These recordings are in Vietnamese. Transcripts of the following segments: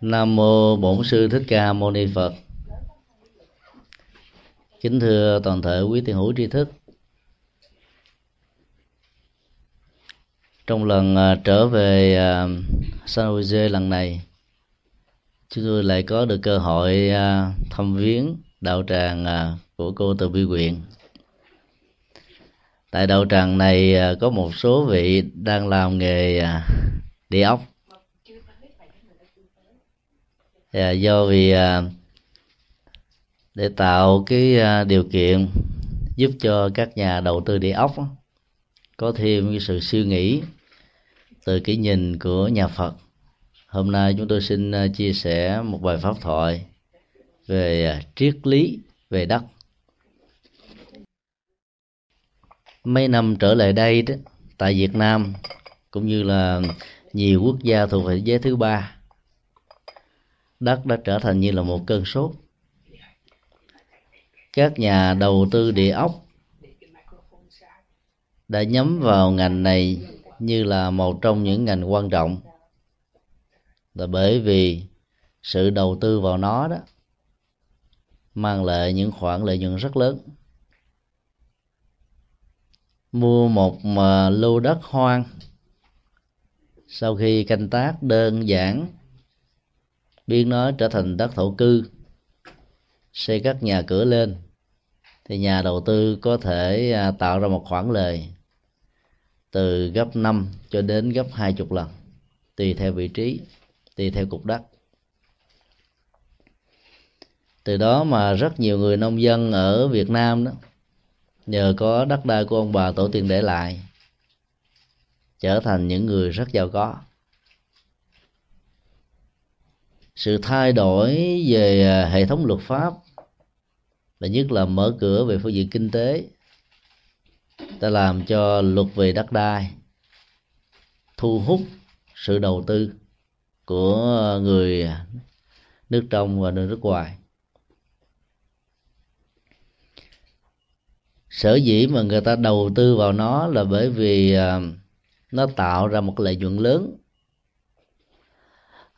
Nam mô Bổn sư Thích Ca Mâu Ni Phật. Kính thưa toàn thể quý tiền hữu tri thức. Trong lần à, trở về à, San Jose lần này, chúng tôi lại có được cơ hội à, thăm viếng đạo tràng của cô Từ Bi Quyện. Tại đạo tràng này có một số vị đang làm nghề địa đi ốc à, do vì à, để tạo cái à, điều kiện giúp cho các nhà đầu tư địa ốc có thêm cái sự suy nghĩ từ cái nhìn của nhà Phật. Hôm nay chúng tôi xin à, chia sẻ một bài pháp thoại về à, triết lý về đất. Mấy năm trở lại đây đó tại Việt Nam cũng như là nhiều quốc gia thuộc về thế giới thứ ba đất đã trở thành như là một cơn sốt. Các nhà đầu tư địa ốc đã nhắm vào ngành này như là một trong những ngành quan trọng. Là bởi vì sự đầu tư vào nó đó mang lại những khoản lợi nhuận rất lớn. Mua một mà lô đất hoang, sau khi canh tác đơn giản biến nó trở thành đất thổ cư, xây các nhà cửa lên, thì nhà đầu tư có thể à, tạo ra một khoản lời từ gấp 5 cho đến gấp hai chục lần, tùy theo vị trí, tùy theo cục đất. Từ đó mà rất nhiều người nông dân ở Việt Nam đó, nhờ có đất đai của ông bà tổ tiên để lại, trở thành những người rất giàu có. Sự thay đổi về à, hệ thống luật pháp và nhất là mở cửa về phương diện kinh tế. Ta làm cho luật về đất đai thu hút sự đầu tư của người nước trong và nước ngoài. Sở dĩ mà người ta đầu tư vào nó là bởi vì à, nó tạo ra một lợi nhuận lớn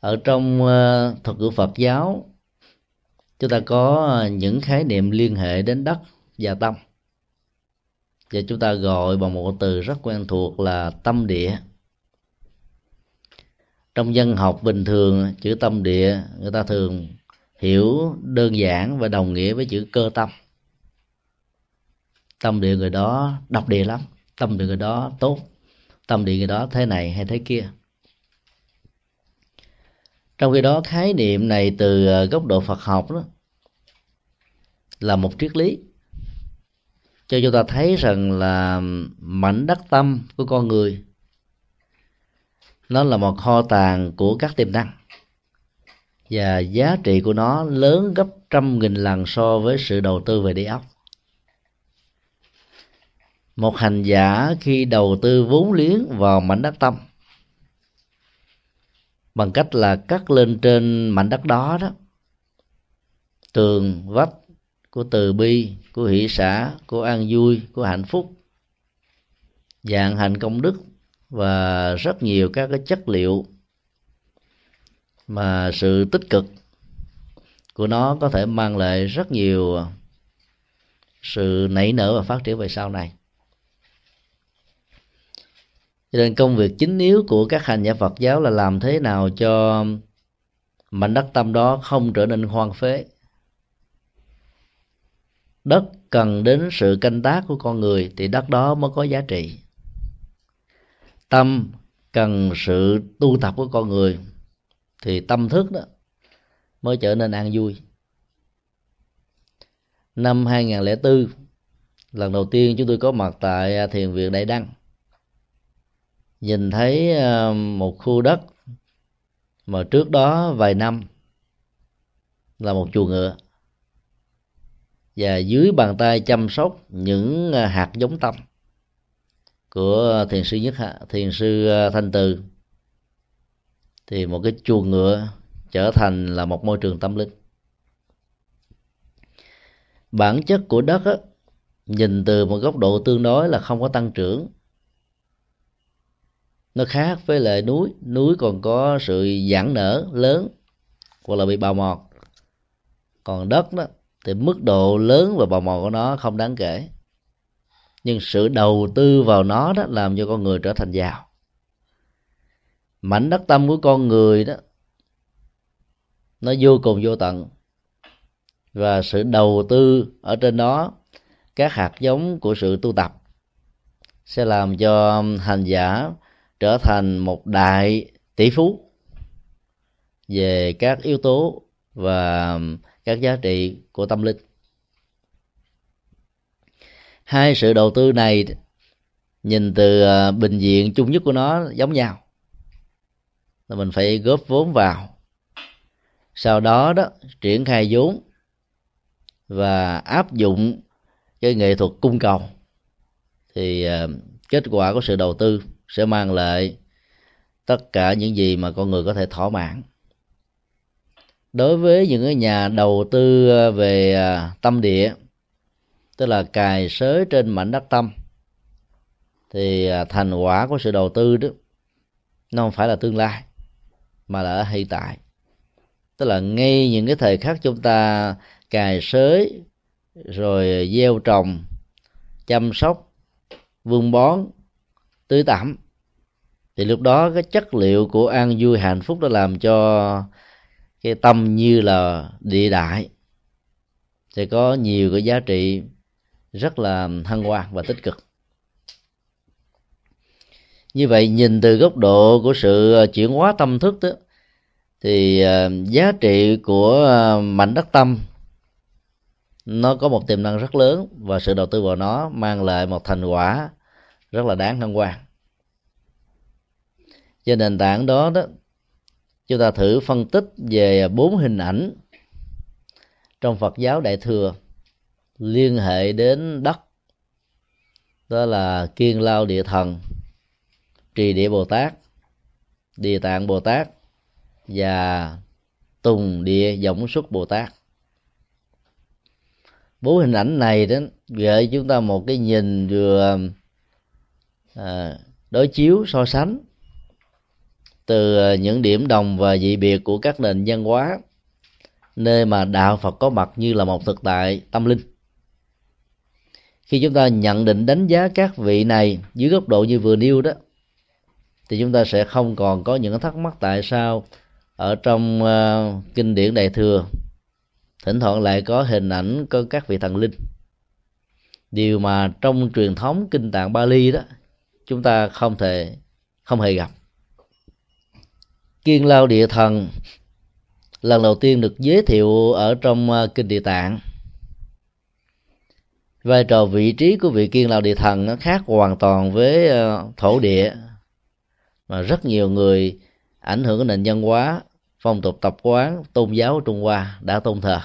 ở trong ờ, thuật ngữ Phật giáo, chúng ta có ờ, những khái niệm liên hệ đến đất và tâm. Và chúng ta gọi bằng một từ rất quen thuộc là tâm địa. Trong dân học bình thường, chữ tâm địa, người ta thường hiểu đơn giản và đồng nghĩa với chữ cơ tâm. Tâm địa người đó độc địa lắm, tâm địa người đó tốt, tâm địa người đó thế này hay thế kia trong khi đó, khái niệm này từ ờ, góc độ phật học đó, là một triết lý. Cho chúng ta thấy rằng là mảnh đất tâm của con người, nó là một kho tàng của các tiềm năng. Và giá trị của nó lớn gấp trăm nghìn lần so với sự đầu tư về địa ốc. Một hành giả khi đầu tư vốn liếng vào mảnh đất tâm bằng cách là cắt lên trên mảnh đất đó đó. Tường, vách của từ bi, của hỷ xã, của an vui, của hạnh phúc. Dạng hành công đức và rất nhiều các cái chất liệu mà sự tích cực của nó có thể mang lại rất nhiều sự nảy nở và phát triển về sau này cho nên công việc chính yếu của các hành giả Phật giáo là làm thế nào cho mảnh đất tâm đó không trở nên hoang phế. Đất cần đến sự canh tác của con người thì đất đó mới có giá trị. Tâm cần sự tu tập của con người thì tâm thức đó mới trở nên an vui. Năm 2004 lần đầu tiên chúng tôi có mặt tại thiền viện Đại Đăng nhìn thấy ờ, một khu đất mà trước đó vài năm là một chuồng ngựa và dưới bàn tay chăm sóc những ờ, hạt giống tâm của thiền sư nhất thiền sư ờ, thanh từ thì một cái chuồng ngựa trở thành là một môi trường tâm linh. Bản chất của đất á, nhìn từ một góc độ tương đối là không có tăng trưởng nó khác với lại núi. Núi còn có sự giãn nở lớn hoặc là bị bào mòn. Còn đất đó, thì mức độ lớn và bào mòn của nó không đáng kể. Nhưng sự đầu tư vào nó đó làm cho con người trở thành giàu. Mảnh đất tâm của con người đó, nó vô cùng vô tận. Và sự đầu tư ở trên đó các hạt giống của sự tu tập sẽ làm cho hành giả trở thành một đại tỷ phú về các yếu tố và các giá trị của tâm linh. Hai sự đầu tư này nhìn từ à, bình diện chung nhất của nó giống nhau. Là mình phải góp vốn vào. Sau đó đó, triển khai vốn và áp dụng cái nghệ thuật cung cầu. Thì à, kết quả của sự đầu tư sẽ mang lại tất cả những gì mà con người có thể thỏa mãn. Đối với những cái nhà đầu tư về à, tâm địa, tức là cài sới trên mảnh đất tâm, thì à, thành quả của sự đầu tư đó, nó không phải là tương lai, mà là ở hiện tại. Tức là ngay những cái thời khắc chúng ta cài sới, rồi gieo trồng, chăm sóc vương bón, tưới tẩm thì lúc đó cái chất liệu của an vui hạnh phúc đã làm cho cái tâm như là địa đại. Sẽ có nhiều cái giá trị rất là hân hoan và tích cực. Như vậy, nhìn từ góc độ của sự ờ, chuyển hóa tâm thức đó, thì ờ, giá trị của ờ, mảnh đất tâm, nó có một tiềm năng rất lớn và sự đầu tư vào nó mang lại một thành quả rất là đáng hân hoan trên nền tảng đó đó chúng ta thử phân tích về bốn hình ảnh trong Phật giáo Đại thừa liên hệ đến đất đó là kiên lao địa thần trì địa bồ tát địa tạng bồ tát và tùng địa dõng xuất bồ tát. Bốn hình ảnh này đó gợi chúng ta một cái nhìn vừa à, đối chiếu so sánh từ ờ, những điểm đồng và dị biệt của các nền văn hóa nơi mà đạo Phật có mặt như là một thực tại tâm linh. Khi chúng ta nhận định đánh giá các vị này dưới góc độ như vừa nêu đó thì chúng ta sẽ không còn có những thắc mắc tại sao ở trong uh, kinh điển đại thừa thỉnh thoảng lại có hình ảnh có các vị thần linh. Điều mà trong truyền thống kinh tạng Bali đó chúng ta không thể không hề gặp kiên lao địa thần, lần đầu tiên được giới thiệu ở trong à, kinh địa tạng. Vai trò vị trí của vị kiên lao địa thần nó khác hoàn toàn với à, thổ địa, mà rất nhiều người ảnh hưởng nền văn hóa, phong tục tập quán, tôn giáo trung hoa đã tôn thờ.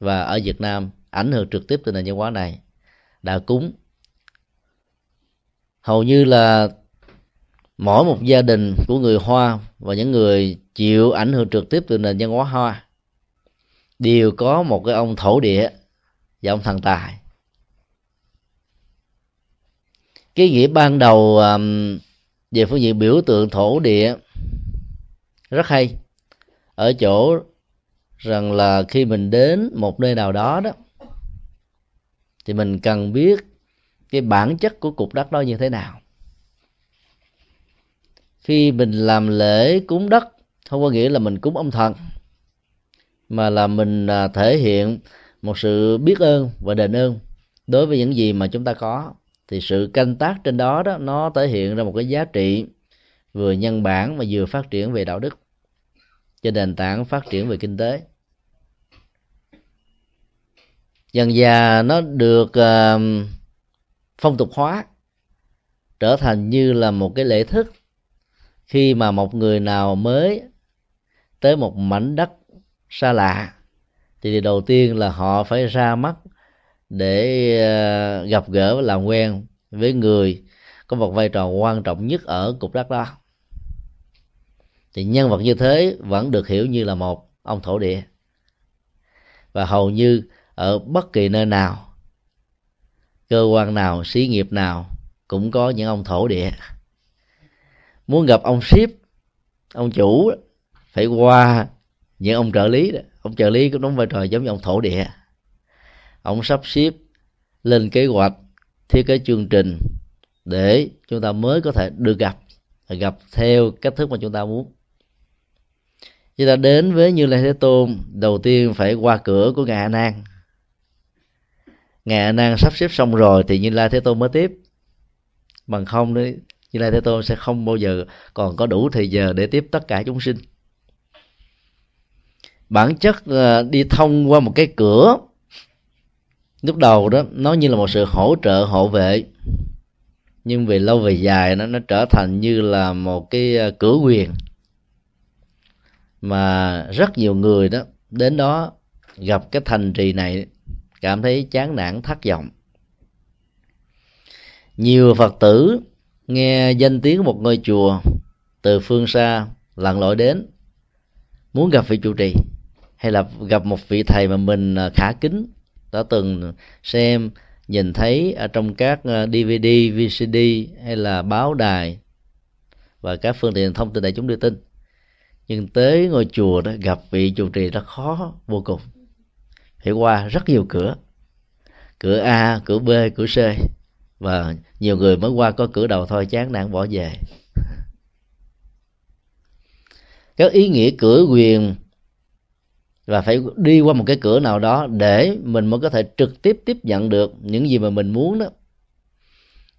Và ở việt nam, ảnh hưởng trực tiếp từ nền văn hóa này đã cúng. Hầu như là mỗi một gia đình của người hoa và những người chịu ảnh hưởng trực tiếp từ nền văn hóa hoa đều có một cái ông thổ địa và ông thần tài. Cái nghĩa ban đầu um, về phương diện biểu tượng thổ địa rất hay. Ở chỗ rằng là khi mình đến một nơi nào đó đó, thì mình cần biết cái bản chất của cục đất đó như thế nào khi mình làm lễ cúng đất không có nghĩa là mình cúng ông thần mà là mình à, thể hiện một sự biết ơn và đền ơn đối với những gì mà chúng ta có. Thì sự canh tác trên đó đó nó thể hiện ra một cái giá trị vừa nhân bản mà vừa phát triển về đạo đức trên nền tảng phát triển về kinh tế. Dần già nó được uh, phong tục hóa trở thành như là một cái lễ thức khi mà một người nào mới tới một mảnh đất xa lạ, thì điều đầu tiên là họ phải ra mắt để ờ, gặp gỡ và làm quen với người có một vai trò quan trọng nhất ở cục đất đó. Thì nhân vật như thế vẫn được hiểu như là một ông thổ địa. Và hầu như ở bất kỳ nơi nào, cơ quan nào, xí nghiệp nào cũng có những ông thổ địa muốn gặp ông ship, ông chủ, phải qua những ông trợ lý đó. Ông trợ lý cũng đóng vai trò giống như ông thổ địa. Ông sắp xếp lên kế hoạch, thiết kế chương trình để chúng ta mới có thể được gặp gặp theo cách thức mà chúng ta muốn. Chúng ta đến với như lai thế tôn, đầu tiên phải qua cửa của ngài a nan. Ngài a nan sắp xếp xong rồi thì như lai thế tôn mới tiếp. Bằng không đấy như lai thế tôn sẽ không bao giờ còn có đủ thời giờ để tiếp tất cả chúng sinh. Bản chất ờ, đi thông qua một cái cửa, lúc đầu đó, nó như là một sự hỗ trợ, hộ vệ. Nhưng về lâu về dài nó nó trở thành như là một cái ờ, cửa quyền. Mà rất nhiều người đó, đến đó gặp cái thành trì này, cảm thấy chán nản, thất vọng. Nhiều phật tử nghe danh tiếng một ngôi chùa từ phương xa lặn lội đến. Muốn gặp vị trụ trì hay là gặp một vị thầy mà mình à, khả kính đã từng xem nhìn thấy ở trong các à, DVD, VCD hay là báo đài và các phương tiện thông tin đại chúng đưa tin. Nhưng tới ngôi chùa đó gặp vị trụ trì rất khó vô cùng. Phải qua rất nhiều cửa. Cửa A, cửa B, cửa C và nhiều người mới qua có cửa đầu thôi, chán nản bỏ về. Các ý nghĩa cửa quyền và phải đi qua một cái cửa nào đó để mình mới có thể trực tiếp tiếp nhận được những gì mà mình muốn đó.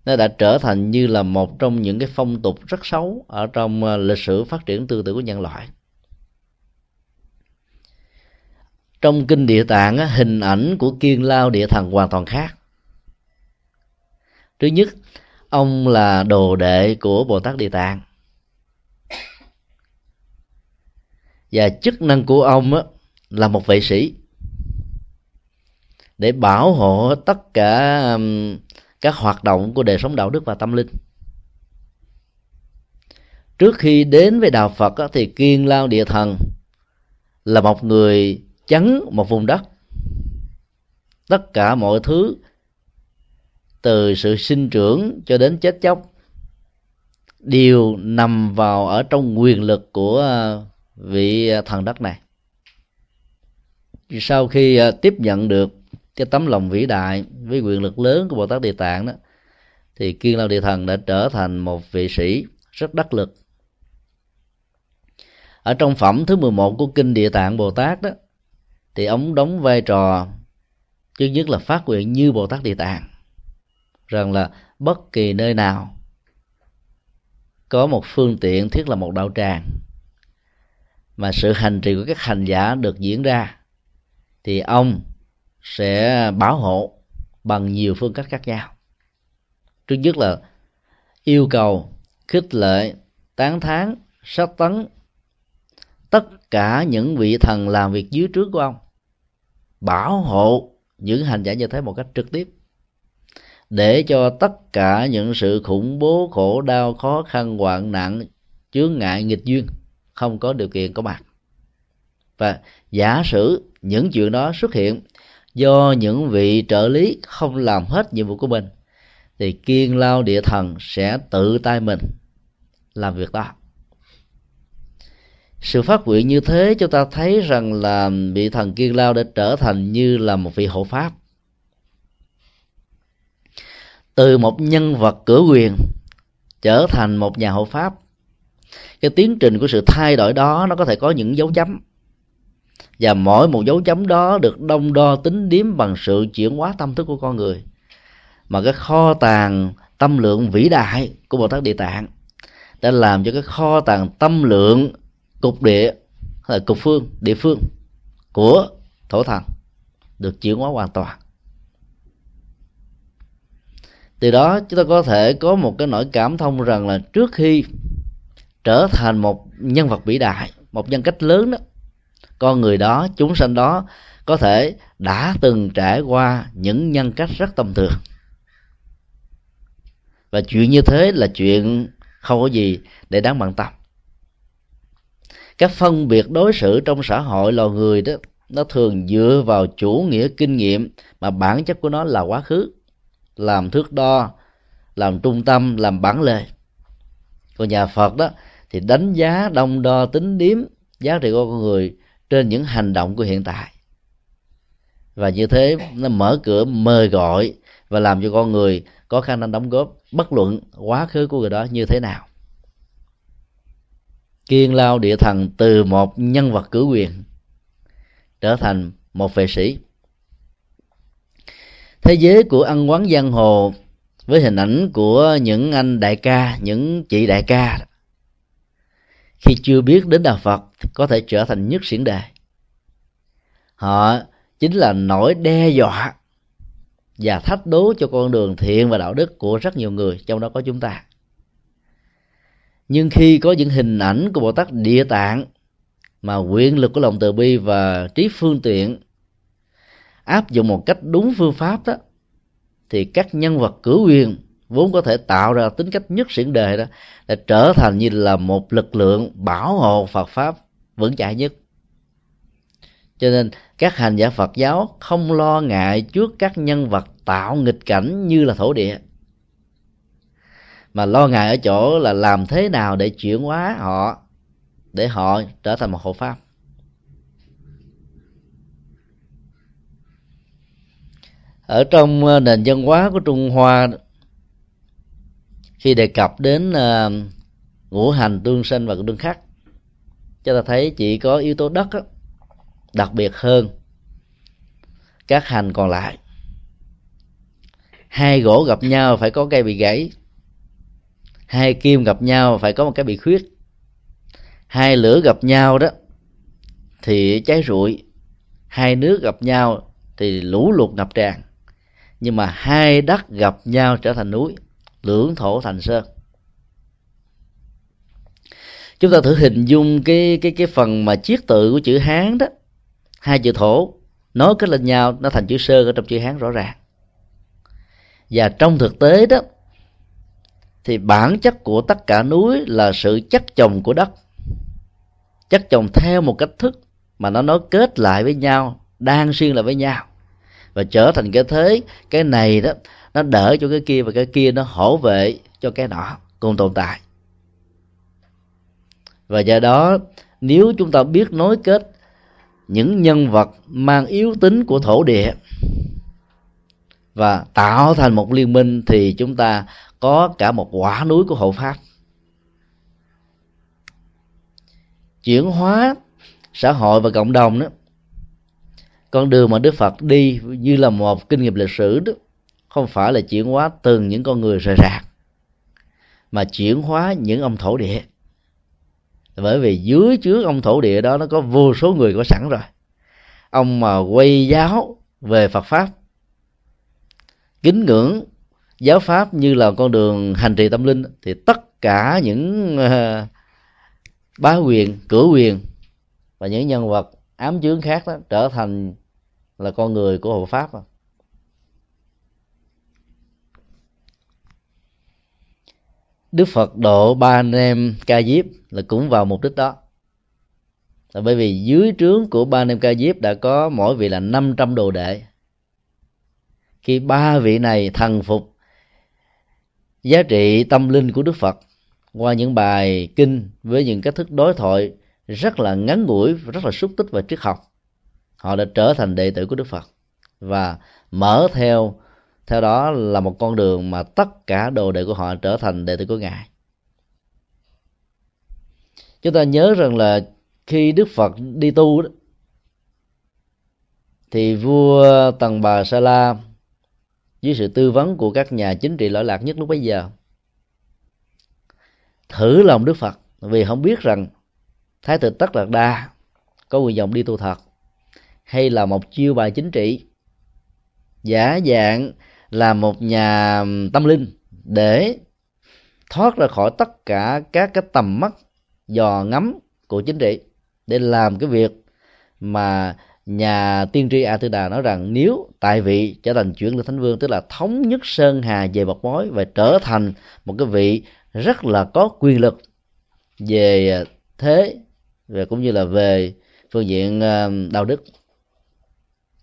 Nó đã trở thành như là một trong những cái phong tục rất xấu ở trong à, lịch sử phát triển tư tưởng của nhân loại. Trong kinh địa tạng hình ảnh của kiên lao địa thần hoàn toàn khác thứ nhất ông là đồ đệ của bồ tát địa tạng. Và chức năng của ông á, là một vệ sĩ. Để bảo hộ tất cả các hoạt động của đời sống đạo đức và tâm linh. Trước khi đến với đạo phật á, thì kiên lao địa thần là một người chấn một vùng đất. Tất cả mọi thứ từ sự sinh trưởng cho đến chết chóc. Đều nằm vào ở trong quyền lực của ờ, vị ờ, thần đất này. Sau khi ờ, tiếp nhận được cái tấm lòng vĩ đại với quyền lực lớn của bồ tát địa tạng đó, thì kiên lao địa thần đã trở thành một vị sĩ rất đắc lực. Ở trong phẩm thứ 11 của kinh địa tạng bồ tát đó, thì ông đóng vai trò trước nhất là phát nguyện như bồ tát địa tạng rằng là bất kỳ nơi nào có một phương tiện thiết là một đạo tràng mà sự hành trì của các hành giả được diễn ra, thì ông sẽ bảo hộ bằng nhiều phương cách khác nhau. Trước nhất là yêu cầu khích lệ, tán thán, sát tấn tất cả những vị thần làm việc dưới trước của ông, bảo hộ những hành giả như thế một cách trực tiếp để cho tất cả những sự khủng bố, khổ đau, khó khăn, hoạn nạn, chướng ngại, nghịch duyên không có điều kiện có mặt. Và giả sử những chuyện đó xuất hiện do những vị trợ lý không làm hết nhiệm vụ của mình, thì kiên lao địa thần sẽ tự tay mình làm việc đó. Sự phát nguyện như thế chúng ta thấy rằng là vị thần kiên lao đã trở thành như là một vị hộ pháp từ một nhân vật cửa quyền trở thành một nhà hộ pháp. Cái tiến trình của sự thay đổi đó, nó có thể có những dấu chấm. Và mỗi một dấu chấm đó được đông đo tính điếm bằng sự chuyển hóa tâm thức của con người. Mà cái kho tàng tâm lượng vĩ đại của bồ tát địa tạng đã làm cho cái kho tàng tâm lượng cục địa là cục phương, địa phương của thổ thần được chuyển hóa hoàn toàn từ đó, chúng ta có thể có một cái nỗi cảm thông rằng là trước khi trở thành một nhân vật vĩ đại, một nhân cách lớn đó, con người đó, chúng sanh đó có thể đã từng trải qua những nhân cách rất tầm thường. Và chuyện như thế là chuyện không có gì để đáng bận tâm. Các phân biệt đối xử trong xã hội loài người đó, nó thường dựa vào chủ nghĩa kinh nghiệm mà bản chất của nó là quá khứ làm thước đo, làm trung tâm, làm bản lề. Còn nhà phật đó thì đánh giá đông đo tính điếm, giá trị của con người trên những hành động của hiện tại. Và như thế nó mở cửa mời gọi và làm cho con người có khả năng đóng góp, bất luận quá khứ của người đó như thế nào. Kiên lao địa thần từ một nhân vật cử quyền trở thành một vệ sĩ thế giới của ăn quán giang hồ với hình ảnh của những anh đại ca, những chị đại ca. Khi chưa biết đến đạo phật có thể trở thành nhất xiển đề họ chính là nỗi đe dọa và thách đố cho con đường thiện và đạo đức của rất nhiều người, trong đó có chúng ta. Nhưng khi có những hình ảnh của bồ tát địa tạng mà quyền lực của lòng từ bi và trí phương tiện áp dụng một cách đúng phương pháp đó, thì các nhân vật cử quyền vốn có thể tạo ra tính cách nhất xiển đề đó, đã trở thành như là một lực lượng bảo hộ Phật pháp vững chãi nhất. Cho nên các hành giả Phật giáo không lo ngại trước các nhân vật tạo nghịch cảnh như là thổ địa, mà lo ngại ở chỗ là làm thế nào để chuyển hóa họ, để họ trở thành một hộ pháp. Ở trong ờ, nền văn hóa của trung hoa khi đề cập đến uh, ngũ hành tương sinh và tương khắc cho ta thấy chỉ có yếu tố đất đó, đặc biệt hơn các hành còn lại. Hai gỗ gặp nhau phải có cây bị gãy hai kim gặp nhau phải có một cái bị khuyết hai lửa gặp nhau đó thì cháy rụi hai nước gặp nhau thì lũ lụt ngập tràn nhưng mà hai đất gặp nhau trở thành núi, lưỡng thổ thành sơn. Chúng ta thử hình dung cái cái cái phần mà chiết tự của chữ hán đó. Hai chữ thổ nối kết lên nhau, nó thành chữ sơ ở trong chữ hán rõ ràng. Và trong thực tế đó, thì bản chất của tất cả núi là sự chất chồng của đất. Chất chồng theo một cách thức mà nó nối kết lại với nhau đang xuyên lại với nhau và trở thành cái thế, cái này đó, nó đỡ cho cái kia và cái kia nó hỗ vệ cho cái nọ, cùng tồn tại. Và do đó, nếu chúng ta biết nối kết những nhân vật mang yếu tính của thổ địa và tạo thành một liên minh, thì chúng ta có cả một quả núi của hộ pháp. Chuyển hóa xã hội và cộng đồng đó con đường mà đức phật đi như là một kinh nghiệm lịch sử đó không phải là chuyển hóa từng những con người rời rạc mà chuyển hóa những ông thổ địa. Bởi vì dưới chứa ông thổ địa đó nó có vô số người có sẵn rồi. Ông mà quay giáo về phật pháp kính ngưỡng giáo pháp như là con đường hành trì tâm linh thì tất cả những uh, bá quyền cửa quyền và những nhân vật ám chướng khác đó, trở thành là con người của hộ pháp à. Đức Phật độ ba anh em ca diếp là cũng vào mục đích đó là bởi vì dưới trướng của ba anh em ca diếp đã có mỗi vị là 500 đồ đệ khi ba vị này thần phục giá trị tâm linh của Đức Phật qua những bài kinh với những cách thức đối thoại rất là ngắn ngủi, rất là xúc tích và triết học. Họ đã trở thành đệ tử của Đức Phật và mở theo theo đó là một con đường mà tất cả đồ đệ của họ trở thành đệ tử của ngài. Chúng ta nhớ rằng là khi đức phật đi tu đó, thì vua tần bà sa la dưới sự tư vấn của các nhà chính trị lỗi lạc nhất lúc bấy giờ, thử lòng đức phật vì không biết rằng thái tử tất đạt đa có nguyện vọng đi tu thật hay là một chiêu bài chính trị? Giả dạng là một nhà tâm linh để thoát ra khỏi tất cả các cái tầm mắt, dò ngắm của chính trị để làm cái việc mà nhà tiên tri A Tư Đà nói rằng nếu tại vị trở thành chuyển lên thánh vương, tức là thống nhất sơn hà về một mối và trở thành một cái vị rất là có quyền lực về ờ, thế và cũng như là về phương diện ờ, đạo đức.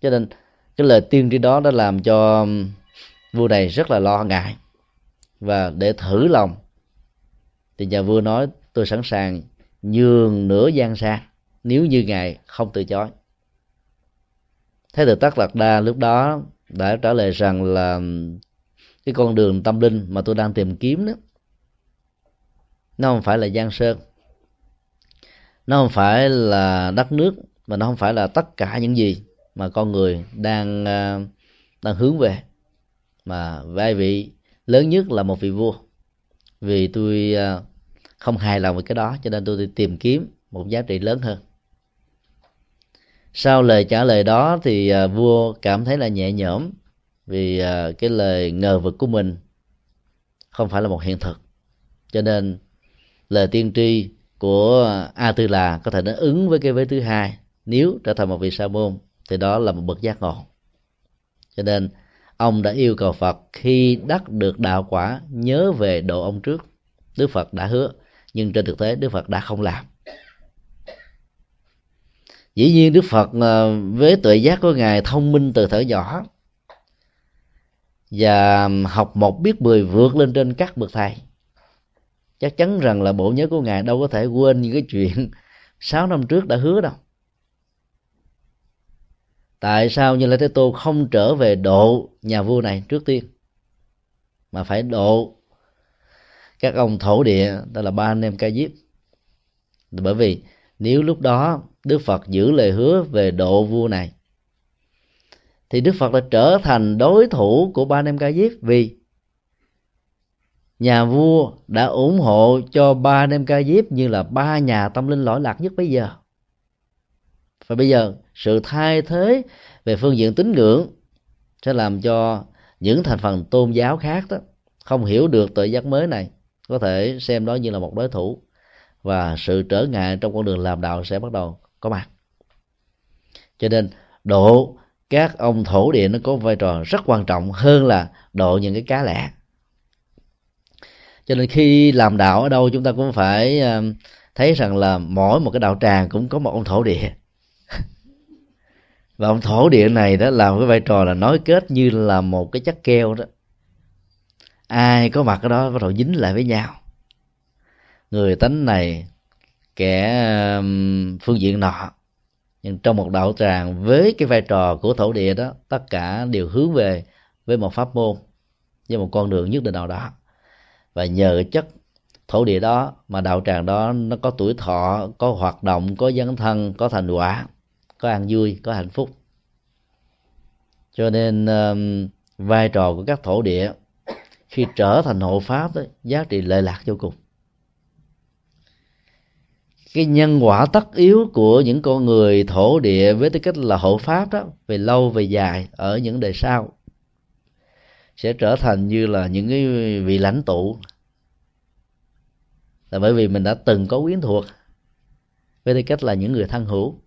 Cho nên cái lời tiên tri đó đã làm cho vua này rất là lo ngại. Và để thử lòng, thì nhà vua nói, tôi sẵn sàng nhường nửa gian sang nếu như ngài không từ chối. Thế từ tắc lạc đa lúc đó đã trả lời rằng là cái con đường tâm linh mà tôi đang tìm kiếm đó, nó không phải là giang sơn nó không phải là đất nước, mà nó không phải là tất cả những gì mà con người đang ờ, đang hướng về. Mà vai vị lớn nhất là một vị vua. Vì tôi ờ, không hài lòng với cái đó, cho nên tôi đi tìm kiếm một giá trị lớn hơn. Sau lời trả lời đó thì ờ, vua cảm thấy là nhẹ nhõm vì cái lời ngờ vực của mình không phải là một hiện thực. Cho nên lời tiên tri của a tư là có thể nó ứng với cái vế thứ hai. Nếu trở thành một vị sa môn, thì đó là một bậc giác ngộ. Cho nên, ông đã yêu cầu phật khi đắc được đạo quả, nhớ về độ ông trước. Đức phật đã hứa, nhưng trên thực tế đức phật đã không làm. Dĩ nhiên đức phật ờ, với tuệ giác của ngài thông minh từ thở nhỏ và học một biết mười vượt lên trên các bậc thầy chắc chắn rằng là bộ nhớ của ngài đâu có thể quên những cái chuyện sáu năm trước đã hứa đâu. Tại sao như lai thế tôn không trở về độ nhà vua này trước tiên? Mà phải độ các ông thổ địa, đó là ba anh em ca diếp. Bởi vì nếu lúc đó đức phật giữ lời hứa về độ vua này, thì đức phật đã trở thành đối thủ của ba anh em ca diếp vì nhà vua đã ủng hộ cho ba đêm ca diếp như là ba nhà tâm linh lỗi lạc nhất bây giờ. Và bây giờ, sự thay thế về phương diện tín ngưỡng sẽ làm cho những thành phần tôn giáo khác đó không hiểu được tự giác mới này, có thể xem đó như là một đối thủ và sự trở ngại trong con đường làm đạo sẽ bắt đầu có mặt. Cho nên, độ các ông thổ địa nó có vai trò rất quan trọng hơn là độ những cái cá lẻ cho nên khi làm đạo ở đâu chúng ta cũng phải ờ, thấy rằng là mỗi một cái đạo tràng cũng có một ông thổ địa. Và ông thổ địa này đó làm cái vai trò là nói kết như là một cái chất keo đó. Ai có mặt ở đó bắt đầu dính lại với nhau. Người tánh này, kẻ phương diện nọ. Nhưng trong một đạo tràng với cái vai trò của thổ địa đó, tất cả đều hướng về, với một pháp môn, với một con đường nhất định nào đó và nhờ chất thổ địa đó mà đạo tràng đó nó có tuổi thọ có hoạt động có dấn thân có thành quả có an vui có hạnh phúc. Cho nên um, vai trò của các thổ địa khi trở thành hộ pháp đó, giá trị lệ lạc vô cùng. Cái nhân quả tất yếu của những con người thổ địa với tư cách là hộ pháp đó về lâu về dài ở những đời sau sẽ trở thành như là những cái vị lãnh tụ. Là bởi vì mình đã từng có quyến thuộc với tư cách là những người thân hữu.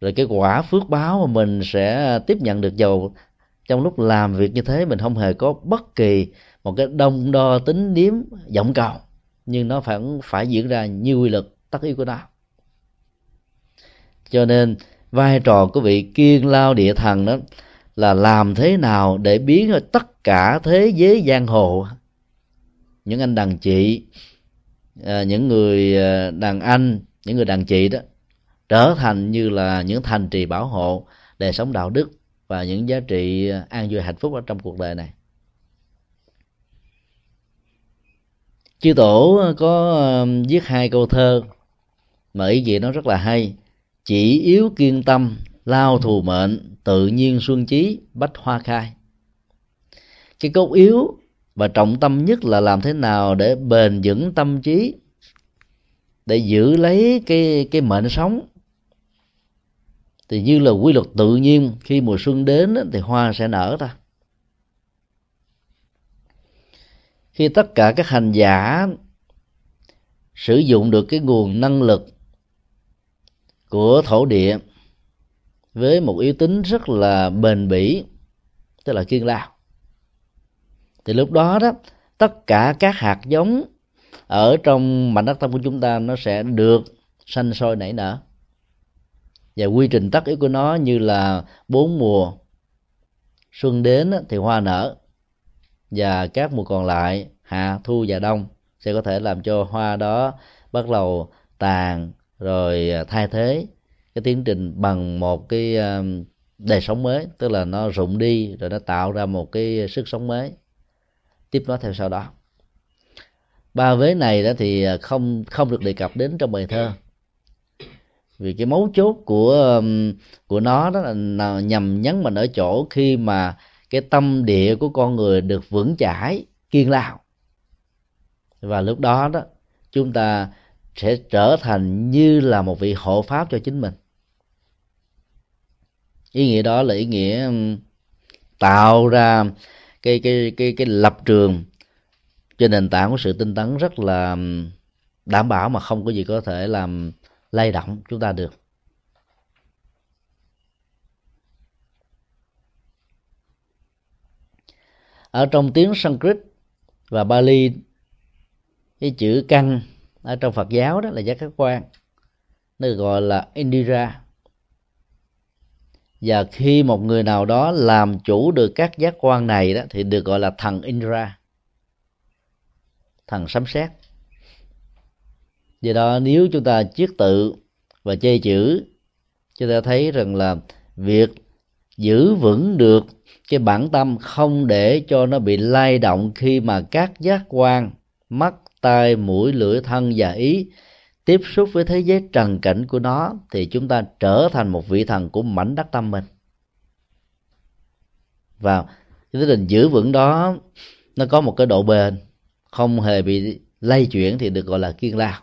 Rồi cái quả phước báo mà mình sẽ tiếp nhận được giàu trong lúc làm việc như thế, mình không hề có bất kỳ một cái đông đo tính điếm, vọng cầu. Nhưng nó phải phải diễn ra như quy luật tất yếu của nó. Cho nên vai trò của vị kiên lao địa thần đó là làm thế nào để biến tất cả thế giới giang hồ? Những anh đàn chị à, những người à, đàn anh, những người đàn chị đó, trở thành như là những thành trì bảo hộ đời sống đạo đức và những giá trị an vui hạnh phúc ở trong cuộc đời này. Chư tổ có à, viết hai câu thơ mà ý nghĩa nó rất là hay. Chỉ yếu kiên tâm lao thù mệnh, tự nhiên xuân chí, bách hoa khai. Cái cốt yếu và trọng tâm nhất là làm thế nào để bền vững tâm trí, để giữ lấy cái cái mệnh sống. Thì như là quy luật tự nhiên, khi mùa xuân đến thì hoa sẽ nở ra khi tất cả các hành giả sử dụng được cái nguồn năng lực của thổ địa với một yếu tính rất là bền bỉ, tức là kiên lao. Thì lúc đó đó, tất cả các hạt giống ở trong mảnh đất tâm của chúng ta nó sẽ được sanh sôi nảy nở. Và quy trình tất yếu của nó như là bốn mùa xuân đến thì hoa nở, và các mùa còn lại, hạ, thu và đông, sẽ có thể làm cho hoa đó bắt đầu tàn rồi à, thay thế cái tiến trình bằng một cái ờ, đời sống mới, tức là nó rụng đi rồi nó tạo ra một cái sức sống mới. Tiếp nó theo sau đó. Ba vế này đó thì ờ, không không được đề cập đến trong bài thơ. Vì cái mấu chốt của của nó đó là nhằm nhấn mình ở chỗ khi mà cái tâm địa của con người được vững chãi, kiên lao. Và lúc đó đó, chúng ta sẽ trở thành như là một vị hộ pháp cho chính mình. Ý nghĩa đó là ý nghĩa um, tạo ra cái cái cái cái lập trường trên nền tảng của sự tinh tấn rất là um, đảm bảo mà không có gì có thể làm lay động chúng ta được. Ở trong tiếng Sanskrit và Bali cái chữ căn ở trong Phật giáo đó là giác các quan nó gọi là Indira. Và khi một người nào đó làm chủ được các giác quan này đó, thì được gọi là thần Indra thần sấm sét. Do đó, nếu chúng ta chiết tự và chê chữ, chúng ta thấy rằng là việc giữ vững được cái bản tâm không để cho nó bị lay động khi mà các giác quan, mắt tai mũi, lưỡi, thân và ý. Tiếp xúc với thế giới trần cảnh của nó thì chúng ta trở thành một vị thần của mảnh đất tâm mình. Và cái tình giữ vững đó, nó có một cái độ bền, không hề bị lay chuyển thì được gọi là kiên lao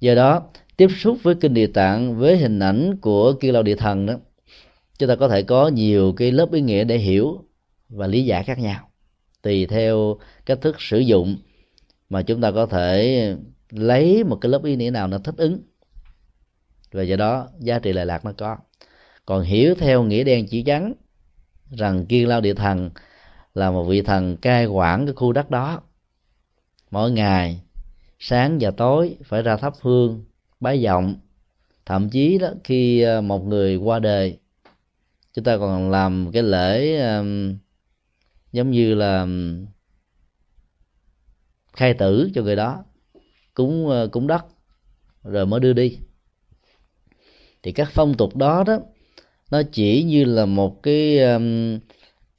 do đó, tiếp xúc với kinh địa tạng, với hình ảnh của kiên lao địa thần đó, chúng ta có thể có nhiều cái lớp ý nghĩa để hiểu và lý giải khác nhau tùy theo cách thức sử dụng mà chúng ta có thể lấy một cái lớp ý nghĩa nào nó thích ứng. Và do đó giá trị lệ lạc nó có. Còn hiểu theo nghĩa đen chỉ trắng rằng kiên lao địa thần là một vị thần cai quản cái khu đất đó. Mỗi ngày sáng và tối phải ra thắp hương bái vọng thậm chí đó khi ờ, một người qua đời chúng ta còn làm cái lễ um, giống như là khai tử cho người đó. Cúng ờ, cúng đất rồi mới đưa đi. Thì các phong tục đó đó nó chỉ như là một cái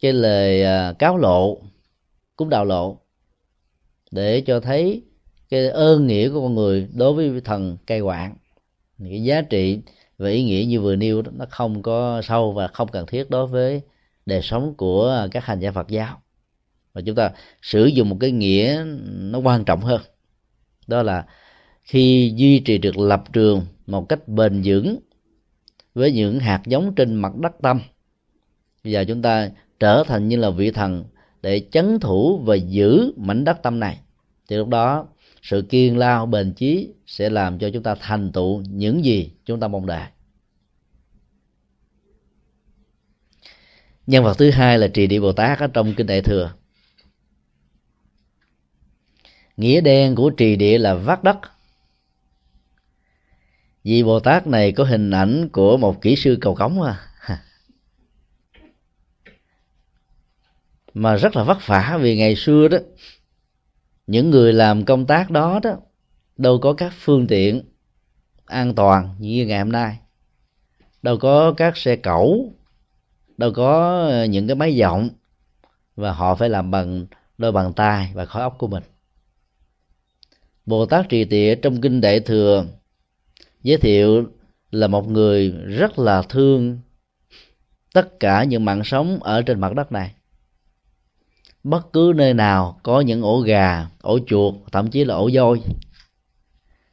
cái lời à, cáo lộ cúng đạo lộ để cho thấy cái ơn nghĩa của con người đối với thần cai quản. Cái giá trị và ý nghĩa như vừa nêu đó, nó không có sâu và không cần thiết đối với đời sống của các hành giả Phật giáo. Và chúng ta sử dụng một cái nghĩa nó quan trọng hơn. Đó là khi duy trì được lập trường một cách bền vững với những hạt giống trên mặt đất tâm giờ chúng ta trở thành như là vị thần để chấn thủ và giữ mảnh đất tâm này, thì lúc đó sự kiên lao bền chí sẽ làm cho chúng ta thành tựu những gì chúng ta mong đợi. Nhân vật thứ hai là trì địa bồ tát ở trong kinh đại thừa. Nghĩa đen của trì địa là vắt đất. Vì bồ tát này có hình ảnh của một kỹ sư cầu cống à mà rất là vất vả vì ngày xưa đó, những người làm công tác đó đó, đâu có các phương tiện an toàn như ngày hôm nay. Đâu có các xe cẩu đâu có ờ, những cái máy giọng và họ phải làm bằng đôi bàn tay và khối óc của mình. Bồ tát trì tịa trong kinh đại thừa giới thiệu là một người rất là thương tất cả những mạng sống ở trên mặt đất này. Bất cứ nơi nào có những ổ gà, ổ chuột, thậm chí là ổ voi,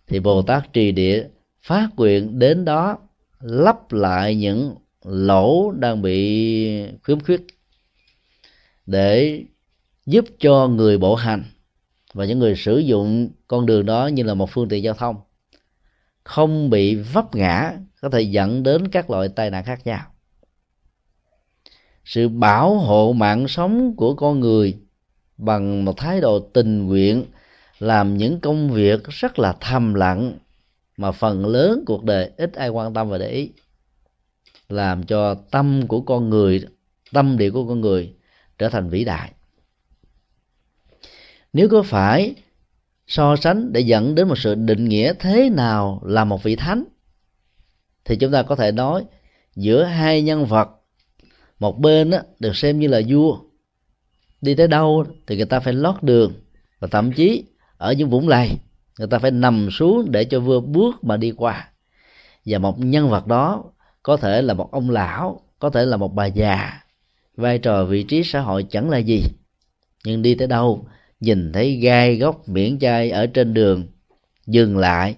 thì bồ tát trì địa phát nguyện đến đó lắp lại những lỗ đang bị khiếm khuyết để giúp cho người bộ hành và những người sử dụng con đường đó như là một phương tiện giao thông không bị vấp ngã, có thể dẫn đến các loại tai nạn khác nhau. Sự bảo hộ mạng sống của con người bằng một thái độ tình nguyện làm những công việc rất là thầm lặng mà phần lớn cuộc đời ít ai quan tâm và để ý làm cho tâm của con người tâm địa của con người trở thành vĩ đại. Nếu có phải so sánh để dẫn đến một sự định nghĩa thế nào là một vị thánh thì chúng ta có thể nói giữa hai nhân vật một bên đó, được xem như là vua đi tới đâu thì người ta phải lót đường và thậm chí ở những vũng lầy người ta phải nằm xuống để cho vua bước mà đi qua. Và một nhân vật đó có thể là một ông lão, có thể là một bà già. Vai trò, vị trí xã hội chẳng là gì. Nhưng đi tới đâu, nhìn thấy gai góc miễn chai ở trên đường, dừng lại,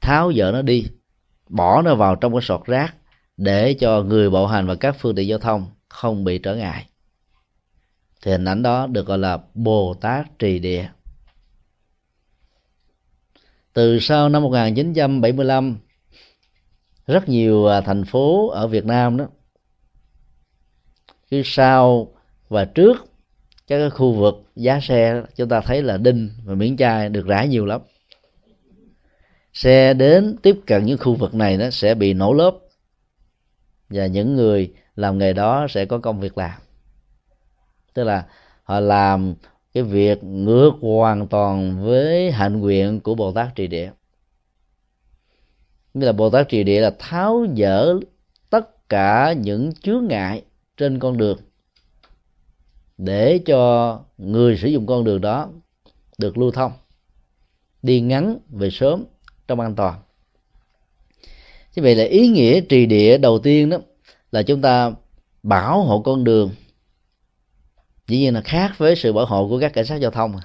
tháo dỡ nó đi, bỏ nó vào trong cái sọt rác để cho người bộ hành và các phương tiện giao thông không bị trở ngại. Thì hình ảnh đó được gọi là Bồ Tát trì địa. Từ sau năm 1975 rất nhiều à, thành phố ở Việt Nam đó cứ sau và trước các cái khu vực giá xe chúng ta thấy là đinh và miếng chai được rải nhiều lắm. Xe đến tiếp cận những khu vực này nó sẽ bị nổ lớp và những người làm nghề đó sẽ có công việc làm. Tức là họ làm cái việc ngược hoàn toàn với hạnh nguyện của bồ tát trì địa như là bồ tát trì địa là tháo dỡ tất cả những chướng ngại trên con đường. Để cho người sử dụng con đường đó được lưu thông, đi ngắn về sớm trong an toàn. Như vậy là ý nghĩa trì địa đầu tiên đó là chúng ta bảo hộ con đường. Dĩ nhiên là khác với sự bảo hộ của các cảnh sát giao thông.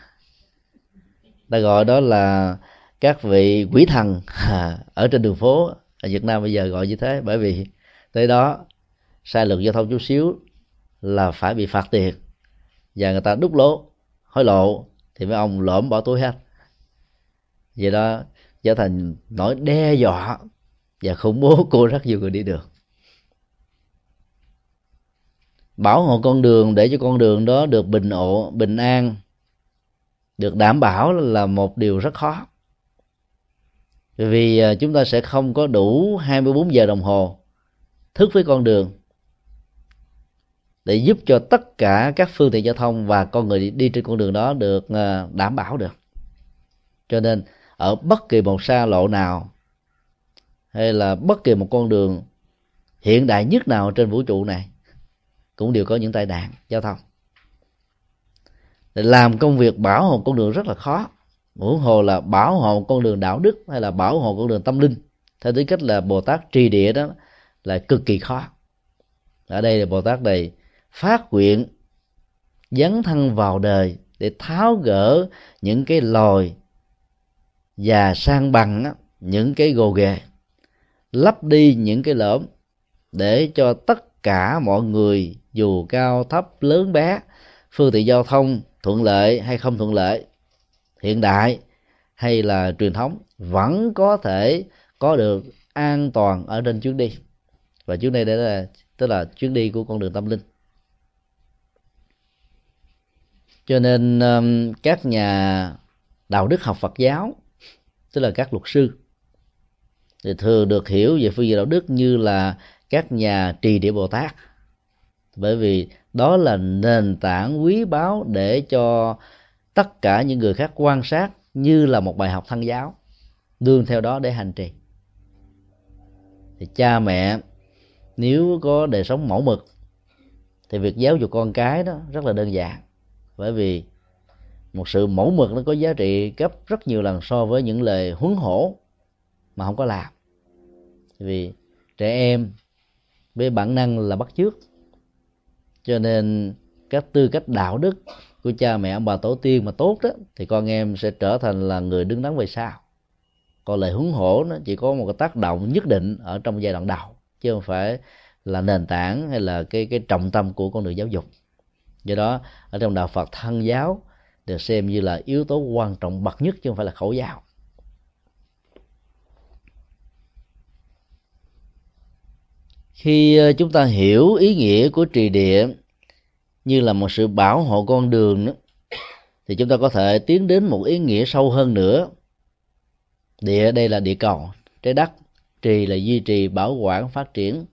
Ta gọi đó là các vị quỷ thần ở trên đường phố ở Việt Nam bây giờ gọi như thế, bởi vì tới đó sai luật giao thông chút xíu là phải bị phạt tiền và người ta đúc lỗ, hối lộ thì mấy ông lõm bỏ túi hết. Vậy đó trở thành nỗi đe dọa và khủng bố của rất nhiều người đi đường. Bảo hộ con đường để cho con đường đó được bình ổn, bình an, được đảm bảo là một điều rất khó vì à, chúng ta sẽ không có đủ 24 giờ đồng hồ thức với con đường để giúp cho tất cả các phương tiện giao thông và con người đi trên con đường đó được à, đảm bảo được. Cho nên, ở bất kỳ một xa lộ nào hay là bất kỳ một con đường hiện đại nhất nào trên vũ trụ này cũng đều có những tai nạn giao thông. Để làm công việc bảo hộ con đường rất là khó huống hồ là bảo hộ con đường đạo đức hay là bảo hộ con đường tâm linh? Theo tính cách là bồ tát trì địa đó, là cực kỳ khó. Ở đây là bồ tát này phát nguyện, dấn thân vào đời để tháo gỡ những cái lòi và sang bằng những cái gồ ghề, lấp đi những cái lõm để cho tất cả mọi người dù cao thấp, lớn bé, phương tiện giao thông thuận lợi hay không thuận lợi hiện đại hay là truyền thống vẫn có thể có được an toàn ở trên chuyến đi. Và chuyến đi đây là, tức là chuyến đi của con đường tâm linh. Cho nên um, các nhà đạo đức học Phật giáo, tức là các luật sư, thì thường được hiểu về phương diện đạo đức như là các nhà trì địa Bồ Tát. Bởi vì đó là nền tảng quý báu để cho tất cả những người khác quan sát như là một bài học thân giáo đương theo đó để hành trì. Thì cha mẹ, nếu có đời sống mẫu mực, thì việc giáo dục con cái đó rất là đơn giản. Bởi vì một sự mẫu mực nó có giá trị gấp rất nhiều lần so với những lời huấn hổ mà không có làm. Vì trẻ em với bản năng là bắt chước, cho nên các tư cách đạo đức của cha mẹ ông bà tổ tiên mà tốt đó, thì con em sẽ trở thành là người đứng đắn về sau. Còn lời huấn hổ nó chỉ có một cái tác động nhất định ở trong giai đoạn đầu, chứ không phải là nền tảng hay là cái cái trọng tâm của con đường giáo dục. Do đó, ở trong đạo Phật, thân giáo được xem như là yếu tố quan trọng bậc nhất chứ không phải là khẩu giáo. Khi ờ, chúng ta hiểu ý nghĩa của trì địa như là một sự bảo hộ con đường đó, thì chúng ta có thể tiến đến một ý nghĩa sâu hơn nữa. Địa đây là địa cầu trái đất trì là duy trì bảo quản phát triển.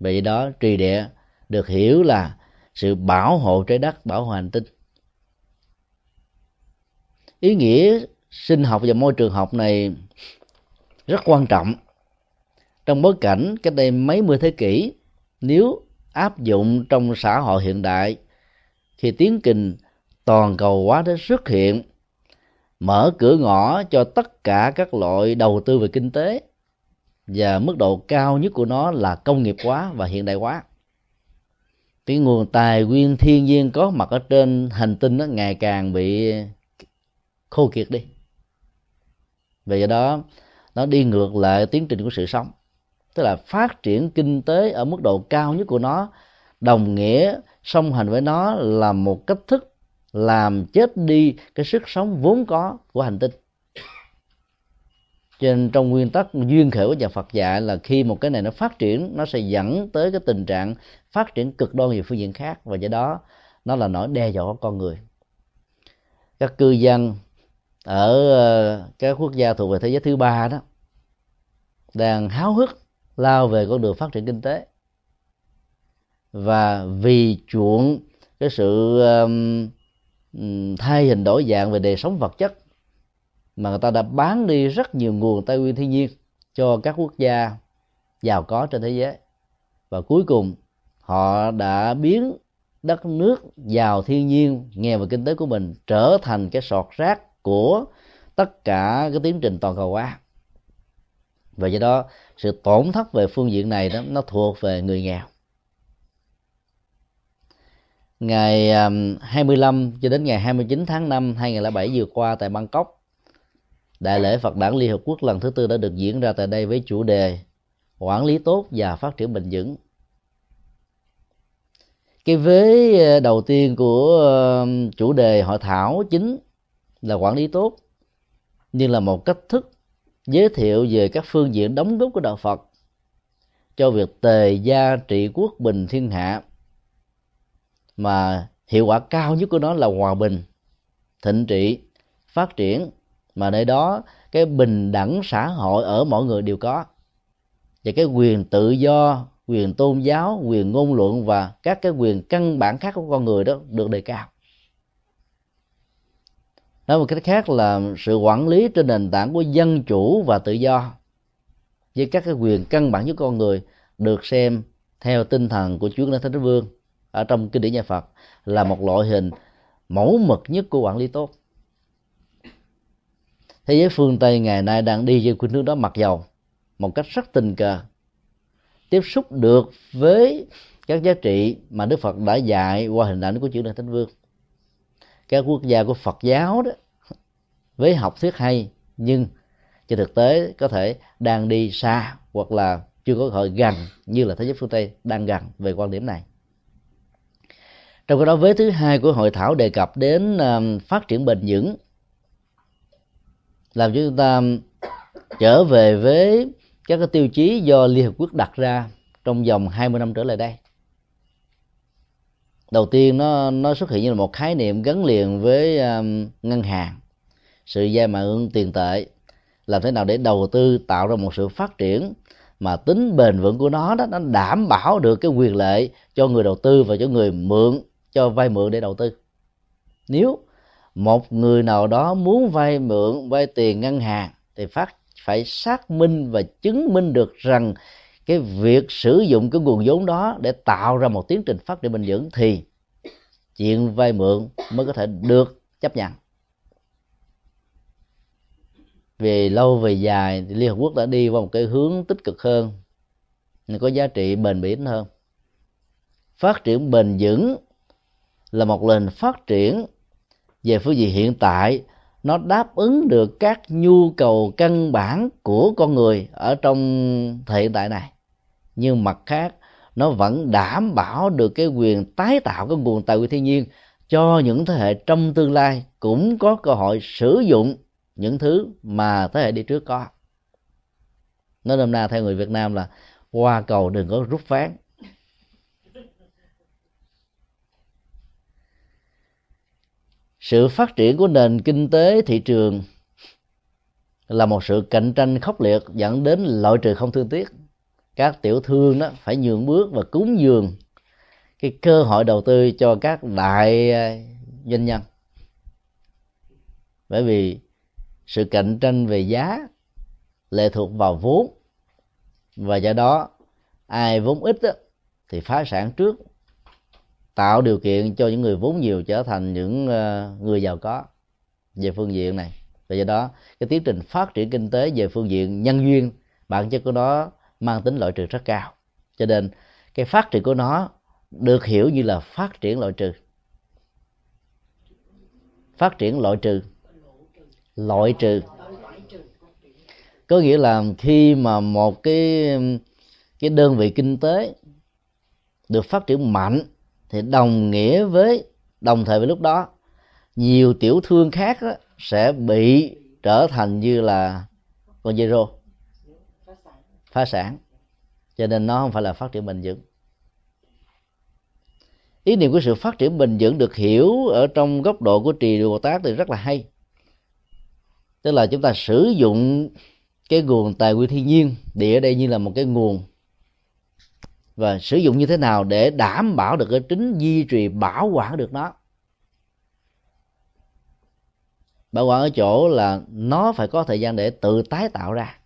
Vậy đó trì địa được hiểu là sự bảo hộ trái đất bảo hộ hành tinh. Ý nghĩa sinh học và môi trường học này rất quan trọng. Trong bối cảnh cách đây mấy mươi thế kỷ nếu áp dụng trong xã hội hiện đại khi tiến trình toàn cầu hóa đã xuất hiện, mở cửa ngõ cho tất cả các loại đầu tư về kinh tế, và mức độ cao nhất của nó là công nghiệp hóa và hiện đại hóa. Cái nguồn tài nguyên thiên nhiên có mặt ở trên hành tinh nó ngày càng bị khô kiệt đi. Vì đó, nó đi ngược lại tiến trình của sự sống tức là phát triển kinh tế ở mức độ cao nhất của nó, đồng nghĩa song hành với nó là một cách thức làm chết đi cái sức sống vốn có của hành tinh. Cho nên trong nguyên tắc duyên khởi của nhà Phật dạy là khi một cái này nó phát triển, nó sẽ dẫn tới cái tình trạng phát triển cực đoan về phương diện khác và do đó nó là nỗi đe dọa con người. Các cư dân ở ờ, các quốc gia thuộc về thế giới thứ ba đó đang háo hức lao về con đường phát triển kinh tế. Và vì chuộng cái sự um, um, thay hình đổi dạng về đời sống vật chất mà người ta đã bán đi rất nhiều nguồn tài nguyên thiên nhiên cho các quốc gia giàu có trên thế giới. Và cuối cùng họ đã biến đất nước giàu thiên nhiên nghèo về kinh tế của mình trở thành cái sọt rác của tất cả cái tiến trình toàn cầu hóa. Và do đó sự tổn thất về phương diện này đó, nó thuộc về người nghèo. Ngày um, 25 cho đến ngày 29 tháng 5 2007 vừa qua tại Bangkok, Đại lễ Phật đản Liên Hợp Quốc lần thứ tư đã được diễn ra tại đây với chủ đề quản lý tốt và phát triển bền vững. Cái vế ờ, đầu tiên của ờ, chủ đề hội thảo chính là quản lý tốt, nhưng là một cách thức giới thiệu về các phương diện đóng góp của đạo Phật cho việc tề gia trị quốc bình thiên hạ. Mà hiệu quả cao nhất của nó là hòa bình, thịnh trị, phát triển. Mà nơi đó, cái bình đẳng xã hội ở mọi người đều có. Và cái quyền tự do, quyền tôn giáo, quyền ngôn luận và các cái quyền căn bản khác của con người đó được đề cao nói một cách khác là sự quản lý trên nền tảng của dân chủ và tự do, với các cái quyền căn bản của con người được xem theo tinh thần của Chúa Ngài Thánh Vương ở trong kinh điển nhà Phật là một loại hình mẫu mực nhất của quản lý tốt. Thế giới phương tây ngày nay đang đi về khuynh hướng đó mặc dầu một cách rất tình cờ, tiếp xúc được với các giá trị mà đức phật đã dạy qua hình ảnh của chữ đại thánh vương các quốc gia của phật giáo đó, với học thuyết hay, nhưng trên thực tế có thể đang đi xa hoặc là chưa có hội gần như là thế giới phương tây đang gần về quan điểm này trong cái đó vế thứ hai của hội thảo đề cập đến um, phát triển bền vững, làm cho chúng ta trở về với các cái tiêu chí do Liên Hợp Quốc đặt ra trong vòng 20 năm trở lại đây. Đầu tiên nó nó xuất hiện như là một khái niệm gắn liền với um, ngân hàng, sự gia mạng tiền tệ, làm thế nào để đầu tư tạo ra một sự phát triển mà tính bền vững của nó đó nó đảm bảo được cái quyền lợi cho người đầu tư và cho người mượn cho vay mượn để đầu tư. Nếu một người nào đó muốn vay mượn vay tiền ngân hàng thì phát phải xác minh và chứng minh được rằng cái việc sử dụng cái nguồn vốn đó để tạo ra một tiến trình phát triển bền vững thì chuyện vay mượn mới có thể được chấp nhận. Về lâu về dài thì Liên Hợp Quốc đã đi vào một cái hướng tích cực hơn có giá trị bền bỉ hơn. Phát triển bền vững là một nền phát triển về phương diện hiện tại, nó đáp ứng được các nhu cầu căn bản của con người ở trong thời hiện tại này nhưng mặt khác, nó vẫn đảm bảo được cái quyền tái tạo cái nguồn tài nguyên thiên nhiên cho những thế hệ trong tương lai cũng có cơ hội sử dụng những thứ mà thế hệ đi trước có. Nói nôm na theo người việt nam là qua cầu đừng có rút ván sự phát triển của nền kinh tế thị trường là một sự cạnh tranh khốc liệt dẫn đến loại trừ không thương tiếc các tiểu thương đó phải nhường bước và cúng dường cái cơ hội đầu tư cho các đại ờ, doanh nhân. Bởi vì sự cạnh tranh về giá lệ thuộc vào vốn và do đó ai vốn ít đó, thì phá sản trước tạo điều kiện cho những người vốn nhiều trở thành những ờ, người giàu có về phương diện này. Và do đó cái tiến trình phát triển kinh tế về phương diện nhân duyên bản chất của nó mang tính loại trừ rất cao. Cho nên cái phát triển của nó được hiểu như là phát triển loại trừ. Phát triển loại trừ. Loại trừ. Có nghĩa là khi mà một cái cái đơn vị kinh tế được phát triển mạnh thì đồng nghĩa với đồng thời với lúc đó nhiều tiểu thương khác đó, sẽ bị trở thành như là con zero phá sản. Cho nên nó không phải là phát triển bền vững. Ý niệm của sự phát triển bền vững được hiểu ở trong góc độ của trì bồ tát thì rất là hay. Tức là chúng ta sử dụng cái nguồn tài nguyên thiên nhiên, địa ở đây như là một cái nguồn, và sử dụng như thế nào để đảm bảo được cái tính duy trì, bảo quản được nó. Bảo quản ở chỗ là nó phải có thời gian để tự tái tạo ra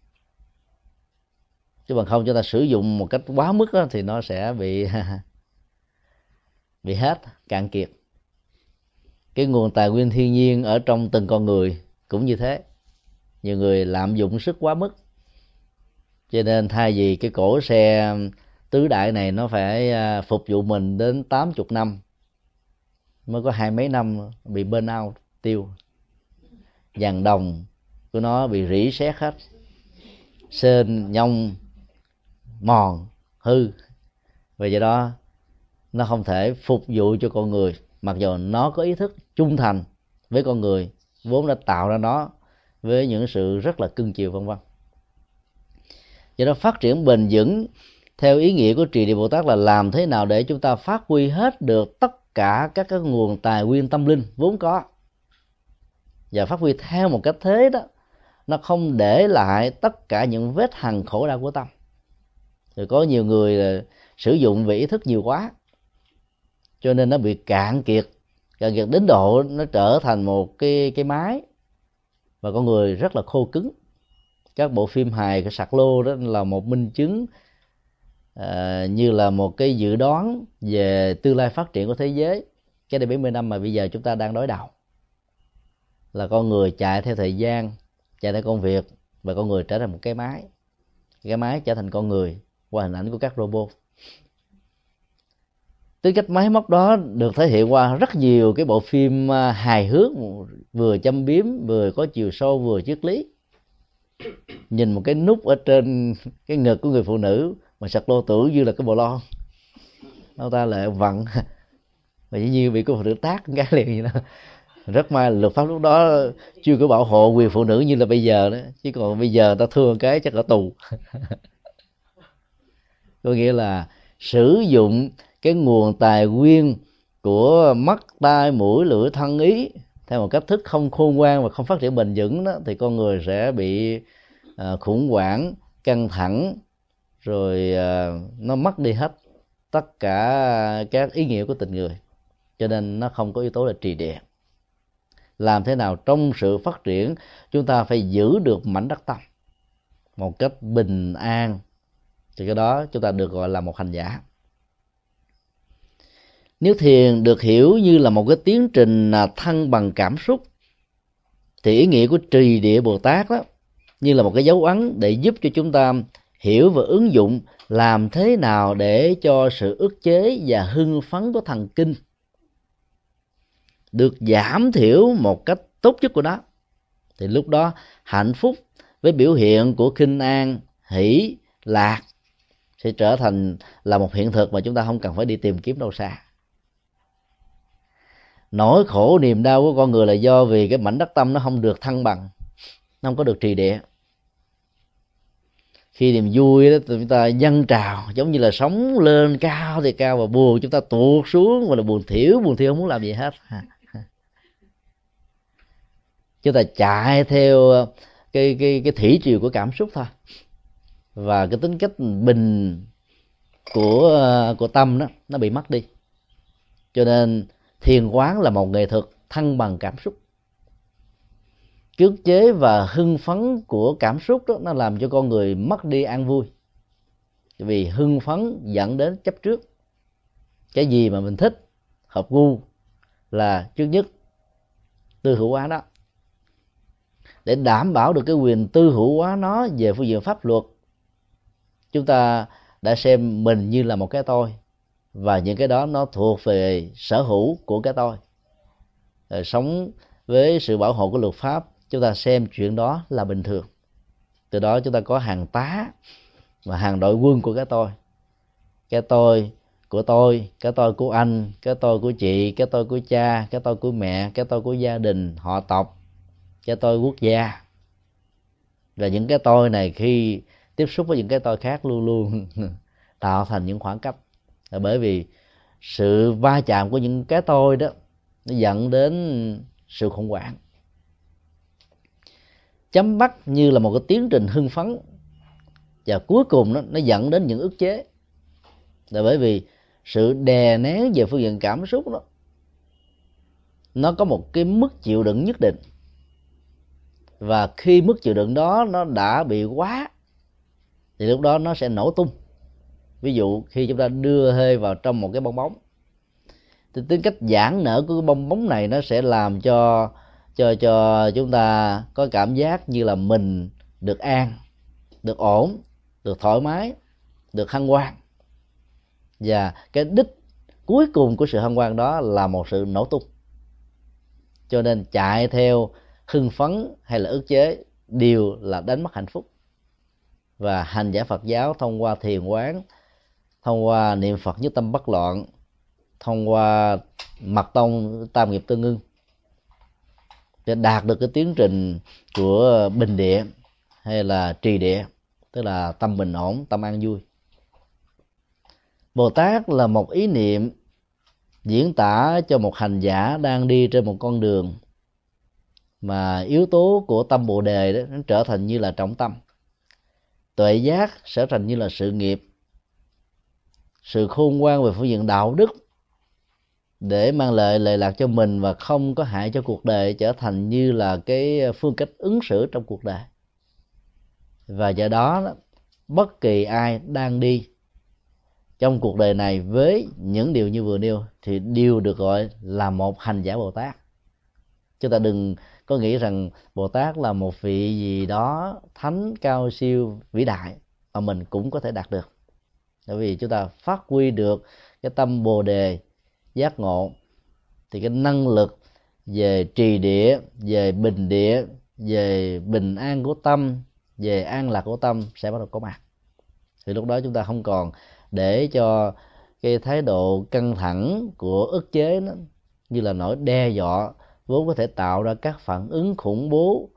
chứ bằng không chúng ta sử dụng một cách quá mức đó, thì nó sẽ bị bị hết cạn kiệt. Cái nguồn tài nguyên thiên nhiên ở trong từng con người cũng như thế. Nhiều người lạm dụng sức quá mức. Cho nên thay vì cái cổ xe tứ đại này nó phải à, phục vụ mình đến tám chục năm mới có hai mấy năm bị bên out tiêu. Vàng đồng của nó bị rỉ sét hết. Sên nhông mòn, hư. Và do đó, nó không thể phục vụ cho con người, mặc dù nó có ý thức trung thành với con người, vốn đã tạo ra nó với những sự rất là cưng chiều vân vân. Do đó phát triển bền vững theo ý nghĩa của trì địa bồ tát là làm thế nào để chúng ta phát huy hết được tất cả các cái nguồn tài nguyên tâm linh vốn có. Và phát huy theo một cách thế đó, nó không để lại tất cả những vết hằn khổ đau của tâm rồi có nhiều người là sử dụng về ý thức nhiều quá cho nên nó bị cạn kiệt cạn kiệt đến độ nó trở thành một cái cái máy. Và con người rất là khô cứng. Các bộ phim hài cái sạc lô đó là một minh chứng à, như là một cái dự đoán về tương lai phát triển của thế giới. Cái đây 70 năm mà bây giờ chúng ta đang đối đầu. Là con người chạy theo thời gian chạy theo công việc và con người trở thành một cái máy. Cái máy trở thành con người qua hình ảnh của các robot. Tính cách máy móc đó được thể hiện qua rất nhiều cái bộ phim à, hài hước, vừa châm biếm, vừa có chiều sâu, vừa triết lý. Nhìn một cái nút ở trên cái ngực của người phụ nữ mà sạc lô tưởng như là cái bồ lon. Ông ta lại vặn. Và dĩ nhiên bị cô phụ nữ tác cái liền vậy đó rất may là luật pháp lúc đó chưa có bảo hộ quyền phụ nữ như là bây giờ đó. Chứ còn bây giờ ta thương cái chắc ở tù. có nghĩa là sử dụng cái nguồn tài nguyên của mắt tai mũi lưỡi thân ý theo một cách thức không khôn ngoan và không phát triển bền vững đó thì con người sẽ bị uh, khủng hoảng căng thẳng rồi uh, nó mất đi hết tất cả các ý nghĩa của tình người. Cho nên nó không có yếu tố là trì địa làm thế nào trong sự phát triển chúng ta phải giữ được mảnh đất tâm một cách bình an thì cái đó chúng ta được gọi là một hành giả. Nếu thiền được hiểu như là một cái tiến trình à, thăng bằng cảm xúc thì ý nghĩa của trì địa bồ tát đó như là một cái dấu ấn để giúp cho chúng ta hiểu và ứng dụng làm thế nào để cho sự ức chế và hưng phấn của thần kinh được giảm thiểu một cách tốt nhất của nó. Thì lúc đó hạnh phúc với biểu hiện của kinh an hỷ lạc sẽ trở thành là một hiện thực mà chúng ta không cần phải đi tìm kiếm đâu xa. Nỗi khổ niềm đau của con người là do vì cái mảnh đất tâm nó không được thăng bằng, nó không có được trì địa. Khi niềm vui đó, chúng ta dâng trào, giống như là sống lên cao thì cao và buồn chúng ta tuột xuống và là buồn thiểu buồn thiểu không muốn làm gì hết. Chúng ta chạy theo cái cái cái thủy triều của cảm xúc thôi và cái tính cách bình của của tâm đó, nó bị mất đi. Cho nên thiền quán là một nghệ thuật thăng bằng cảm xúc. Cưỡng chế và hưng phấn của cảm xúc đó, nó làm cho con người mất đi an vui. Vì hưng phấn dẫn đến chấp trước. Cái gì mà mình thích, hợp gu là trước nhất tư hữu hóa đó. Để đảm bảo được cái quyền tư hữu hóa nó về phương diện pháp luật chúng ta đã xem mình như là một cái tôi, và những cái đó nó thuộc về sở hữu của cái tôi. Rồi sống với sự bảo hộ của luật pháp, chúng ta xem chuyện đó là bình thường. Từ đó chúng ta có hàng tá và hàng đội quân của cái tôi. Cái tôi của tôi, cái tôi của anh, cái tôi của chị, cái tôi của cha, cái tôi của mẹ, cái tôi của gia đình, họ tộc, cái tôi quốc gia. Và những cái tôi này khi tiếp xúc với những cái tôi khác luôn luôn tạo thành những khoảng cách. Là bởi vì sự va chạm của những cái tôi đó nó dẫn đến sự khủng hoảng. Chấm bắt như là một cái tiến trình hưng phấn và cuối cùng nó, nó dẫn đến những ức chế. Là bởi vì sự đè nén về phương diện cảm xúc đó nó có một cái mức chịu đựng nhất định. Và khi mức chịu đựng đó nó đã bị quá thì lúc đó nó sẽ nổ tung. Ví dụ khi chúng ta đưa hơi vào trong một cái bong bóng. Thì tính cách giãn nở của cái bong bóng này nó sẽ làm cho cho cho chúng ta có cảm giác như là mình được an, được ổn, được thoải mái, được hân hoan và cái đích cuối cùng của sự hân hoan đó là một sự nổ tung. Cho nên chạy theo hưng phấn hay là ức chế đều là đánh mất hạnh phúc và hành giả Phật giáo thông qua thiền quán, thông qua niệm Phật nhất tâm bất loạn, thông qua mật tông tam nghiệp tương ưng để đạt được cái tiến trình của bình địa hay là trì địa, tức là tâm bình ổn, tâm an vui. Bồ tát là một ý niệm diễn tả cho một hành giả đang đi trên một con đường mà yếu tố của tâm bồ đề đó, nó trở thành như là trọng tâm tuệ giác sẽ thành như là sự nghiệp, sự khôn ngoan về phương diện đạo đức để mang lại lệ lạc cho mình và không có hại cho cuộc đời trở thành như là cái phương cách ứng xử trong cuộc đời. Và do đó, bất kỳ ai đang đi trong cuộc đời này với những điều như vừa nêu thì đều được gọi là một hành giả bồ tát. Chúng ta đừng có nghĩ rằng bồ tát là một vị gì đó thánh cao siêu vĩ đại mà mình cũng có thể đạt được? Bởi vì chúng ta phát huy được cái tâm bồ đề, giác ngộ, thì cái năng lực về trì địa, về bình địa, về bình an của tâm, về an lạc của tâm sẽ bắt đầu có mặt. Thì lúc đó chúng ta không còn để cho cái thái độ căng thẳng của ức chế nó, như là nỗi đe dọa vốn có thể tạo ra các phản ứng khủng bố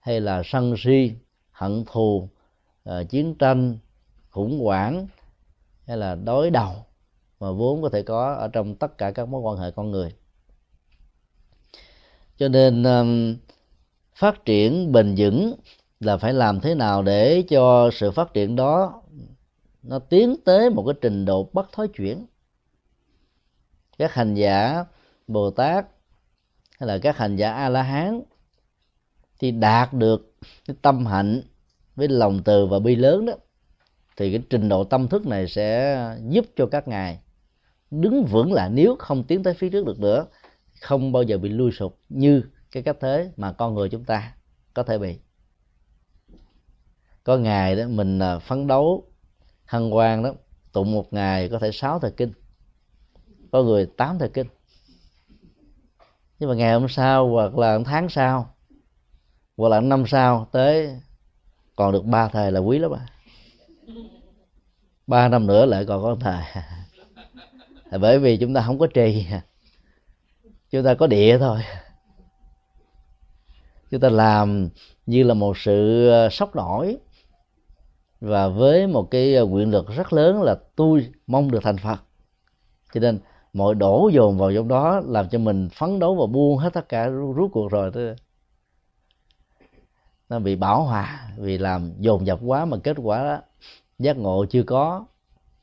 hay là sân si hận thù uh, chiến tranh khủng hoảng hay là đối đầu mà vốn có thể có ở trong tất cả các mối quan hệ con người. Cho nên um, phát triển bền vững là phải làm thế nào để cho sự phát triển đó nó tiến tới một cái trình độ bất thối chuyển. Các hành giả bồ tát hay là các hành giả a la hán thì đạt được cái tâm hạnh với lòng từ và bi lớn đó, thì cái trình độ tâm thức này sẽ giúp cho các ngài đứng vững là nếu không tiến tới phía trước được nữa, không bao giờ bị lui sụp như cái cách thế mà con người chúng ta có thể bị. Có ngày đó mình à, phấn đấu hăng quan đó, tụng một ngày có thể sáu thời kinh, có người tám thời kinh nhưng mà ngày hôm sau hoặc là tháng sau, hoặc là năm sau tới, còn được ba thời là quý lắm à. Ba năm nữa lại còn có thời là bởi vì chúng ta không có trì, chúng ta có địa thôi. Chúng ta làm như là một sự ờ, sốc nổi. Và với một cái ờ, nguyện lực rất lớn là tôi mong được thành phật. Cho nên mọi đổ dồn vào trong đó làm cho mình phấn đấu và buông hết tất cả rút cuộc rồi đó. Nó bị bảo hòa vì làm dồn dập quá mà kết quả đó giác ngộ chưa có.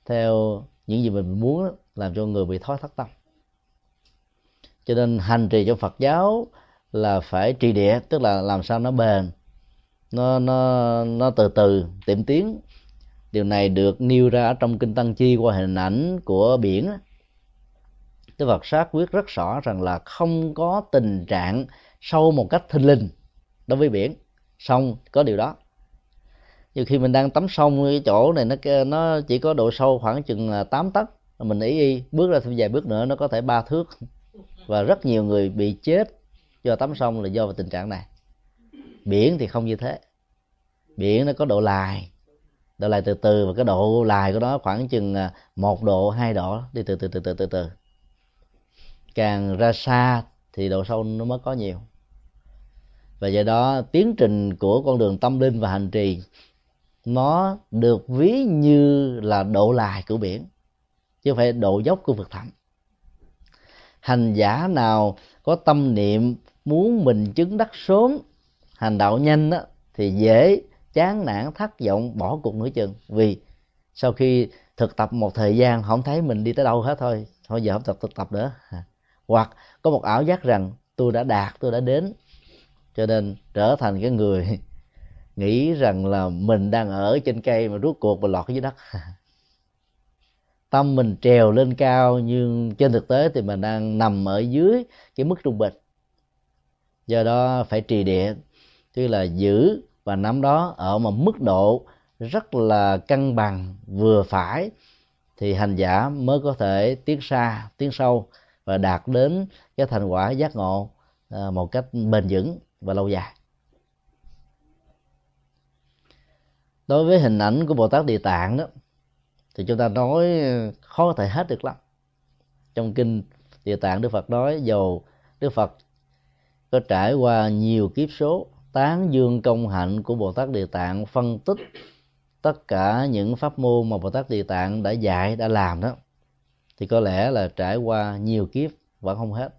Theo những gì mình muốn đó, làm cho người bị thói thất tâm. Cho nên hành trì cho Phật giáo là phải trì địa tức là làm sao nó bền. Nó nó nó từ từ tiệm tiến. Điều này được nêu ra ở trong kinh tăng chi qua hình ảnh của biển Đức Phật xác quyết rất rõ rằng là không có tình trạng sâu một cách thinh linh đối với biển. Sông có điều đó. Nhiều khi mình đang tắm sông cái chỗ này, nó nó chỉ có độ sâu khoảng chừng à, 8 tấc. Mình ý y bước ra thêm vài bước nữa, nó có thể ba thước. Và rất nhiều người bị chết do tắm sông là do tình trạng này. Biển thì không như thế. Biển nó có độ lài. Độ lài từ từ, và cái độ lài của nó khoảng chừng à, một độ, hai độ. Đi từ từ từ từ từ từ càng ra xa thì độ sâu nó mới có nhiều. Và do đó tiến trình của con đường tâm linh và hành trì nó được ví như là độ lại của biển chứ không phải độ dốc của vực thẳm. Hành giả nào có tâm niệm muốn mình chứng đắc sớm hành đạo nhanh đó, thì dễ chán nản thất vọng bỏ cuộc nửa chừng. Vì sau khi thực tập một thời gian không thấy mình đi tới đâu hết thôi. Thôi giờ không tập thực tập nữa hoặc có một ảo giác rằng tôi đã đạt, tôi đã đến. Cho nên trở thành cái người nghĩ rằng là mình đang ở trên cây mà rút cuộc mà lọt dưới đất. Tâm mình trèo lên cao nhưng trên thực tế thì mình đang nằm ở dưới cái mức trung bình. Do đó phải trì địa, tức là giữ và nắm đó ở một mức độ rất là cân bằng vừa phải thì hành giả mới có thể tiến xa, tiến sâu và đạt đến cái thành quả giác ngộ à, một cách bền vững và lâu dài. Đối với hình ảnh của bồ tát địa tạng đó, thì chúng ta nói khó có thể hết được lắm. Trong kinh địa tạng, đức phật nói, dầu đức phật có trải qua nhiều kiếp số, tán dương công hạnh của bồ tát địa tạng, phân tích tất cả những pháp môn mà bồ tát địa tạng đã dạy, đã làm đó thì có lẽ là trải qua nhiều kiếp vẫn không hết.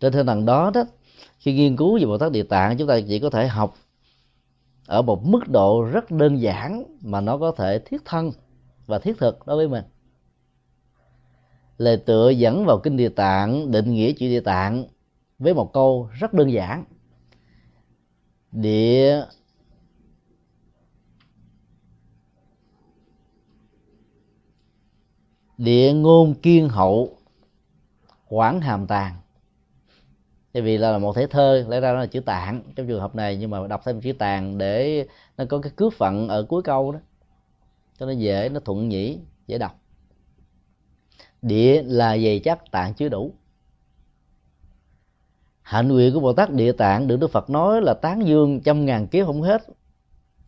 Trên tinh thần đó đó, khi nghiên cứu về bồ tát địa tạng, chúng ta chỉ có thể học ở một mức độ rất đơn giản mà nó có thể thiết thân và thiết thực đối với mình. Lời tựa dẫn vào kinh địa tạng, định nghĩa chữ địa tạng với một câu rất đơn giản. Địa địa ngôn kiên hậu quảng hàm tàng. Tại vì là một thể thơ, lẽ ra nó là chữ tạng trong trường hợp này, nhưng mà đọc thêm chữ tàng để nó có cái cướp phận ở cuối câu đó, cho nó dễ, nó thuận nhĩ, dễ đọc. Địa là dày chắc, tạng chứa đủ. Hạnh nguyện của bồ tát địa tạng được đức phật nói là tán dương trăm ngàn kiếp không hết.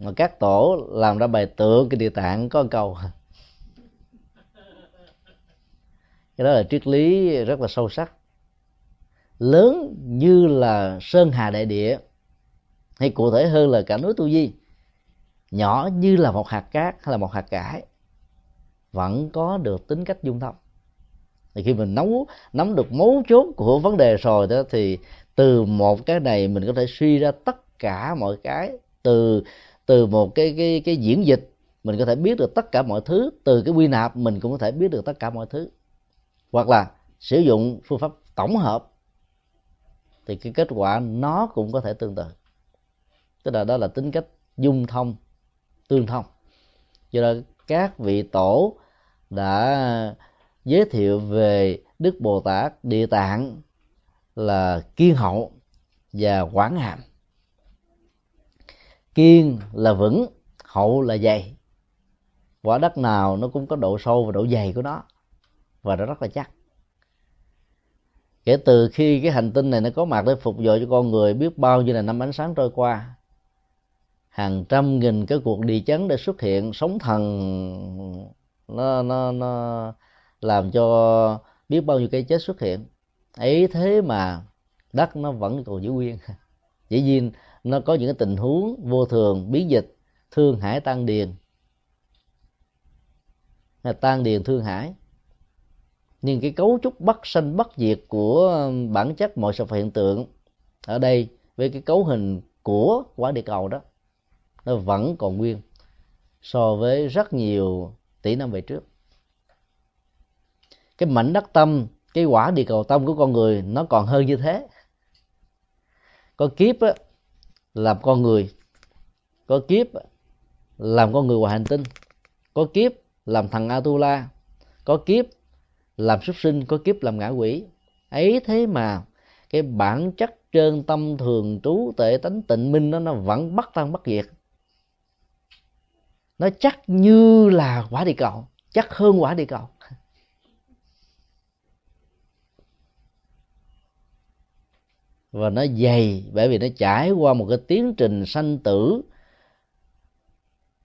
Mà các tổ làm ra bài tượng cái địa tạng có một câu. Cái đó là triết lý rất là sâu sắc. Lớn như là sơn hà đại địa, hay cụ thể hơn là cả núi tu di, nhỏ như là một hạt cát hay là một hạt cải, vẫn có được tính cách dung thông. Thì khi mình nấu, nắm được mấu chốt của vấn đề rồi đó, thì từ một cái này mình có thể suy ra tất cả mọi cái. Từ từ một cái cái cái diễn dịch, mình có thể biết được tất cả mọi thứ. Từ cái quy nạp, mình cũng có thể biết được tất cả mọi thứ hoặc là sử dụng phương pháp tổng hợp, thì cái kết quả nó cũng có thể tương tự. Tức là đó là tính cách dung thông, tương thông. Do đó các vị tổ đã giới thiệu về đức bồ tát địa tạng là kiên hậu và quảng hàm. Kiên là vững, hậu là dày. Quả đất nào nó cũng có độ sâu và độ dày của nó và nó rất là chắc. Kể từ khi cái hành tinh này nó có mặt để phục vụ cho con người, biết bao nhiêu là năm ánh sáng trôi qua. Hàng trăm nghìn cái cuộc địa chấn để xuất hiện, sóng thần, nó nó nó làm cho biết bao nhiêu cái chết xuất hiện. Ấy thế mà đất nó vẫn còn giữ nguyên. Dĩ nhiên, nó có những cái tình huống vô thường, biến dịch, thương hải tan điền. Tan điền thương hải nhưng cái cấu trúc bất sanh bất diệt của bản chất mọi sự hiện tượng ở đây với cái cấu hình của quả địa cầu đó nó vẫn còn nguyên so với rất nhiều tỷ năm về trước. Cái mảnh đất tâm cái quả địa cầu tâm của con người nó còn hơn như thế. Có kiếp á, làm con người. Có kiếp làm con người ngoài hành tinh. Có kiếp làm thằng Atula. Có kiếp làm súc sinh có kiếp làm ngã quỷ. Ấy thế mà, cái bản chất trơn tâm thường trú tệ tánh tịnh minh đó, nó vẫn bắt tăng bắt diệt. Nó chắc như là quả địa cầu, chắc hơn quả địa cầu. Và nó dày, bởi vì nó trải qua một cái tiến trình sanh tử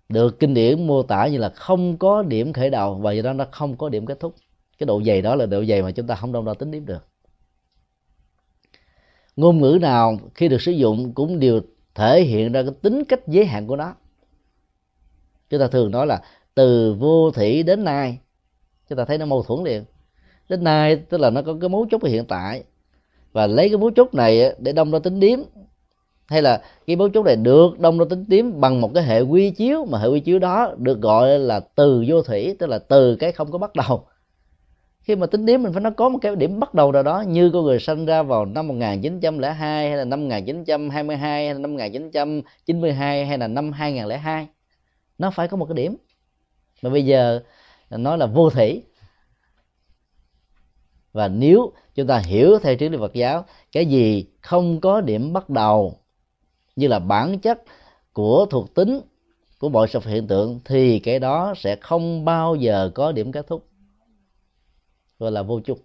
được kinh điển mô tả như là không có điểm khởi đầu, và do đó nó không có điểm kết thúc cái độ dày đó là độ dày mà chúng ta không đông đo tính điểm được. Ngôn ngữ nào khi được sử dụng cũng đều thể hiện ra cái tính cách giới hạn của nó. Chúng ta thường nói là từ vô thủy đến nay. Chúng ta thấy nó mâu thuẫn liền. Đến nay tức là nó có cái mấu chốt của hiện tại. Và lấy cái mấu chốt này để đông đo tính điểm. Hay là cái mấu chốt này được đông đo tính điểm bằng một cái hệ quy chiếu, mà hệ quy chiếu đó được gọi là từ vô thủy, tức là từ cái không có bắt đầu khi mà tính điểm mình phải nó có một cái điểm bắt đầu nào đó như con người sinh ra vào năm 1902 hay là năm 1922 hay là năm 1992 hay là năm 2002 nó phải có một cái điểm. Mà bây giờ nói là vô thủy. Và nếu chúng ta hiểu theo triết lý Phật giáo, cái gì không có điểm bắt đầu như là bản chất của thuộc tính của mọi sự hiện tượng thì cái đó sẽ không bao giờ có điểm kết thúc gọi là vô chung.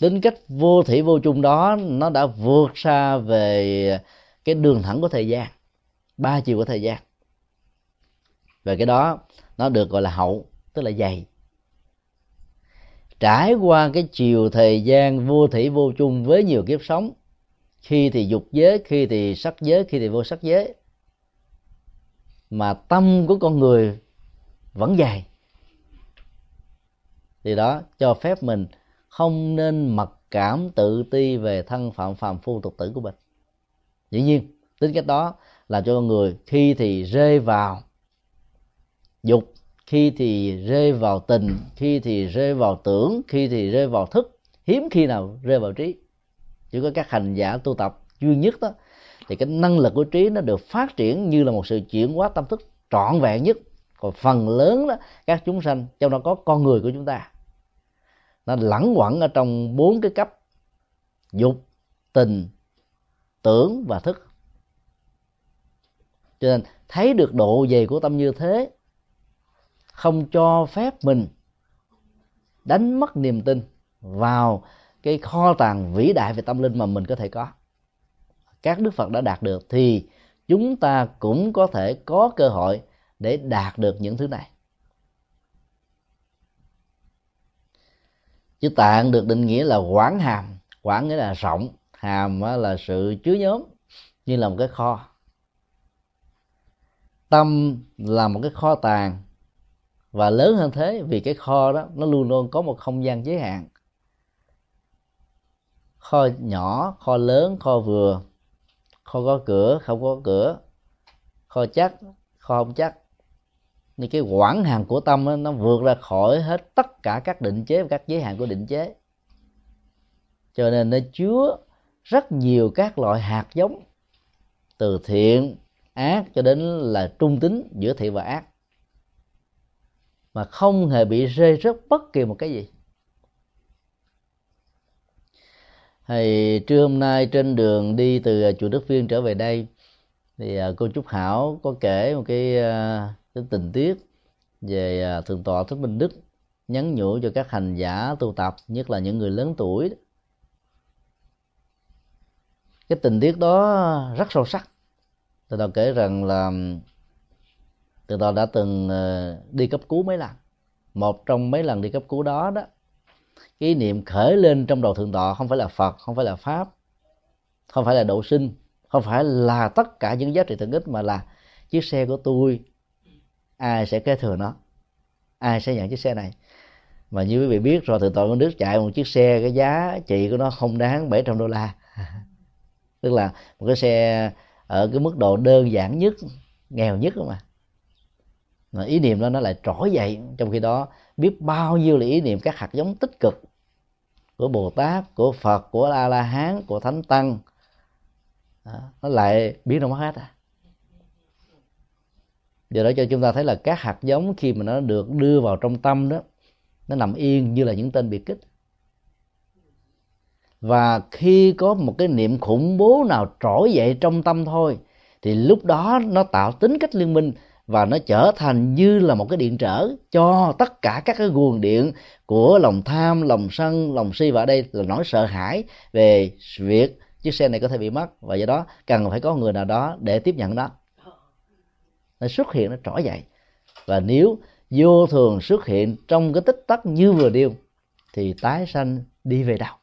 Tính cách vô thủy vô chung đó, nó đã vượt xa về cái đường thẳng của thời gian, ba chiều của thời gian. Và cái đó, nó được gọi là hậu, tức là dày. Trải qua cái chiều thời gian vô thủy vô chung với nhiều kiếp sống, khi thì dục giới, khi thì sắc giới, khi thì vô sắc giới, mà tâm của con người vẫn dài thì đó, cho phép mình không nên mặc cảm tự ti về thân phạm phàm phu tục tử của mình. Dĩ nhiên, tính cách đó làm cho con người khi thì rơi vào dục, khi thì rơi vào tình, khi thì rơi vào tưởng, khi thì rơi vào thức, hiếm khi nào rơi vào trí. Chỉ có các hành giả tu tập duy nhất đó, thì cái năng lực của trí nó được phát triển như là một sự chuyển hóa tâm thức trọn vẹn nhất còn phần lớn đó, các chúng sanh, trong đó có con người của chúng ta, nó lẳng quẩn ở trong bốn cái cấp, dục, tình, tưởng và thức. Cho nên thấy được độ dày của tâm như thế, không cho phép mình đánh mất niềm tin vào cái kho tàng vĩ đại về tâm linh mà mình có thể có. Các đức phật đã đạt được thì chúng ta cũng có thể có cơ hội để đạt được những thứ này. Chữ tạng được định nghĩa là quảng hàm. Quảng nghĩa là rộng. Hàm là sự chứa nhóm, như là một cái kho. Tâm là một cái kho tàng. Và lớn hơn thế, vì cái kho đó, nó luôn luôn có một không gian giới hạn. Kho nhỏ, kho lớn, kho vừa. Kho có cửa, không có cửa. Kho chắc, kho không chắc nên cái quản hàng của tâm đó, nó vượt ra khỏi hết tất cả các định chế và các giới hạn của định chế. Cho nên nó chứa rất nhiều các loại hạt giống từ thiện ác cho đến là trung tính giữa thiện và ác mà không hề bị rơi rớt bất kỳ một cái gì. Thì trưa hôm nay trên đường đi từ chùa Đức Viên trở về đây thì à, cô Trúc Hảo có kể một cái, à, cái tình tiết về à, thượng tọa Thích Minh Đức nhắn nhủ cho các hành giả tu tập, nhất là những người lớn tuổi cái tình tiết đó rất sâu sắc. Tôi đã kể rằng là từ tọa đã từng ờ, đi cấp cứu mấy lần. Một trong mấy lần đi cấp cứu đó đó, cái niệm khởi lên trong đầu thượng tọa không phải là phật, không phải là pháp, không phải là độ sinh, không phải là tất cả những giá trị thượng ích mà là chiếc xe của tôi ai sẽ kế thừa nó? Ai sẽ nhận chiếc xe này? Mà như quý vị biết rồi thượng tọa của nước chạy một chiếc xe, cái giá trị của nó không đáng 700 đô la. Tức là một cái xe ở cái mức độ đơn giản nhất, nghèo nhất mà. Mà ý niệm đó nó lại trỗi dậy. Trong khi đó, biết bao nhiêu là ý niệm các hạt giống tích cực của bồ tát, của phật, của a la hán, của thánh tăng. Nó lại biến đâu mất hết à do đó cho chúng ta thấy là các hạt giống khi mà nó được đưa vào trong tâm đó, nó nằm yên như là những tên biệt kích. Và khi có một cái niệm khủng bố nào trỗi dậy trong tâm thôi, thì lúc đó nó tạo tính cách liên minh và nó trở thành như là một cái điện trở cho tất cả các cái nguồn điện của lòng tham, lòng sân, lòng si và ở đây là nỗi sợ hãi về việc chiếc xe này có thể bị mất. Và do đó, cần phải có người nào đó để tiếp nhận đó nó xuất hiện, nó trỗi dậy. Và nếu vô thường xuất hiện trong cái tích tắc như vừa điêu thì tái sanh đi về đâu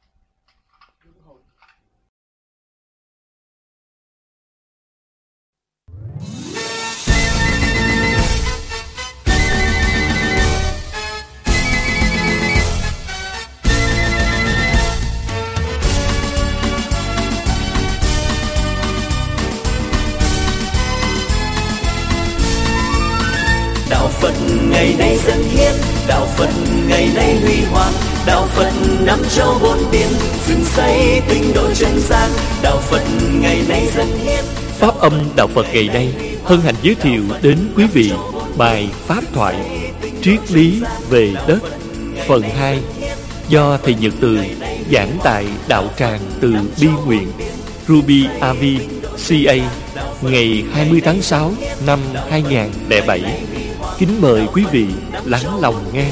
Phật ngày nay dân hiến đạo phật ngày nay huy hoàng. Đạo phật năm châu bốn biển, dựng xây tinh độ chân gian. Đạo phật ngày nay dân hiến pháp âm đạo phật ngày nay hân hạnh giới thiệu đến quý vị bài pháp thoại triết lý về đất, phần 2 do thầy Nhật Từ giảng tại đạo tràng từ Bi Nguyện, Ruby Avi CA ngày 20 tháng 6 năm 2007 Kính mời quý vị lắng lòng nghe.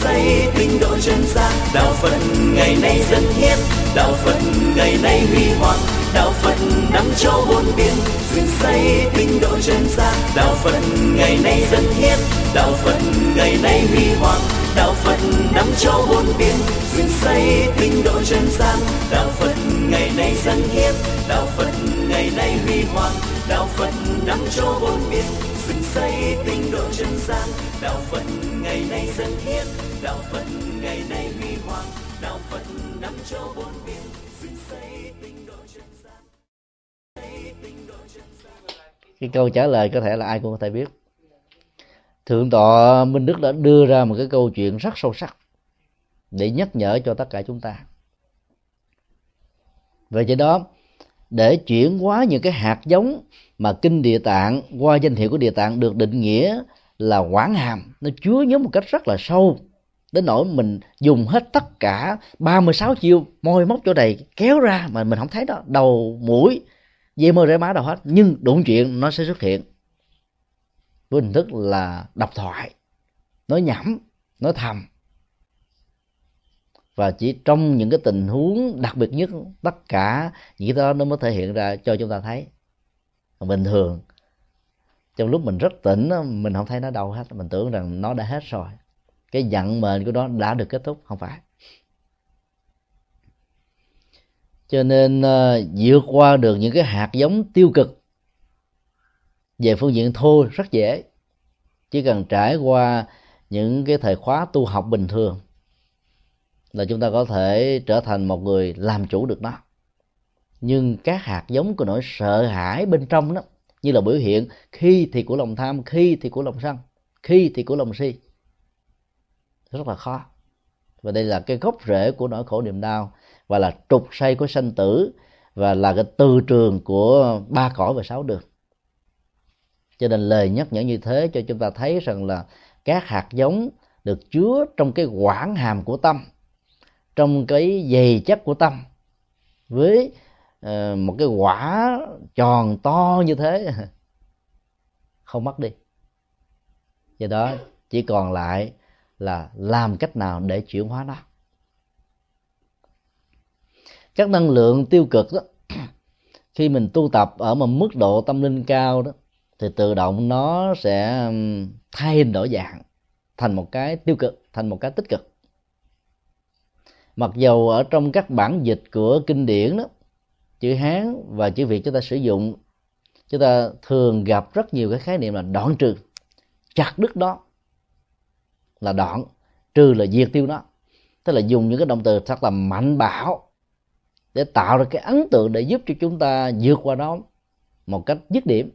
Xây tinh độ chân gian, đạo phật ngày nay dân hiến, đạo phật ngày nay huy hoàng, đạo phật nắm châu bốn biển. Dựng xây tinh độ chân gian, đạo phật ngày nay dân hiến, đạo phật ngày nay huy hoàng, đạo phật nắm châu bốn biển. Dựng xây tinh độ chân gian, đạo phật ngày nay dân hiến, đạo phật ngày nay huy hoàng, đạo phật nắm châu bốn biển dựng xây tinh độ chân gian. Đạo phật ngày nay dân hiến đạo phật ngày nay huy hoàng. Đạo phật năm châu bốn biển dựng xây tinh độ chân gian. Cái câu trả lời có thể là ai cũng có thể biết. Thượng tọa minh đức đã đưa ra một cái câu chuyện rất sâu sắc để nhắc nhở cho tất cả chúng ta. Về cho đó để chuyển hóa những cái hạt giống mà kinh địa tạng, qua danh hiệu của địa tạng được định nghĩa là quảng hàm. Nó chứa nhớ một cách rất là sâu, đến nỗi mình dùng hết tất cả 36 chiêu môi móc chỗ này kéo ra mà mình không thấy đó, đầu, mũi, dây mơ rễ má đâu hết. Nhưng đụng chuyện nó sẽ xuất hiện với hình thức là độc thoại, nói nhẩm nói thầm và chỉ trong những cái tình huống đặc biệt nhất tất cả những cái đó nó mới thể hiện ra cho chúng ta thấy. Bình thường trong lúc mình rất tỉnh mình không thấy nó đâu hết. Mình tưởng rằng nó đã hết rồi. Cái giận mệnh của nó đã được kết thúc không phải. Cho nên uh, vượt qua được những cái hạt giống tiêu cực về phương diện thô rất dễ. Chỉ cần trải qua những cái thời khóa tu học bình thường là chúng ta có thể trở thành một người làm chủ được nó. Nhưng các hạt giống của nỗi sợ hãi bên trong đó, như là biểu hiện khi thì của lòng tham, khi thì của lòng sân, khi thì của lòng si rất là khó. Và đây là cái gốc rễ của nỗi khổ niềm đau, và là trục say của sanh tử, và là cái từ trường của ba cõi và sáu đường. Cho nên lời nhắc nhở như thế cho chúng ta thấy rằng là các hạt giống được chứa trong cái quảng hàm của tâm trong cái dày chất của tâm với ờ, một cái quả tròn to như thế, không mất đi. Do đó chỉ còn lại là làm cách nào để chuyển hóa nó. Các năng lượng tiêu cực đó, khi mình tu tập ở một mức độ tâm linh cao đó, thì tự động nó sẽ thay hình đổi dạng thành một cái tiêu cực, thành một cái tích cực mặc dầu ở trong các bản dịch của kinh điển đó, chữ hán và chữ việt chúng ta sử dụng, chúng ta thường gặp rất nhiều cái khái niệm là đoạn trừ. Chặt đứt đó là đoạn, trừ là diệt tiêu nó tức là dùng những cái động từ thật là mạnh bạo để tạo ra cái ấn tượng để giúp cho chúng ta vượt qua đó một cách dứt điểm.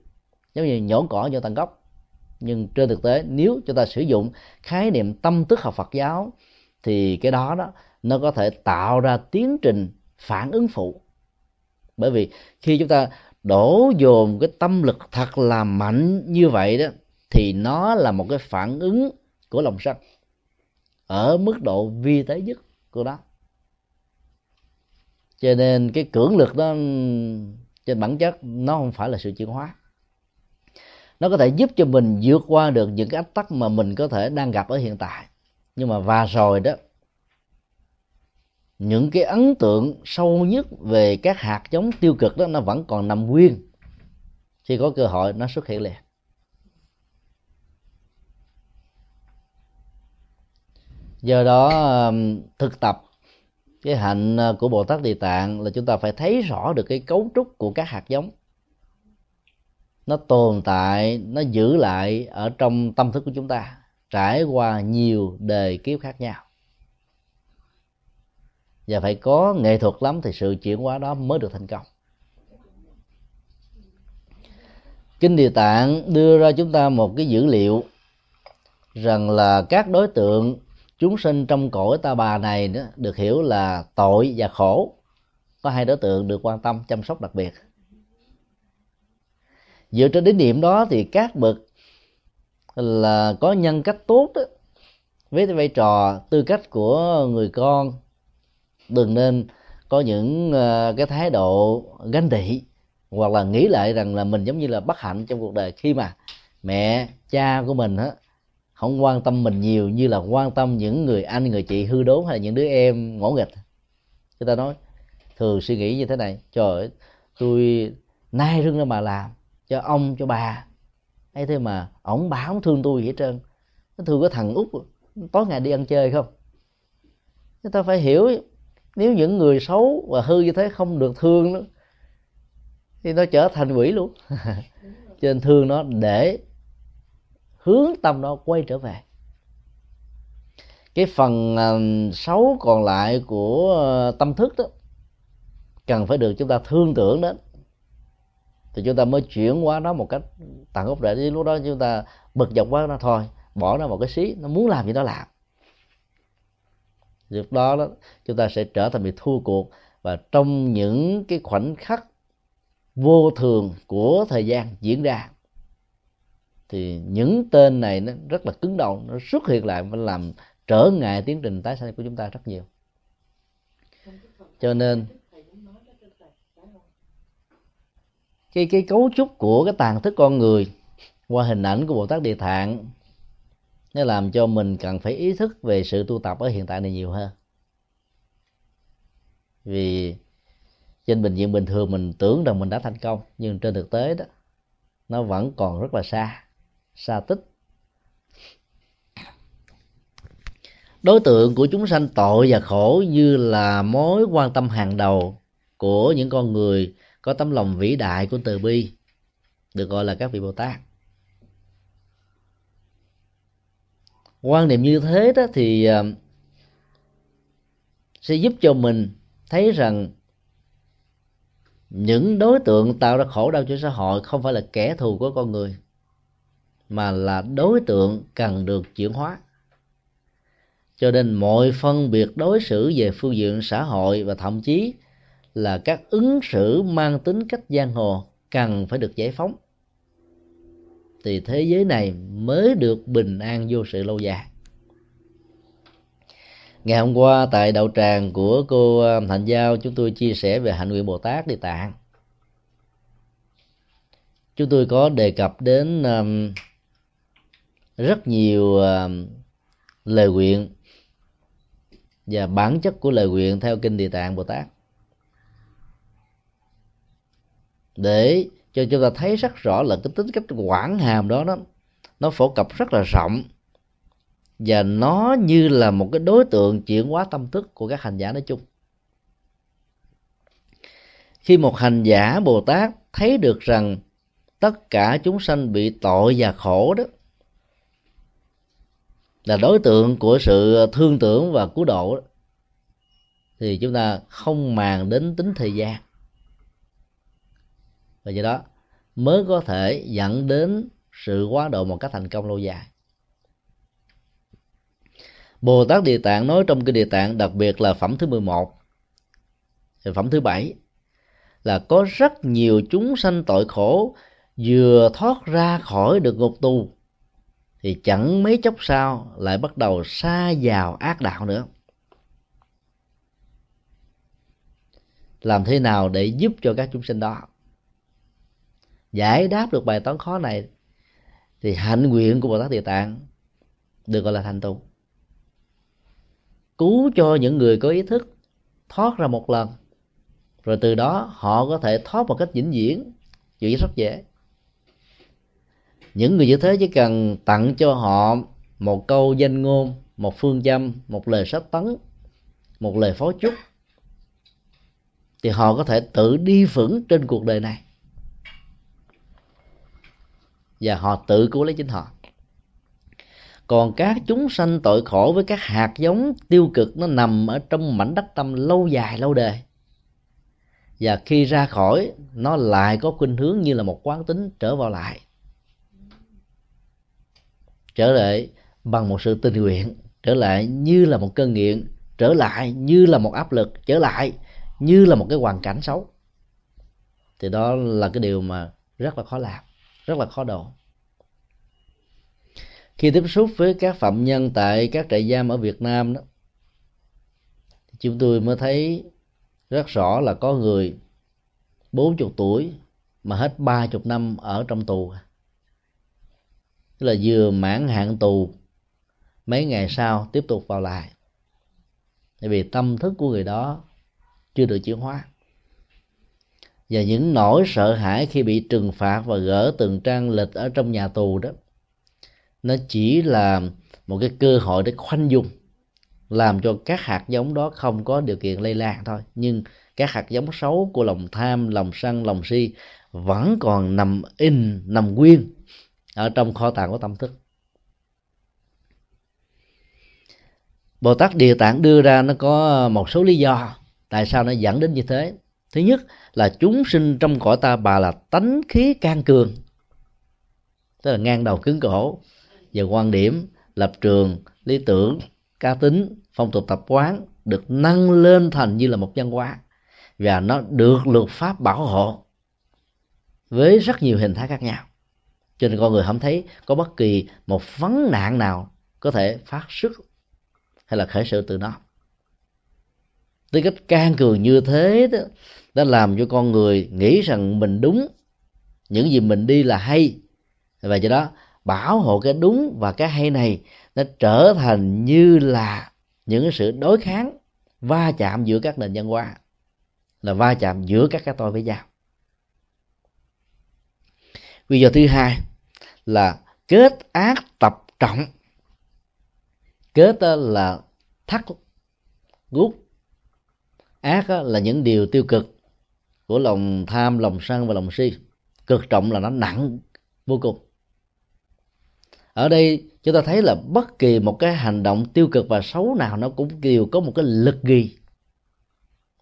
Giống như nhổ cỏ vô tận gốc. Nhưng trên thực tế, nếu chúng ta sử dụng khái niệm tâm tức học Phật giáo, thì cái đó đó nó có thể tạo ra tiến trình phản ứng phụ. Bởi vì khi chúng ta đổ dồn cái tâm lực thật là mạnh như vậy đó, thì nó là một cái phản ứng của lòng sân ở mức độ vi tế nhất của nó. Cho nên cái cưỡng lực đó trên bản chất nó không phải là sự chuyển hóa. Nó có thể giúp cho mình vượt qua được những cái ách tắc mà mình có thể đang gặp ở hiện tại. Nhưng mà và rồi đó những cái ấn tượng sâu nhất về các hạt giống tiêu cực đó, nó vẫn còn nằm nguyên. Khi có cơ hội, nó xuất hiện liền. Do đó thực tập cái hạnh ờ, của bồ tát địa tạng là chúng ta phải thấy rõ được cái cấu trúc của các hạt giống. Nó tồn tại, nó giữ lại ở trong tâm thức của chúng ta, trải qua nhiều đời kiếp khác nhau và phải có nghệ thuật lắm thì sự chuyển hóa đó mới được thành công. Kinh địa tạng đưa ra chúng ta một cái dữ liệu rằng là các đối tượng chúng sinh trong cõi ta bà này đó được hiểu là tội và khổ. Có hai đối tượng được quan tâm chăm sóc đặc biệt. Dựa trên đến điểm đó thì các bậc là có nhân cách tốt đó, với vai trò tư cách của người con đừng nên có những ờ, cái thái độ ganh tị hoặc là nghĩ lại rằng là mình giống như là bất hạnh trong cuộc đời. Khi mà mẹ, cha của mình á, không quan tâm mình nhiều như là quan tâm những người anh, người chị hư đốn hay là những đứa em ngỗ nghịch. Người ta nói, thường suy nghĩ như thế này, trời ơi, tôi nay rưng ra mà làm cho ông, cho bà. Ấy thế mà ổng bà không thương tôi gì hết trơn. Nó thương có thằng út, tối ngày đi ăn chơi không? Chúng ta phải hiểu nếu những người xấu và hư như thế không được thương nữa thì nó trở thành quỷ luôn. Cho nên thương nó để hướng tâm nó quay trở về. Cái phần à, xấu còn lại của à, tâm thức đó, cần phải được chúng ta thương tưởng đến. Thì chúng ta mới chuyển qua nó một cách tận gốc rễ. Lúc đó chúng ta bực dọc quá nó thôi, bỏ nó một cái xí, nó muốn làm gì nó làm lúc đó, đó chúng ta sẽ trở thành bị thua cuộc. Và trong những cái khoảnh khắc vô thường của thời gian diễn ra thì những tên này nó rất là cứng đầu nó xuất hiện lại và làm trở ngại tiến trình tái sanh của chúng ta rất nhiều. Cho nên cái cái cấu trúc của cái tàn thức con người qua hình ảnh của bồ tát địa tạng nó làm cho mình cần phải ý thức về sự tu tập ở hiện tại này nhiều hơn. Vì trên bệnh viện bình thường mình tưởng rằng mình đã thành công, nhưng trên thực tế đó, nó vẫn còn rất là xa xa tích. Đối tượng của chúng sanh tội và khổ như là mối quan tâm hàng đầu của những con người có tấm lòng vĩ đại của từ bi, được gọi là các vị bồ tát. Quan niệm như thế đó thì ờ, sẽ giúp cho mình thấy rằng những đối tượng tạo ra khổ đau cho xã hội không phải là kẻ thù của con người, mà là đối tượng cần được chuyển hóa. Cho nên mọi phân biệt đối xử về phương diện xã hội và thậm chí là các ứng xử mang tính cách giang hồ cần phải được giải phóng thì thế giới này mới được bình an vô sự lâu dài. Ngày hôm qua tại đạo tràng của cô à, um, Hạnh Giao chúng tôi chia sẻ về hạnh nguyện Bồ Tát Địa Tạng. Chúng tôi có đề cập đến um, rất nhiều um, lời nguyện và bản chất của lời nguyện theo kinh địa tạng bồ tát. Để cho chúng ta thấy rất rõ là cái tính cách quảng hàm đó nó nó phổ cập rất là rộng. Và nó như là một cái đối tượng chuyển hóa tâm thức của các hành giả nói chung. Khi một hành giả bồ tát thấy được rằng tất cả chúng sanh bị tội và khổ đó là đối tượng của sự thương tưởng và cứu độ đó, thì chúng ta không màng đến tính thời gian và do đó mới có thể dẫn đến sự quá độ một cách thành công lâu dài. Bồ Tát Địa Tạng nói trong kinh Địa Tạng, đặc biệt là phẩm thứ 11 phẩm thứ bảy, là có rất nhiều chúng sanh tội khổ vừa thoát ra khỏi được ngục tù, thì chẳng mấy chốc sau lại bắt đầu xa vào ác đạo nữa. Làm thế nào để giúp cho các chúng sinh đó? Giải đáp được bài toán khó này thì hạnh nguyện của bồ tát địa tạng được gọi là thành tựu. Cứu cho những người có ý thức thoát ra một lần, rồi từ đó họ có thể thoát một cách vĩnh viễn chuyện rất dễ. Những người như thế chỉ cần tặng cho họ một câu danh ngôn, một phương châm, một lời sách tấn, một lời phó chúc, thì họ có thể tự đi vững trên cuộc đời này và họ tự cứu lấy chính họ. Còn các chúng sanh tội khổ với các hạt giống tiêu cực nó nằm ở trong mảnh đất tâm lâu dài, lâu đời. Và khi ra khỏi, nó lại có khuynh hướng như là một quán tính trở vào lại. Trở lại bằng một sự tình nguyện, trở lại như là một cơn nghiện, trở lại như là một áp lực, trở lại như là một cái hoàn cảnh xấu. Thì đó là cái điều mà rất là khó làm rất là khó độ khi tiếp xúc với các phạm nhân tại các trại giam ở Việt Nam đó chúng tôi mới thấy rất rõ là có người 40 tuổi mà hết ba chục năm ở trong tù. Tức là vừa mãn hạn tù, mấy ngày sau tiếp tục vào lại. Tại vì tâm thức của người đó chưa được chuyển hóa và những nỗi sợ hãi khi bị trừng phạt và gỡ từng trang lịch ở trong nhà tù đó. Nó chỉ là một cái cơ hội để khoanh dung làm cho các hạt giống đó không có điều kiện lây lan thôi. Nhưng các hạt giống xấu của lòng tham, lòng sân, lòng si vẫn còn nằm in, nằm nguyên ở trong kho tàng của tâm thức. Bồ tát địa tạng đưa ra nó có một số lý do tại sao nó dẫn đến như thế thứ nhất là chúng sinh trong cõi ta bà là tánh khí can cường. Tức là ngang đầu cứng cổ. Về quan điểm lập trường, lý tưởng, cá tính, phong tục tập quán được nâng lên thành như là một văn hóa. Và nó được luật pháp bảo hộ với rất nhiều hình thái khác nhau. Cho nên con người không thấy có bất kỳ một vấn nạn nào có thể phát xuất hay là khởi sự từ nó. Tư cách can cường như thế đó đã làm cho con người nghĩ rằng mình đúng. Những gì mình đi là hay. Và do đó, bảo hộ cái đúng và cái hay này nó trở thành như là những sự đối kháng, va chạm giữa các nền văn hóa, là va chạm giữa các cái tôi với nhau. Lý do thứ hai là kết ác tập trọng. Kết là thắt gút. Ác là những điều tiêu cực của lòng tham, lòng sân và lòng si. Cực trọng là nó nặng vô cùng. Ở đây, chúng ta thấy là bất kỳ một cái hành động tiêu cực và xấu nào nó cũng đều có một cái lực ghi.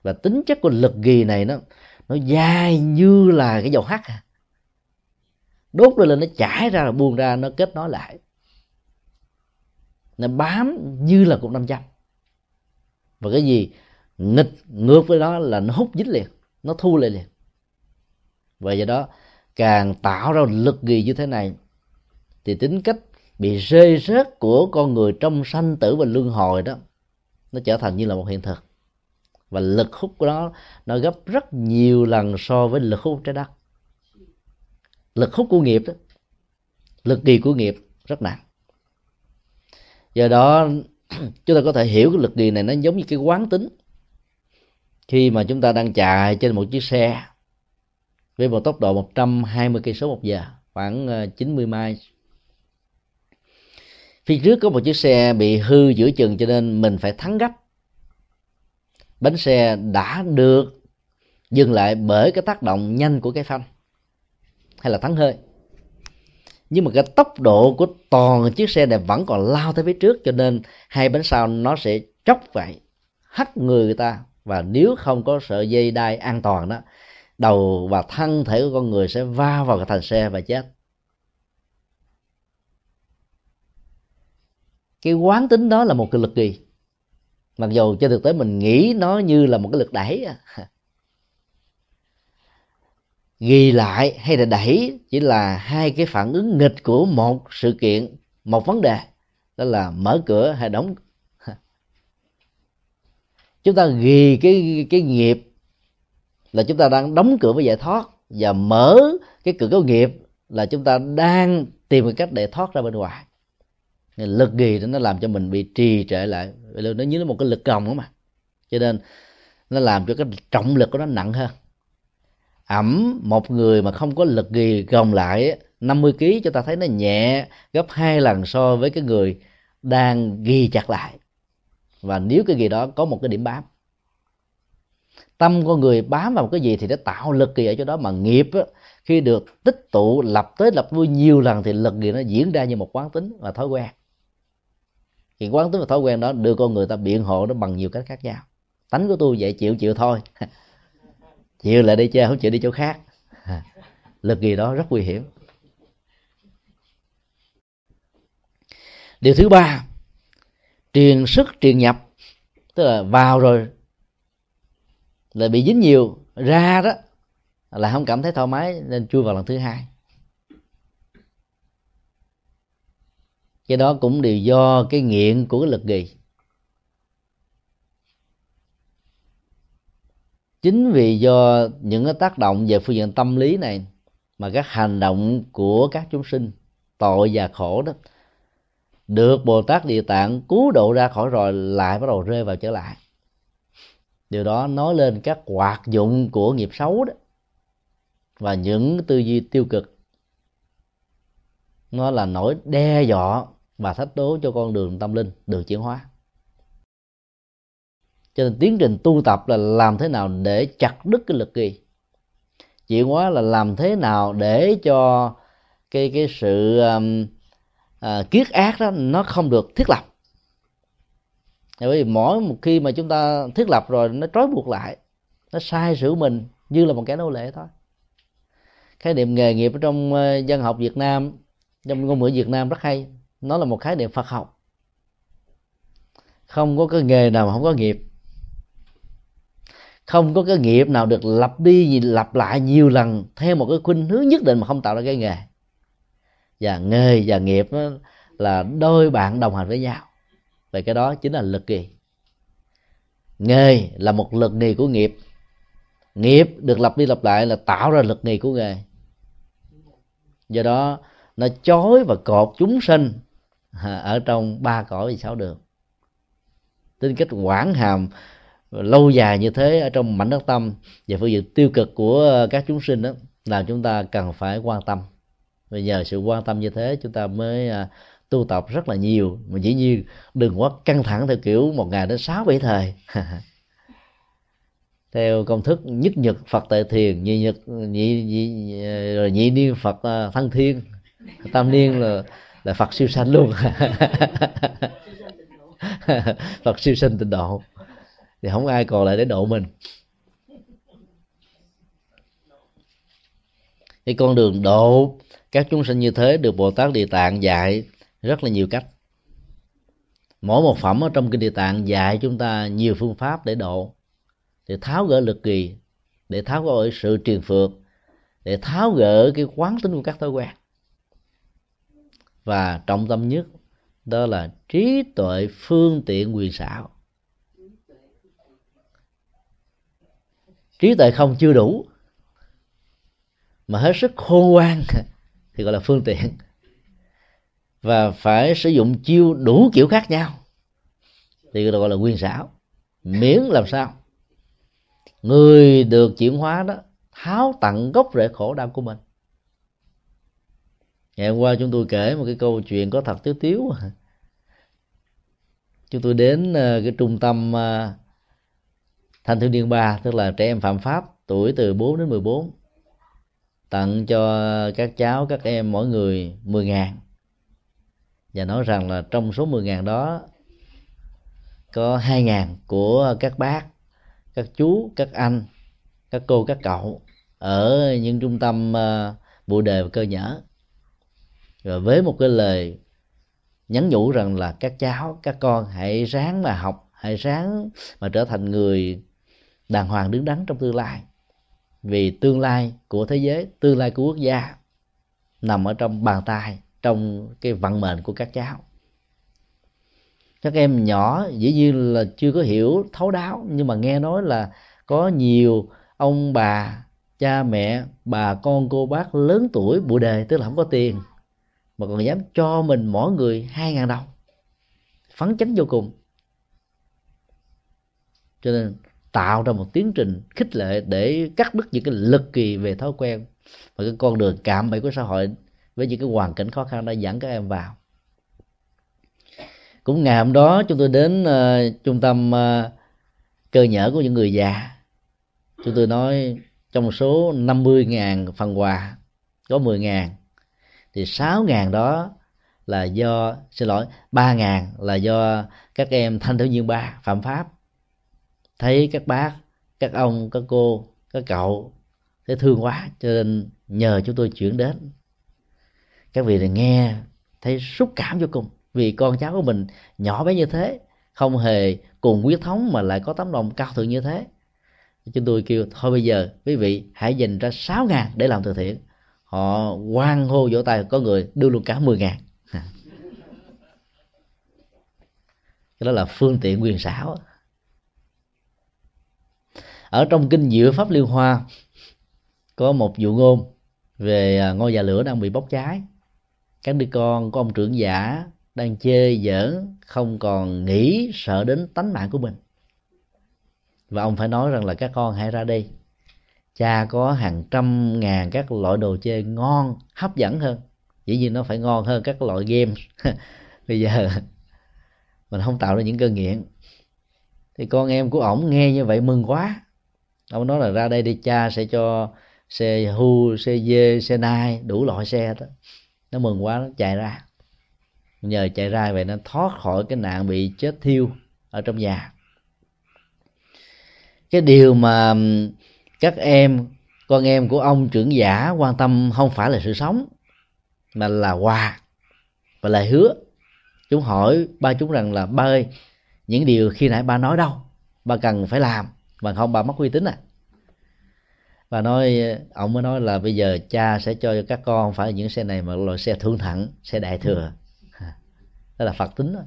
Và tính chất của lực ghi này nó nó dai như là cái dầu hắt à. đốt lên lên nó chảy ra rồi buông ra, nó kết nối lại. Nó bám như là cục năm châm. Và cái gì nghịch ngược với đó là nó hút dính liền nó thu lại liền. Và do đó, càng tạo ra lực gì như thế này, thì tính cách bị rơi rớt của con người trong sanh tử và luân hồi đó, nó trở thành như là một hiện thực. Và lực hút của nó nó gấp rất nhiều lần so với lực hút trái đất. Lực hút của nghiệp đó, lực kỳ của nghiệp rất nặng. Do đó, chúng ta có thể hiểu cái lực kỳ này nó giống như cái quán tính khi mà chúng ta đang chạy trên một chiếc xe với một tốc độ 120 cây số một giờ khoảng 90 ờ, mai phía trước có một chiếc xe bị hư giữa chừng cho nên mình phải thắng gấp. Bánh xe đã được dừng lại bởi cái tác động nhanh của cái phanh hay là thắng hơi. Nhưng mà cái tốc độ của toàn chiếc xe này vẫn còn lao tới phía trước cho nên hai bánh sau nó sẽ chốc vậy hất người người ta và nếu không có sợi dây đai an toàn đó, đầu và thân thể của con người sẽ va vào cái thành xe và chết. Cái quán tính đó là một cái lực gì mặc dù trên thực tế mình nghĩ nó như là một cái lực đẩy ghi lại hay là đẩy chỉ là hai cái phản ứng nghịch của một sự kiện, một vấn đề. Đó là mở cửa hay đóng chúng ta ghi cái cái nghiệp là chúng ta đang đóng cửa với giải thoát và mở cái cửa có nghiệp là chúng ta đang tìm một cách để thoát ra bên ngoài. Lực ghi đó nó làm cho mình bị trì trệ lại. Nó như là một cái lực còng đó mà. Cho nên nó làm cho cái trọng lực của nó nặng hơn. Ẩm, một người mà không có lực ghi gồng lại 50 kg cho ta thấy nó nhẹ gấp hai lần so với cái người đang ghi chặt lại và nếu cái gì đó có một cái điểm bám tâm con người bám vào một cái gì thì nó tạo lực kỳ ở chỗ đó. Mà nghiệp á, khi được tích tụ lập tới lập lui nhiều lần thì lực gì nó diễn ra như một quán tính và thói quen. Thì quán tính và thói quen đó đưa con người ta biện hộ nó bằng nhiều cách khác nhau. Tánh của tôi vậy chịu chịu thôi. Chịu lại đi chơi không chịu đi chỗ khác. Lực gì đó rất nguy hiểm. Điều thứ ba truyền sức truyền nhập, tức là vào rồi, là bị dính nhiều, ra đó, là không cảm thấy thoải mái, nên chui vào lần thứ hai. Cái đó cũng đều do cái nghiện của cái lực gì chính vì do những cái tác động về phương diện tâm lý này, mà các hành động của các chúng sinh tội và khổ đó được bồ tát địa tạng cứu độ ra khỏi rồi lại bắt đầu rơi vào trở lại. Điều đó nói lên các hoạt dụng của nghiệp xấu đó và những tư duy tiêu cực. Nó là nỗi đe dọa và thách đố cho con đường tâm linh được chuyển hóa. Cho nên tiến trình tu tập là làm thế nào để chặt đứt cái lực kỳ? Chuyển hóa là làm thế nào để cho cái cái sự um, à, kiết ác đó nó không được thiết lập. Bởi vì mỗi một khi mà chúng ta thiết lập rồi nó trói buộc lại nó sai sử mình như là một kẻ nô lệ thôi. Khái niệm nghề nghiệp ở trong ờ, dân học Việt Nam trong ngôn ngữ Việt Nam rất hay. Nó là một khái niệm Phật học. Không có cái nghề nào mà không có nghiệp. Không có cái nghiệp nào được lặp đi lặp lại nhiều lần theo một cái khuynh hướng nhất định mà không tạo ra cái nghề và nghề và nghiệp là đôi bạn đồng hành với nhau. Vậy cái đó chính là lực kỳ. Nghề là một lực nghề của nghiệp. Nghiệp được lặp đi lặp lại là tạo ra lực nghề của nghề. Do đó, nó chối và cột chúng sinh ở trong ba cõi và sáu đường. Tính cách quản hàm lâu dài như thế ở trong mảnh đất tâm và phương diện tiêu cực của các chúng sinh đó là chúng ta cần phải quan tâm và nhờ sự quan tâm như thế chúng ta mới à, tu tập rất là nhiều. Mà dĩ nhiên đừng quá căng thẳng theo kiểu một ngày đến sáu bảy thời. Theo công thức nhất nhật phật tại thiền nhị nhật nhị, nhị rồi nhị niên phật à, thân thiên tam niên là là phật siêu sanh luôn. Phật siêu sanh tịnh độ. Thì không ai còn lại để độ mình. Cái con đường độ các chúng sinh như thế được bồ tát địa tạng dạy rất là nhiều cách. Mỗi một phẩm ở trong kinh địa tạng dạy chúng ta nhiều phương pháp để độ, để tháo gỡ lực kỳ, để tháo gỡ sự truyền phược, để tháo gỡ cái quán tính của các thói quen. Và trọng tâm nhất đó là trí tuệ phương tiện quyền xảo. Trí tuệ không chưa đủ, mà hết sức khôn ngoan thì gọi là phương tiện. Và phải sử dụng chiêu đủ kiểu khác nhau. Thì gọi là nguyên xảo. Miễn làm sao. Người được chuyển hóa đó, tháo tận gốc rễ khổ đau của mình. Ngày hôm qua chúng tôi kể một cái câu chuyện có thật tiếu tiếu. Chúng tôi đến ờ, cái trung tâm ờ, thanh thiếu niên ba, tức là trẻ em phạm pháp, tuổi từ 4 đến 14 tặng cho các cháu, các em, mỗi người 10 ngàn. Và nói rằng là trong số 10 ngàn đó, có 2 ngàn của các bác, các chú, các anh, các cô, các cậu ở những trung tâm ờ, bộ đề và cơ nhở. Rồi với một cái lời nhắn nhủ rằng là các cháu, các con hãy ráng mà học, hãy ráng mà trở thành người đàng hoàng đứng đắn trong tương lai vì tương lai của thế giới, tương lai của quốc gia nằm ở trong bàn tay, trong cái vận mệnh của các cháu. Các em nhỏ, dĩ nhiên là chưa có hiểu thấu đáo, nhưng mà nghe nói là có nhiều ông bà, cha mẹ, bà con cô bác lớn tuổi bụi đề, tức là không có tiền, mà còn dám cho mình mỗi người hai ngàn đồng, phấn chấn vô cùng. Cho nên tạo ra một tiến trình khích lệ để cắt đứt những cái lực kỳ về thói quen và cái con đường cạm bẫy của xã hội với những cái hoàn cảnh khó khăn đã dẫn các em vào. Cũng ngày hôm đó chúng tôi đến uh, trung tâm uh, cơ nhở của những người già. Chúng tôi nói trong số 50.000 phần quà có 10.000 thì 6.000 đó là do xin lỗi 3.000 là do các em thanh thiếu niên ba phạm pháp thấy các bác, các ông, các cô, các cậu thấy thương quá, cho nên nhờ chúng tôi chuyển đến. Các vị này nghe, thấy xúc cảm vô cùng, vì con cháu của mình nhỏ bé như thế, không hề cùng huyết thống mà lại có tấm lòng cao thượng như thế. Chúng tôi kêu, thôi bây giờ, quý vị hãy dành ra sáu ngàn để làm từ thiện. Họ quan hô vỗ tay, có người đưa luôn cả mười ngàn. Cái đó là phương tiện quyền xảo ở trong kinh diệu pháp liên hoa, có một vụ ngôn về à, ngôi nhà lửa đang bị bốc cháy. Các đứa con của ông trưởng giả đang chơi giỡn, không còn nghĩ, sợ đến tánh mạng của mình. Và ông phải nói rằng là các con hãy ra đây cha có hàng trăm ngàn các loại đồ chơi ngon, hấp dẫn hơn. Dĩ nhiên nó phải ngon hơn các loại game. Bây giờ mình không tạo ra những cơn nghiện. Thì con em của ổng nghe như vậy mừng quá ông nói là ra đây đi cha, sẽ cho xe hu, xe dê, xe nai đủ loại xe đó nó mừng quá, nó chạy ra. Nhờ chạy ra vậy nó thoát khỏi cái nạn bị chết thiêu ở trong nhà. Cái điều mà các em, con em của ông trưởng giả quan tâm không phải là sự sống, mà là quà và lời hứa. Chúng hỏi ba chúng rằng là, ba ơi, những điều khi nãy ba nói đâu? Ba cần phải làm mà không bà mất uy tín à. Và nói ông mới nói là bây giờ cha sẽ cho các con phải những xe này mà loại xe thương thẳng xe đại thừa. Đó là phật tính đó.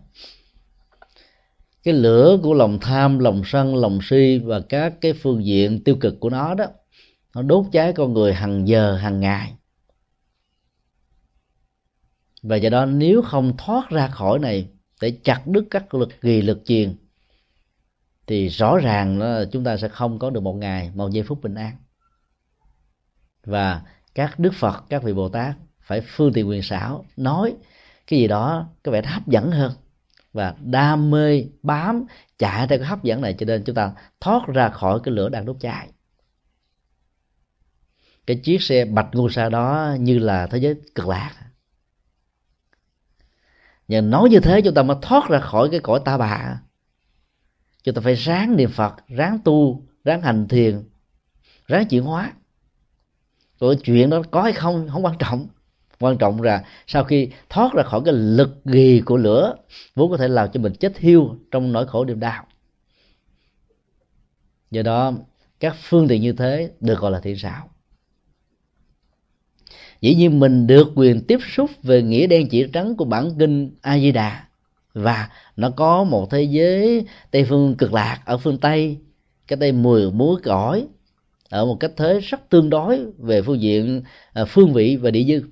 Cái lửa của lòng tham lòng sân lòng si và các cái phương diện tiêu cực của nó đó nó đốt cháy con người hàng giờ hàng ngày. Và do đó nếu không thoát ra khỏi này để chặt đứt các lực kỳ lực truyền thì rõ ràng là chúng ta sẽ không có được một ngày, một giây phút bình an. Và các đức phật, các vị bồ tát phải phương tiện quyền xảo nói cái gì đó có vẻ hấp dẫn hơn và đam mê bám chạy theo cái hấp dẫn này cho nên chúng ta thoát ra khỏi cái lửa đang đốt cháy. Cái chiếc xe bạch ngô sa đó như là thế giới cực lạc nhưng nói như thế chúng ta mới thoát ra khỏi cái cõi ta bà chúng ta phải ráng niệm phật, ráng tu, ráng hành thiền, ráng chuyển hóa. Rồi chuyện đó có hay không không quan trọng. Quan trọng là sau khi thoát ra khỏi cái lực ghì của lửa, vốn có thể làm cho mình chết hiu trong nỗi khổ niềm đau. Do đó, các phương tiện như thế được gọi là thiện xảo. Dĩ nhiên mình được quyền tiếp xúc về nghĩa đen chỉ trắng của bản kinh a di đà và nó có một thế giới tây phương cực lạc ở phương tây. Cái tây mười múa cõi. Ở một cách thế rất tương đối về phương diện à, phương vị và địa dư.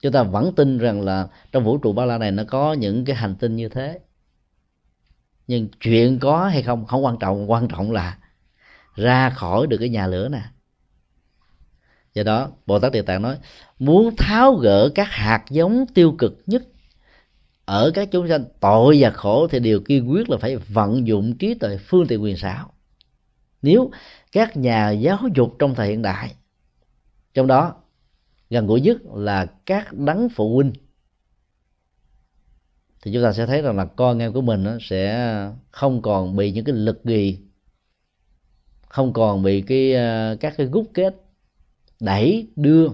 Chúng ta vẫn tin rằng là trong vũ trụ ba la này nó có những cái hành tinh như thế. Nhưng chuyện có hay không không quan trọng. Quan trọng là ra khỏi được cái nhà lửa nè. Do đó, bồ tát địa tạng nói, muốn tháo gỡ các hạt giống tiêu cực nhất ở các chúng sanh, tội và khổ thì điều kiên quyết là phải vận dụng trí tuệ phương tiện quyền xảo. Nếu các nhà giáo dục trong thời hiện đại, trong đó gần gũi nhất là các đấng phụ huynh, thì chúng ta sẽ thấy rằng là con em của mình sẽ không còn bị những cái lực gì, không còn bị cái ờ, các cái gút kết đẩy đưa,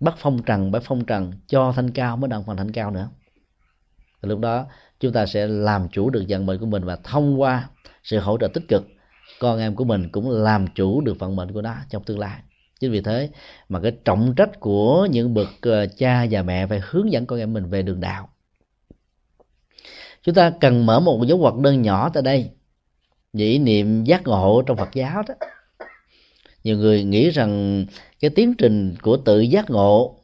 bắt phong trần, bắt phong trần cho thanh cao, mới đặng phần thanh cao nữa thì lúc đó, chúng ta sẽ làm chủ được vận mệnh của mình và thông qua sự hỗ trợ tích cực, con em của mình cũng làm chủ được vận mệnh của nó trong tương lai. Chính vì thế mà cái trọng trách của những bậc ờ, cha và mẹ phải hướng dẫn con em mình về đường đạo. Chúng ta cần mở một dấu ngoặc đơn nhỏ tại đây. Về niệm giác ngộ trong Phật giáo đó. Nhiều người nghĩ rằng cái tiến trình của tự giác ngộ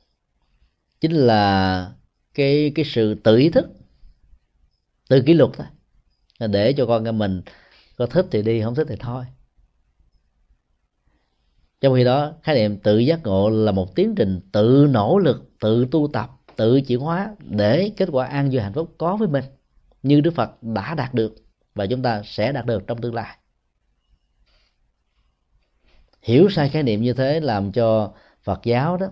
chính là cái cái sự tự ý thức tự kỷ luật thôi. Để cho con em mình có thích thì đi, không thích thì thôi. Trong khi đó, khái niệm tự giác ngộ là một tiến trình tự nỗ lực, tự tu tập, tự chuyển hóa để kết quả an vui hạnh phúc có với mình, như đức phật đã đạt được và chúng ta sẽ đạt được trong tương lai. Hiểu sai khái niệm như thế làm cho phật giáo đó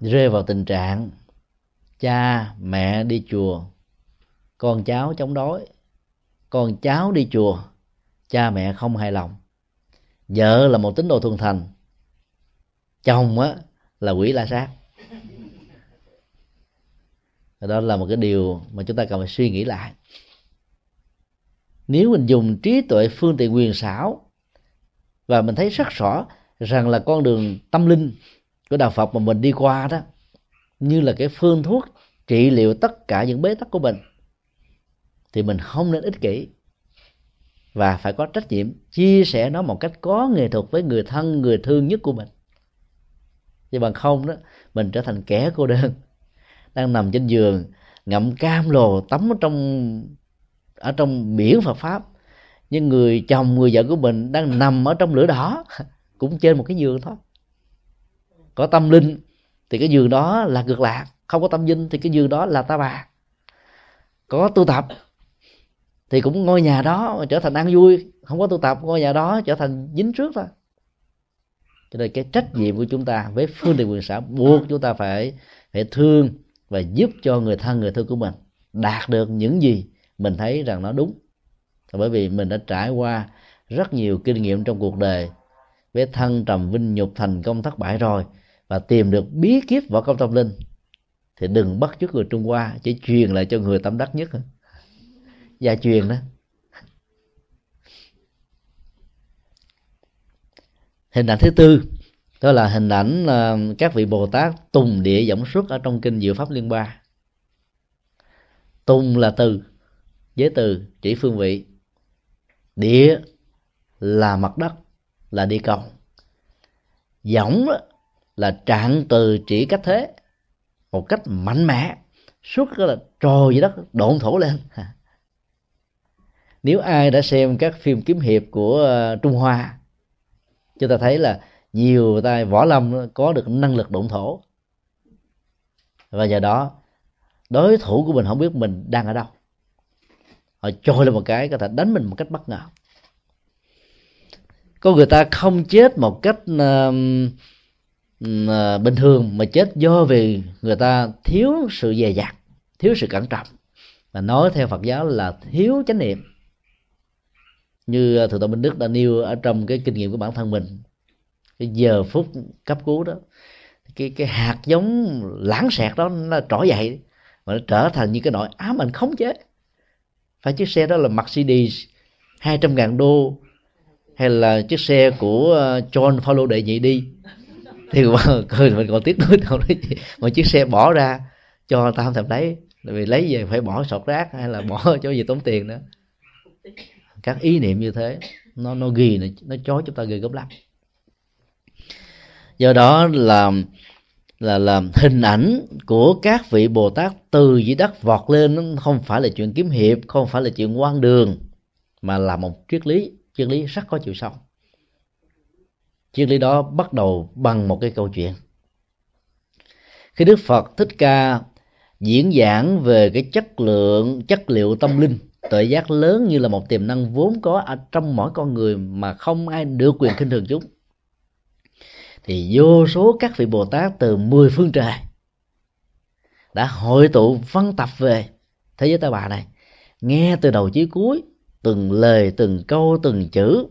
rơi vào tình trạng cha mẹ đi chùa con cháu chống đối. Con cháu đi chùa, cha mẹ không hài lòng. Vợ là một tín đồ thuần thành. Chồng á, là quỷ la sát. Đó là một cái điều mà chúng ta cần phải suy nghĩ lại. Nếu mình dùng trí tuệ phương tiện quyền xảo, và mình thấy rất rõ rằng là con đường tâm linh của đạo Phật mà mình đi qua đó, như là cái phương thuốc trị liệu tất cả những bế tắc của mình thì mình không nên ích kỷ. Và phải có trách nhiệm chia sẻ nó một cách có nghệ thuật với người thân, người thương nhất của mình. Chứ bằng không đó, mình trở thành kẻ cô đơn, đang nằm trên giường, ngậm cam lồ tắm ở trong ở trong biển Phật pháp. Nhưng người chồng, người vợ của mình đang nằm ở trong lửa đỏ, cũng trên một cái giường thôi. Có tâm linh thì cái giường đó là ngược lạc không có tâm linh thì cái giường đó là ta bà. Có tu tập thì cũng ngôi nhà đó trở thành ăn vui, không có tu tập, ngôi nhà đó trở thành dính trước thôi. Cho nên cái trách nhiệm của chúng ta với phương tiện quyền xã buộc chúng ta phải phải thương và giúp cho người thân, người thương của mình đạt được những gì mình thấy rằng nó đúng. Bởi vì mình đã trải qua rất nhiều kinh nghiệm trong cuộc đời với thân trầm vinh nhục thành công thất bại rồi và tìm được bí kíp võ công tâm linh, thì đừng bắt chước người trung hoa chỉ truyền lại cho người tâm đắc nhất gia truyền đó. Hình ảnh thứ tư, đó là hình ảnh ờ, các vị bồ tát tùng địa giọng xuất ở trong kinh diệu pháp liên ba. Tùng là từ, giới từ, chỉ phương vị. Địa là mặt đất, là địa cầu. Giọng là trạng từ chỉ cách thế, một cách mạnh mẽ, xuất là trồi dưới đất, độn thổ lên nếu ai đã xem các phim kiếm hiệp của ờ, trung hoa chúng ta thấy là nhiều tay võ lâm có được năng lực động thổ. Và nhờ đó đối thủ của mình không biết mình đang ở đâu. Họ trôi lên một cái có thể đánh mình một cách bất ngờ. Có người ta không chết một cách uh, uh, bình thường mà chết do vì người ta thiếu sự dè dặt thiếu sự cẩn trọng. Và nói theo phật giáo là thiếu chánh niệm như ờ, thượng tọa minh đức đã nêu ở trong cái kinh nghiệm của bản thân mình, cái giờ phút cấp cứu đó cái cái hạt giống lãng xẹt đó nó trỗi dậy và nó trở thành như cái nỗi ám ảnh khống chế. Phải chiếc xe đó là Mercedes 200 ngàn đô hay là chiếc xe của ờ, John Paulo đệ nhị đi. Thì cười mình còn tiếc nuối đâu đấy mà chiếc xe bỏ ra cho tao không thèm lấy vì lấy về phải bỏ sọt rác hay là bỏ cho gì tốn tiền nữa các ý niệm như thế nó nó ghi nó, nó chói chúng ta ghê gớm lắm do đó là là làm hình ảnh của các vị bồ tát từ dưới đất vọt lên nó không phải là chuyện kiếm hiệp không phải là chuyện quan đường mà là một triết lý triết lý rất có chiều sâu. Triết lý đó bắt đầu bằng một cái câu chuyện. Khi đức phật thích ca diễn giảng về cái chất lượng chất liệu tâm linh tuệ giác lớn như là một tiềm năng vốn có ở trong mỗi con người mà không ai được quyền khinh thường chúng. Thì vô số các vị bồ tát từ mười phương trời đã hội tụ văn tập về thế giới ta bà này, nghe từ đầu chí cuối, từng lời, từng câu, từng chữ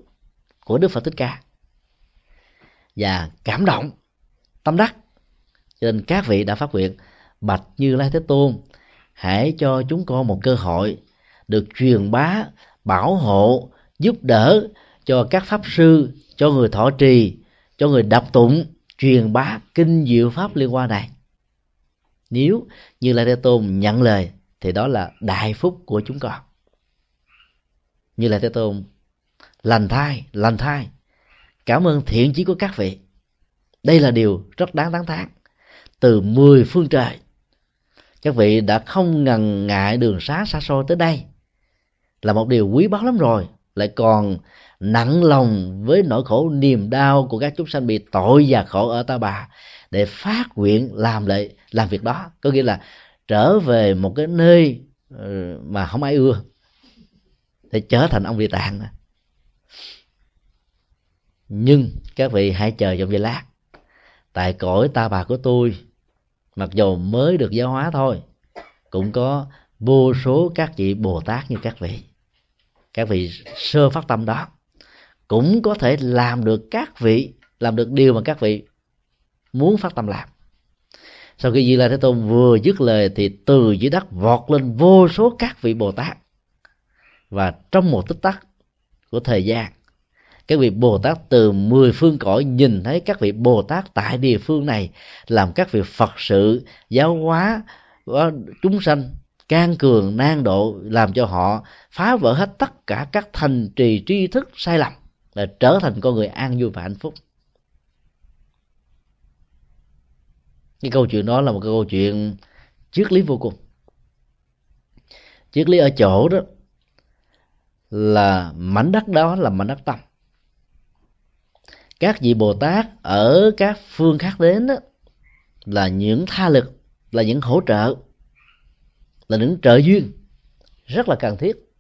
của đức phật thích ca, và cảm động, tâm đắc. Cho nên các vị đã phát nguyện, bạch như lai thế tôn, hãy cho chúng con một cơ hội được truyền bá, bảo hộ, giúp đỡ cho các pháp sư, cho người thọ trì, cho người đọc tụng, truyền bá kinh diệu pháp liên quan này. Nếu như lai thế tôn nhận lời, thì đó là đại phúc của chúng con. Như lai thế tôn, lành thai lành thai. Cảm ơn thiện chí của các vị. Đây là điều rất đáng tán thán. Từ mười phương trời, các vị đã không ngần ngại đường xá xa xôi tới đây là một điều quý báu lắm rồi. Lại còn nặng lòng với nỗi khổ niềm đau của các chúng sanh bị tội và khổ ở ta bà để phát nguyện làm lại làm việc đó. Có nghĩa là trở về một cái nơi ờ, mà không ai ưa, để trở thành ông địa tạng nhưng các vị hãy chờ trong giây lát. Tại cõi ta bà của tôi, mặc dù mới được giáo hóa thôi, cũng có vô số các vị bồ tát như các vị. Các vị sơ phát tâm đó cũng có thể làm được các vị, làm được điều mà các vị muốn phát tâm làm. Sau khi di la thế tôn vừa dứt lời thì từ dưới đất vọt lên vô số các vị bồ tát và trong một tích tắc của thời gian, các vị bồ tát từ mười phương cõi nhìn thấy các vị bồ tát tại địa phương này làm các vị phật sự, giáo hóa chúng sanh can cường nan độ làm cho họ phá vỡ hết tất cả các thành trì tri thức sai lầm, là trở thành con người an vui và hạnh phúc. Cái câu chuyện đó là một cái câu chuyện triết lý vô cùng. Triết lý ở chỗ đó là mảnh đất đó là mảnh đất tâm. Các vị bồ tát ở các phương khác đến đó là những tha lực, là những hỗ trợ là những trợ duyên. Rất là cần thiết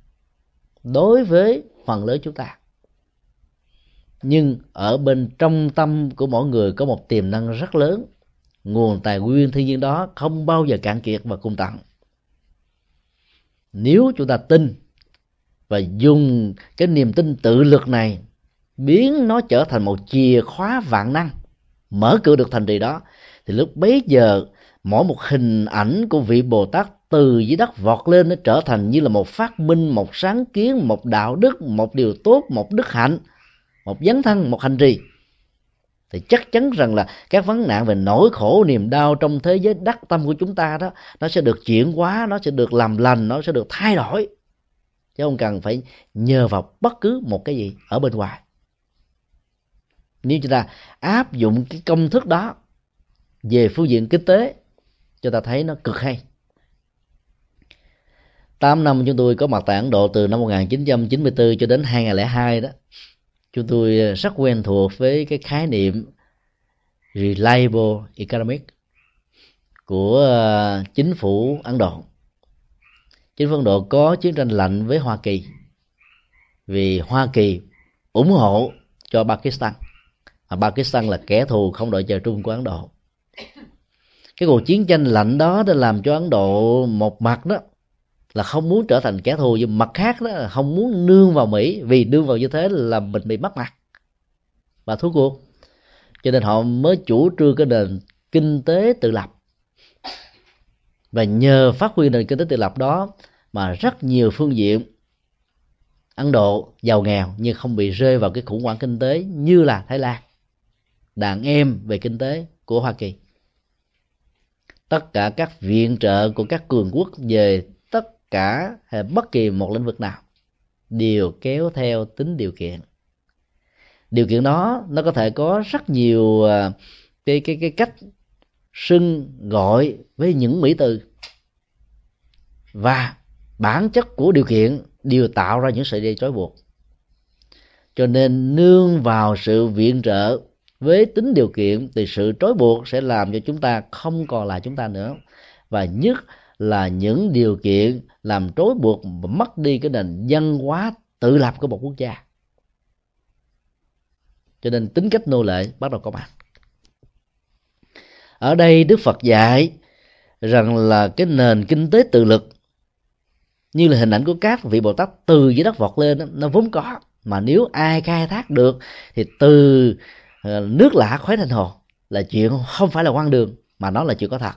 đối với phần lớn chúng ta. Nhưng ở bên trong tâm của mỗi người có một tiềm năng rất lớn. Nguồn tài nguyên thiên nhiên đó không bao giờ cạn kiệt và cùng tận. Nếu chúng ta tin và dùng cái niềm tin tự lực này biến nó trở thành một chìa khóa vạn năng, mở cửa được thành trì đó, thì lúc bấy giờ mỗi một hình ảnh của vị bồ tát từ dưới đất vọt lên nó trở thành như là một phát minh, một sáng kiến, một đạo đức, một điều tốt, một đức hạnh, một dấn thân, một hành trì. Thì chắc chắn rằng là các vấn nạn về nỗi khổ, niềm đau trong thế giới đắc tâm của chúng ta đó, nó sẽ được chuyển hóa, nó sẽ được làm lành, nó sẽ được thay đổi. Chứ không cần phải nhờ vào bất cứ một cái gì ở bên ngoài. Nếu chúng ta áp dụng cái công thức đó về phương diện kinh tế cho ta thấy nó cực hay. 8 năm chúng tôi có mặt tại Ấn Độ từ năm 1994 cho đến 2002 đó. Chúng tôi ờ, rất quen thuộc với cái khái niệm reliable economic của ờ, chính phủ Ấn Độ. Chính phủ Ấn Độ có chiến tranh lạnh với Hoa Kỳ vì Hoa Kỳ ủng hộ cho Pakistan. Mà Pakistan là kẻ thù không đội trời chung của Ấn Độ. Cái cuộc chiến tranh lạnh đó đã làm cho Ấn Độ một mặt đó là không muốn trở thành kẻ thù, nhưng mặt khác đó là không muốn nương vào Mỹ, vì nương vào như thế là mình bị mất mặt và thua cuộc cho nên họ mới chủ trương cái nền kinh tế tự lập. Và nhờ phát huy nền kinh tế tự lập đó mà rất nhiều phương diện Ấn Độ giàu nghèo nhưng không bị rơi vào cái khủng hoảng kinh tế như là Thái Lan. Đàn em về kinh tế của Hoa Kỳ. Tất cả các viện trợ của các cường quốc về cả hay bất kỳ một lĩnh vực nào đều kéo theo tính điều kiện. Điều kiện đó, nó có thể có rất nhiều à, cái cái cái cách xưng gọi với những mỹ từ. Và bản chất của điều kiện đều tạo ra những sợi dây trói buộc. Cho nên nương vào sự viện trợ với tính điều kiện thì sự trói buộc sẽ làm cho chúng ta không còn là chúng ta nữa. Và nhất là những điều kiện làm trói buộc và mất đi cái nền văn hóa tự lập của một quốc gia. Cho nên tính cách nô lệ bắt đầu có mặt. Ở đây đức phật dạy rằng là cái nền kinh tế tự lực, như là hình ảnh của các vị bồ tát từ dưới đất vọt lên nó vốn có. Mà nếu ai khai thác được thì từ ờ, nước lạ khói thành hồ là chuyện không phải là quan đường, mà nó là chuyện có thật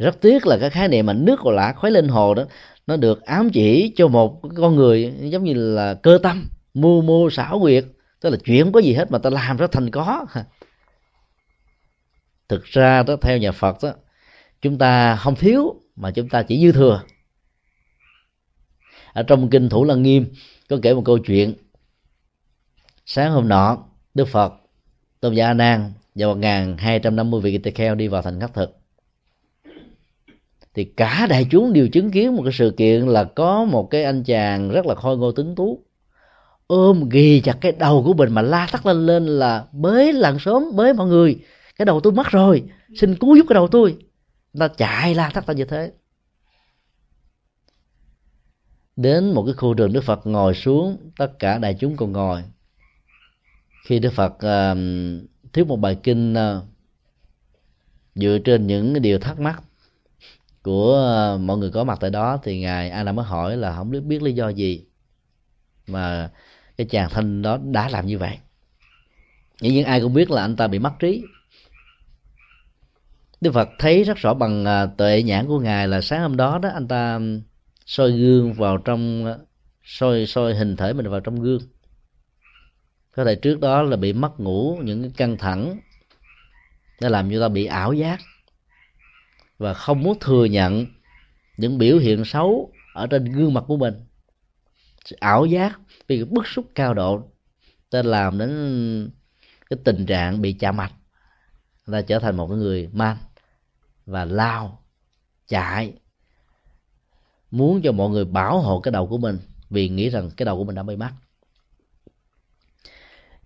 rất tiếc là cái khái niệm mà nước lạ khuấy lên hồ đó, nó được ám chỉ cho một con người giống như là cơ tâm, mưu mô xảo quyệt. Tức là chuyện không có gì hết mà ta làm nó thành có. Thực ra đó, theo nhà phật đó, chúng ta không thiếu mà chúng ta chỉ dư thừa. Ở trong kinh thủ lăng nghiêm có kể một câu chuyện. Sáng hôm nọ, đức phật tôn giả a nan và một ngàn hai trăm năm mươi vị tỳ kheo đi vào thành khắc thực thì cả đại chúng đều chứng kiến một cái sự kiện là có một cái anh chàng rất là khôi ngô tuấn tú. Ôm ghì chặt cái đầu của mình mà la thắt lên lên là bới làng sớm bới mọi người cái đầu tôi mất rồi xin cứu giúp cái đầu tôi. Ta chạy la thắt ta như thế. Đến một cái khu rừng đức phật ngồi xuống tất cả đại chúng còn ngồi. Khi đức phật uh, thuyết một bài kinh uh, dựa trên những điều thắc mắc của ờ, mọi người có mặt tại đó thì ngài a mới hỏi là không biết biết lý do gì mà cái chàng thanh đó đã làm như vậy. Dĩ nhiên ai cũng biết là anh ta bị mất trí. Đức Phật thấy rất rõ bằng ờ, tuệ nhãn của ngài là sáng hôm đó đó, anh ta soi gương vào trong ờ, soi soi hình thể mình vào trong gương. Có thể trước đó là bị mất ngủ những cái căng thẳng, nó làm cho ta bị ảo giác và không muốn thừa nhận những biểu hiện xấu ở trên gương mặt của mình. Ảo giác vì cái bức xúc cao độ ta làm đến cái tình trạng bị chạm mạch ta trở thành một cái người man và lao, chạy, muốn cho mọi người bảo hộ cái đầu của mình vì nghĩ rằng cái đầu của mình đã bị mất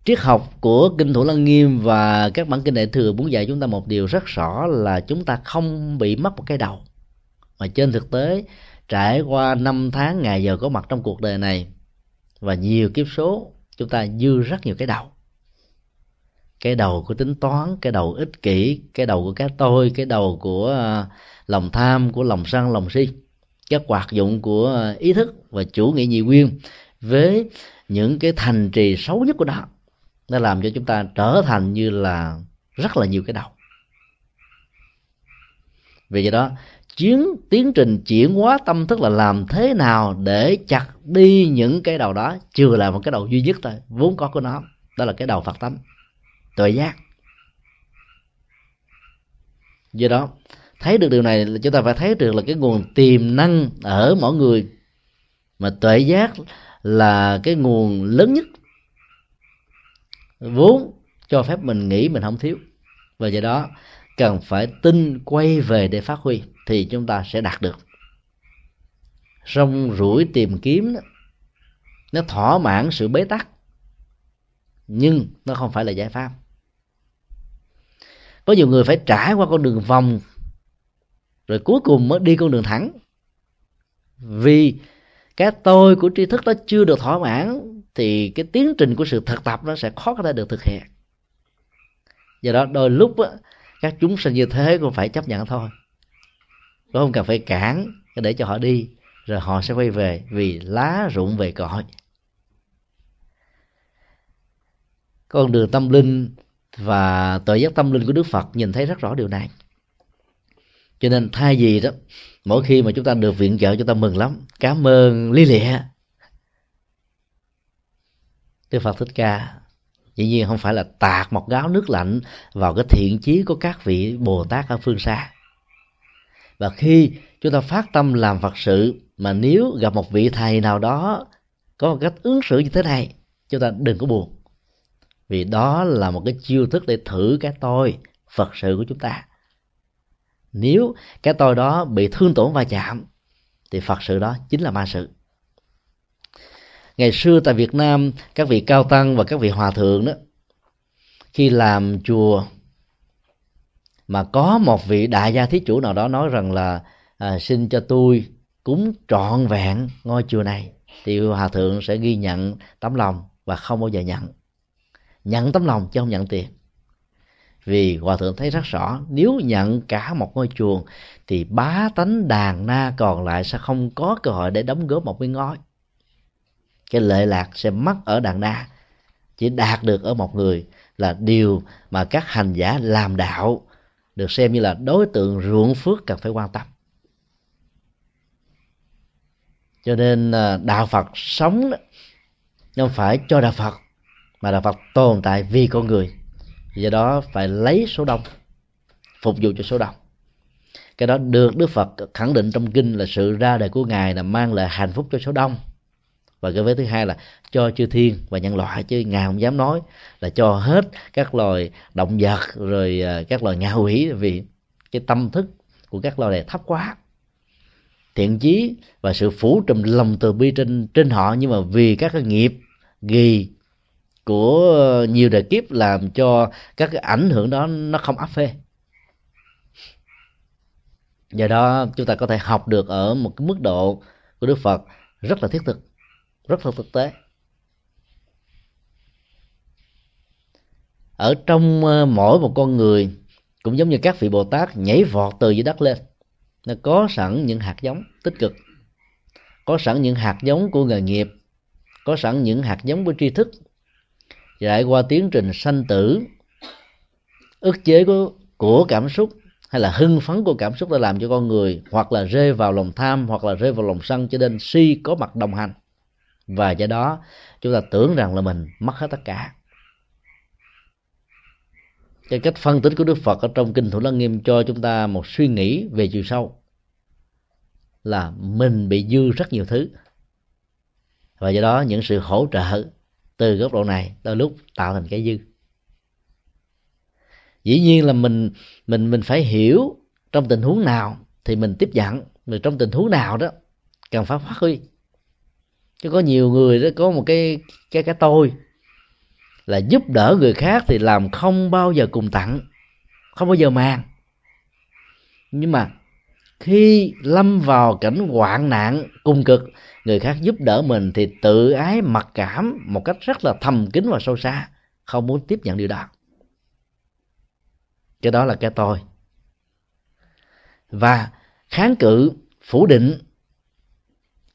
triết học của kinh thủ lăng nghiêm và các bản kinh đại thừa muốn dạy chúng ta một điều rất rõ là chúng ta không bị mất một cái đầu. Mà trên thực tế, trải qua năm tháng ngày giờ có mặt trong cuộc đời này và nhiều kiếp số, chúng ta dư rất nhiều cái đầu. Cái đầu của tính toán, cái đầu ích kỷ, cái đầu của cái tôi, cái đầu của à, lòng tham, của lòng sân, lòng si. Các hoạt dụng của ý thức và chủ nghĩa nhị nguyên với những cái thành trì xấu nhất của nó nó làm cho chúng ta trở thành như là rất là nhiều cái đầu. Vì vậy đó chiến tiến trình chuyển hóa tâm thức là làm thế nào để chặt đi những cái đầu đó chưa là một cái đầu duy nhất thôi, vốn có của nó. Đó là cái đầu phật tánh, tuệ giác. Do đó, thấy được điều này là chúng ta phải thấy được là cái nguồn tiềm năng ở mỗi người. Mà tuệ giác là cái nguồn lớn nhất vốn cho phép mình nghĩ mình không thiếu. Và do đó cần phải tin quay về để phát huy thì chúng ta sẽ đạt được. Rong rủi tìm kiếm đó, nó thỏa mãn sự bế tắc nhưng nó không phải là giải pháp. Có nhiều người phải trải qua con đường vòng rồi cuối cùng mới đi con đường thẳng. Vì cái tôi của tri thức đó chưa được thỏa mãn thì cái tiến trình của sự thực tập nó sẽ khó có thể được thực hiện. Do đó đôi lúc á, các chúng sinh như thế cũng phải chấp nhận thôi. Cũng không? Cần phải cản để cho họ đi rồi họ sẽ quay về vì lá rụng về cội con đường tâm linh và tội giác tâm linh của đức phật nhìn thấy rất rõ điều này. Cho nên thay vì đó mỗi khi mà chúng ta được viện trợ chúng ta mừng lắm. Cảm ơn lý lịa đức phật thích ca. Dĩ nhiên không phải là tạt một gáo nước lạnh vào cái thiện chí của các vị bồ tát ở phương xa. Và khi chúng ta phát tâm làm phật sự, mà nếu gặp một vị thầy nào đó có một cách ứng xử như thế này, chúng ta đừng có buồn. Vì đó là một cái chiêu thức để thử cái tôi phật sự của chúng ta. Nếu cái tôi đó bị thương tổn va chạm, thì phật sự đó chính là ma sự ngày xưa tại việt nam các vị cao tăng và các vị hòa thượng đó khi làm chùa mà có một vị đại gia thí chủ nào đó nói rằng là à, xin cho tôi cúng trọn vẹn ngôi chùa này. Thì hòa thượng sẽ ghi nhận tấm lòng và không bao giờ nhận. Nhận tấm lòng chứ không nhận tiền. Vì hòa thượng thấy rất rõ nếu nhận cả một ngôi chùa thì bá tánh đàn na còn lại sẽ không có cơ hội để đóng góp một cái ngói cái lệ lạc sẽ mất ở đàn na chỉ đạt được ở một người là điều mà các hành giả làm đạo được xem như là đối tượng ruộng phước cần phải quan tâm. Cho nên à, đạo phật sống không phải cho đạo phật, mà đạo phật tồn tại vì con người. Do đó phải lấy số đông, phục vụ cho số đông. Cái đó được đức phật khẳng định trong kinh là sự ra đời của ngài là mang lại hạnh phúc cho số đông và cái vế thứ hai là cho chư thiên và nhân loại, chứ ngài không dám nói là cho hết các loài động vật rồi à, các loài ngạ quỷ, vì cái tâm thức của các loài này thấp quá. Thiện chí và sự phủ trùm lòng từ bi trên trên họ, nhưng mà vì các cái nghiệp ghi của nhiều đời kiếp làm cho các cái ảnh hưởng đó nó không áp phê. Do đó chúng ta có thể học được ở một cái mức độ của đức phật rất là thiết thực rất là thực tế. Ở trong ờ, mỗi một con người cũng giống như các vị bồ tát nhảy vọt từ dưới đất lên. Nó có sẵn những hạt giống tích cực, có sẵn những hạt giống của nghề nghiệp, có sẵn những hạt giống của tri thức. Trải qua tiến trình sanh tử, ức chế của của cảm xúc hay là hưng phấn của cảm xúc đã làm cho con người hoặc là rơi vào lòng tham hoặc là rơi vào lòng sân cho nên si có mặt đồng hành và do đó, chúng ta tưởng rằng là mình mất hết tất cả. Cái cách phân tích của đức phật ở trong kinh thủ lăng nghiêm cho chúng ta một suy nghĩ về chiều sâu là mình bị dư rất nhiều thứ. Và do đó, những sự hỗ trợ từ góc độ này đôi lúc tạo thành cái dư. Dĩ nhiên là mình mình mình phải hiểu trong tình huống nào thì mình tiếp nhận. Rồi trong tình huống nào đó, cần phải phát huy chứ có nhiều người đó, có một cái cái cái tôi là giúp đỡ người khác thì làm không bao giờ cùng tặng, không bao giờ màng. Nhưng mà khi lâm vào cảnh hoạn nạn, cùng cực, người khác giúp đỡ mình thì tự ái mặc cảm một cách rất là thầm kín và sâu xa, không muốn tiếp nhận điều đó. Cái đó là cái tôi. Và kháng cự, phủ định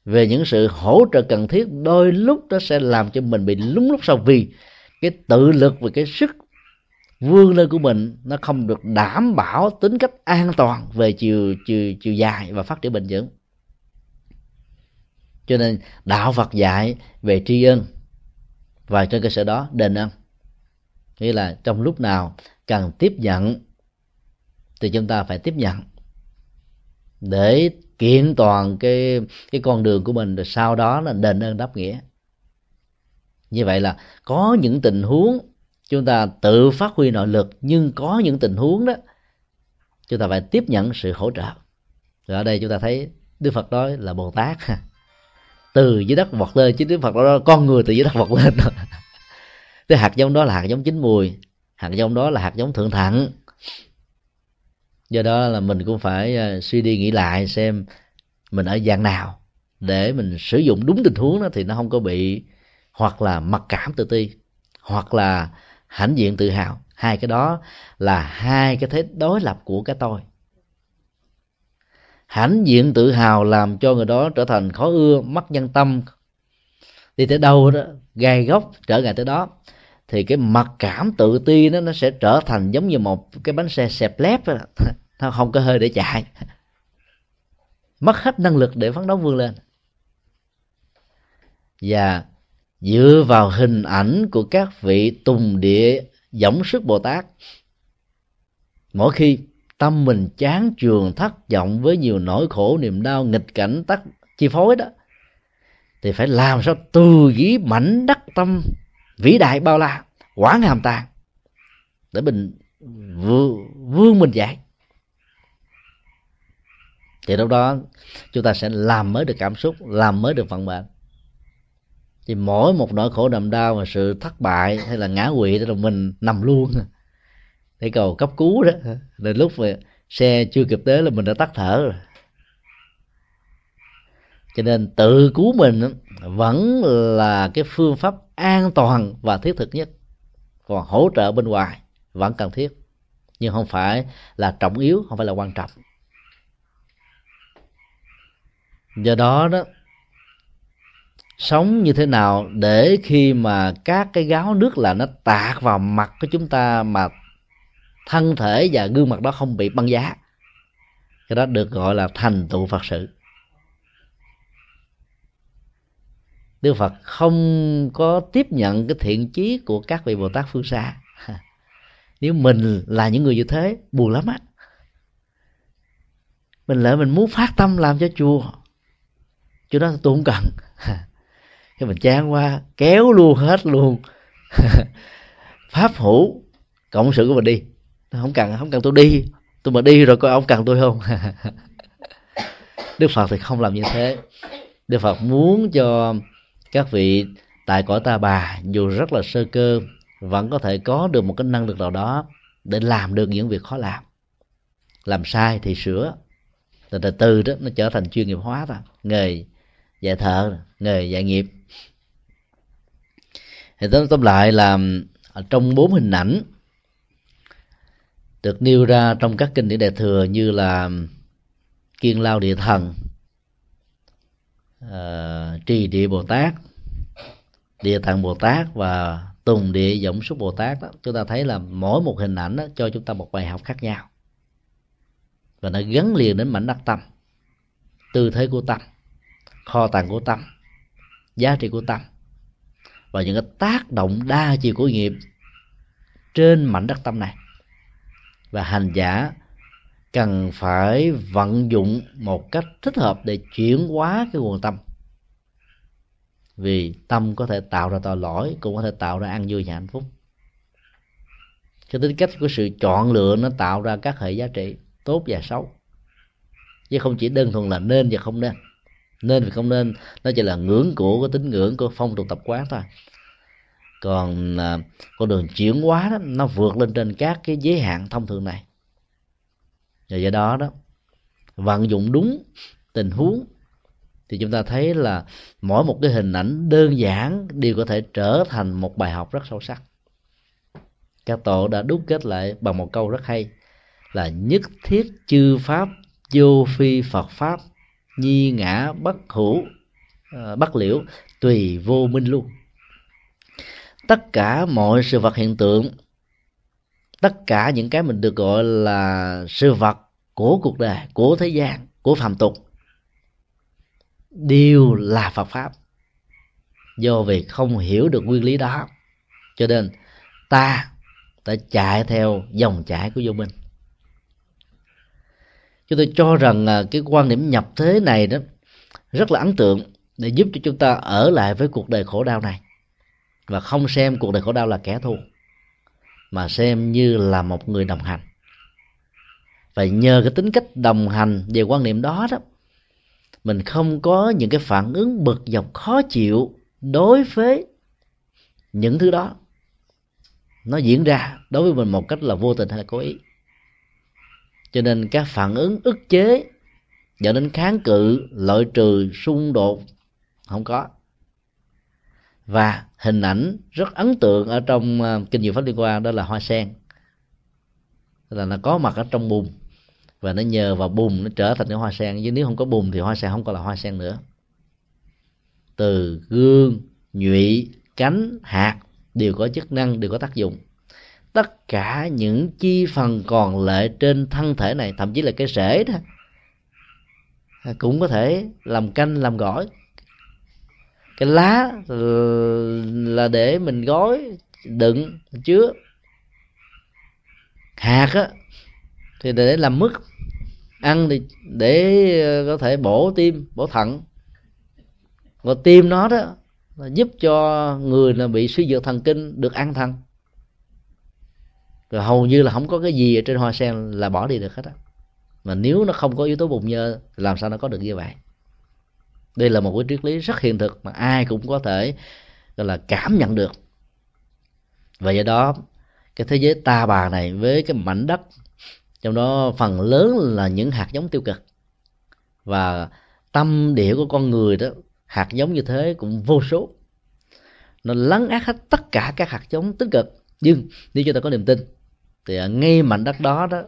về những sự hỗ trợ cần thiết, đôi lúc nó sẽ làm cho mình bị lúng lúc sau vì cái tự lực và cái sức vươn lên của mình nó không được đảm bảo tính cách an toàn về chiều chiều chiều dài và phát triển bền vững. Cho nên đạo Phật dạy về tri ân và trên cơ sở đó đền ân nghĩa là trong lúc nào cần tiếp nhận thì chúng ta phải tiếp nhận để kiện toàn cái cái con đường của mình, rồi sau đó là đền ơn đáp nghĩa. Như vậy là có những tình huống chúng ta tự phát huy nội lực, nhưng có những tình huống đó, chúng ta phải tiếp nhận sự hỗ trợ. Rồi ở đây chúng ta thấy đức phật nói là bồ tát. Từ dưới đất vọt lên, chứ đức phật đó con người từ dưới đất vọt lên. Cái hạt giống đó là hạt giống chín mùi, hạt giống đó là hạt giống thượng thặng do đó là mình cũng phải ờ, suy đi nghĩ lại xem mình ở dạng nào để mình sử dụng đúng tình huống đó thì nó không có bị hoặc là mặc cảm tự ti hoặc là hãnh diện tự hào. Hai cái đó là hai cái thế đối lập của cái tôi. Hãnh diện tự hào làm cho người đó trở thành khó ưa, mất nhân tâm. Đi tới đâu đó gai góc trở ngại tới đó thì cái mặc cảm tự ti nó nó sẽ trở thành giống như một cái bánh xe xẹp lép đó. nó không có hơi để chạy mất hết năng lực để phấn đấu vươn lên và dựa vào hình ảnh của các vị tùng địa dõng sức bồ tát, mỗi khi tâm mình chán trường thất vọng với nhiều nỗi khổ niềm đau nghịch cảnh tắc chi phối đó, thì phải làm sao từ dĩ mảnh đắc tâm vĩ đại bao la quán hàm tàn để mình vươn mình dạy thì lúc đó, chúng ta sẽ làm mới được cảm xúc, làm mới được vận mệnh. Thì mỗi một nỗi khổ niềm đau và sự thất bại hay là ngã quỵ đó là mình nằm luôn. Để cầu cấp cứu đó. Đến lúc mà xe chưa kịp tới là mình đã tắt thở rồi. Cho nên tự cứu mình vẫn là cái phương pháp an toàn và thiết thực nhất. Còn hỗ trợ bên ngoài vẫn cần thiết, nhưng không phải là trọng yếu, không phải là quan trọng. Do đó đó, sống như thế nào để khi mà các cái gáo nước là nó tạt vào mặt của chúng ta mà thân thể và gương mặt đó không bị băng giá, cái đó được gọi là thành tựu phật sự. Đức phật không có tiếp nhận cái thiện chí của các vị bồ tát phương xa. Nếu mình là những người như thế, buồn lắm á. Mình lỡ mình muốn phát tâm làm cho chùa. Chỗ đó tôi không cần. Cái mình chán qua kéo luôn hết luôn. Pháp hữu, cộng sự của mình đi. Không cần không cần tôi đi. Tôi mà đi rồi coi ông cần tôi không? Đức phật thì không làm như thế. Đức phật muốn cho các vị tại cõi ta bà dù rất là sơ cơ vẫn có thể có được một cái năng lực nào đó để làm được những việc khó làm. Làm sai thì sửa. Từ từ từ đó nó trở thành chuyên nghiệp hóa rồi nghề dạy thợ nghề dạy nghiệp. Thì tóm, tóm lại là trong bốn hình ảnh được nêu ra trong các kinh điển đại thừa như là kiên lao địa thần uh, trì địa bồ tát địa tạng bồ tát và tùng địa dũng súc bồ tát đó chúng ta thấy là mỗi một hình ảnh đó cho chúng ta một bài học khác nhau. Và nó gắn liền đến mảnh đất tâm tư thế của tâm kho tàng của tâm giá trị của tâm. Và những cái tác động đa chiều của nghiệp trên mảnh đất tâm này. Và hành giả cần phải vận dụng một cách thích hợp để chuyển hóa cái nguồn tâm. Vì tâm có thể tạo ra tội lỗi, cũng có thể tạo ra ăn vui và hạnh phúc. Cho tính cách của sự chọn lựa nó tạo ra các hệ giá trị tốt và xấu. Chứ không chỉ đơn thuần là nên và không nên. Nên và không nên, nó chỉ là ngưỡng của cái tính ngưỡng của phong tục tập quán thôi. Còn à, con đường chuyển hóa đó, nó vượt lên trên các cái giới hạn thông thường này và do đó đó, vận dụng đúng tình huống, thì chúng ta thấy là mỗi một cái hình ảnh đơn giản đều có thể trở thành một bài học rất sâu sắc. Các tổ đã đúc kết lại bằng một câu rất hay là nhất thiết chư pháp, vô phi phật pháp, nhi ngã bất hữu à, bất liễu, tùy vô minh luôn. Tất cả mọi sự vật hiện tượng tất cả những cái mình được gọi là sự vật của cuộc đời, của thế gian, của phàm tục, đều là phật pháp. Do vì không hiểu được nguyên lý đó, cho nên ta đã chạy theo dòng chảy của vô minh. Chúng tôi cho rằng à, cái quan điểm nhập thế này đó rất là ấn tượng để giúp cho chúng ta ở lại với cuộc đời khổ đau này và không xem cuộc đời khổ đau là kẻ thù mà xem như là một người đồng hành. Và nhờ cái tính cách đồng hành về quan niệm đó đó, mình không có những cái phản ứng bực dọc khó chịu đối với những thứ đó. Nó diễn ra đối với mình một cách là vô tình hay là cố ý. Cho nên các phản ứng ức chế dẫn đến kháng cự, loại trừ, xung đột không có và hình ảnh rất ấn tượng ở trong ờ, kinh diệu pháp liên quan đó là hoa sen. Là nó có mặt ở trong bùn. Và nó nhờ vào bùn nó trở thành cái hoa sen. Chứ nếu không có bùn thì hoa sen không còn là hoa sen nữa. Từ gương, nhụy, cánh, hạt đều có chức năng, đều có tác dụng. Tất cả những chi phần còn lại trên thân thể này, thậm chí là cái rễ đó, cũng có thể làm canh, làm gỏi cái lá là để mình gói, đựng, chứa. Hạt á, thì để làm mứt. Ăn thì để ờ, có thể bổ tim, bổ thận. Và tim nó đó, là giúp cho người là bị suy dược thần kinh được an thần. Rồi hầu như là không có cái gì ở trên hoa sen là bỏ đi được hết á. Mà nếu nó không có yếu tố bùn nhơ, thì làm sao nó có được như vậy? Đây là một cái triết lý rất hiện thực mà ai cũng có thể, gọi là, cảm nhận được. Và do đó, cái thế giới ta bà này với cái mảnh đất, trong đó phần lớn là những hạt giống tiêu cực. Và tâm địa của con người đó, hạt giống như thế cũng vô số. Nó lấn át hết tất cả các hạt giống tích cực. Nhưng, nếu chúng ta có niềm tin, thì ngay mảnh đất đó đó,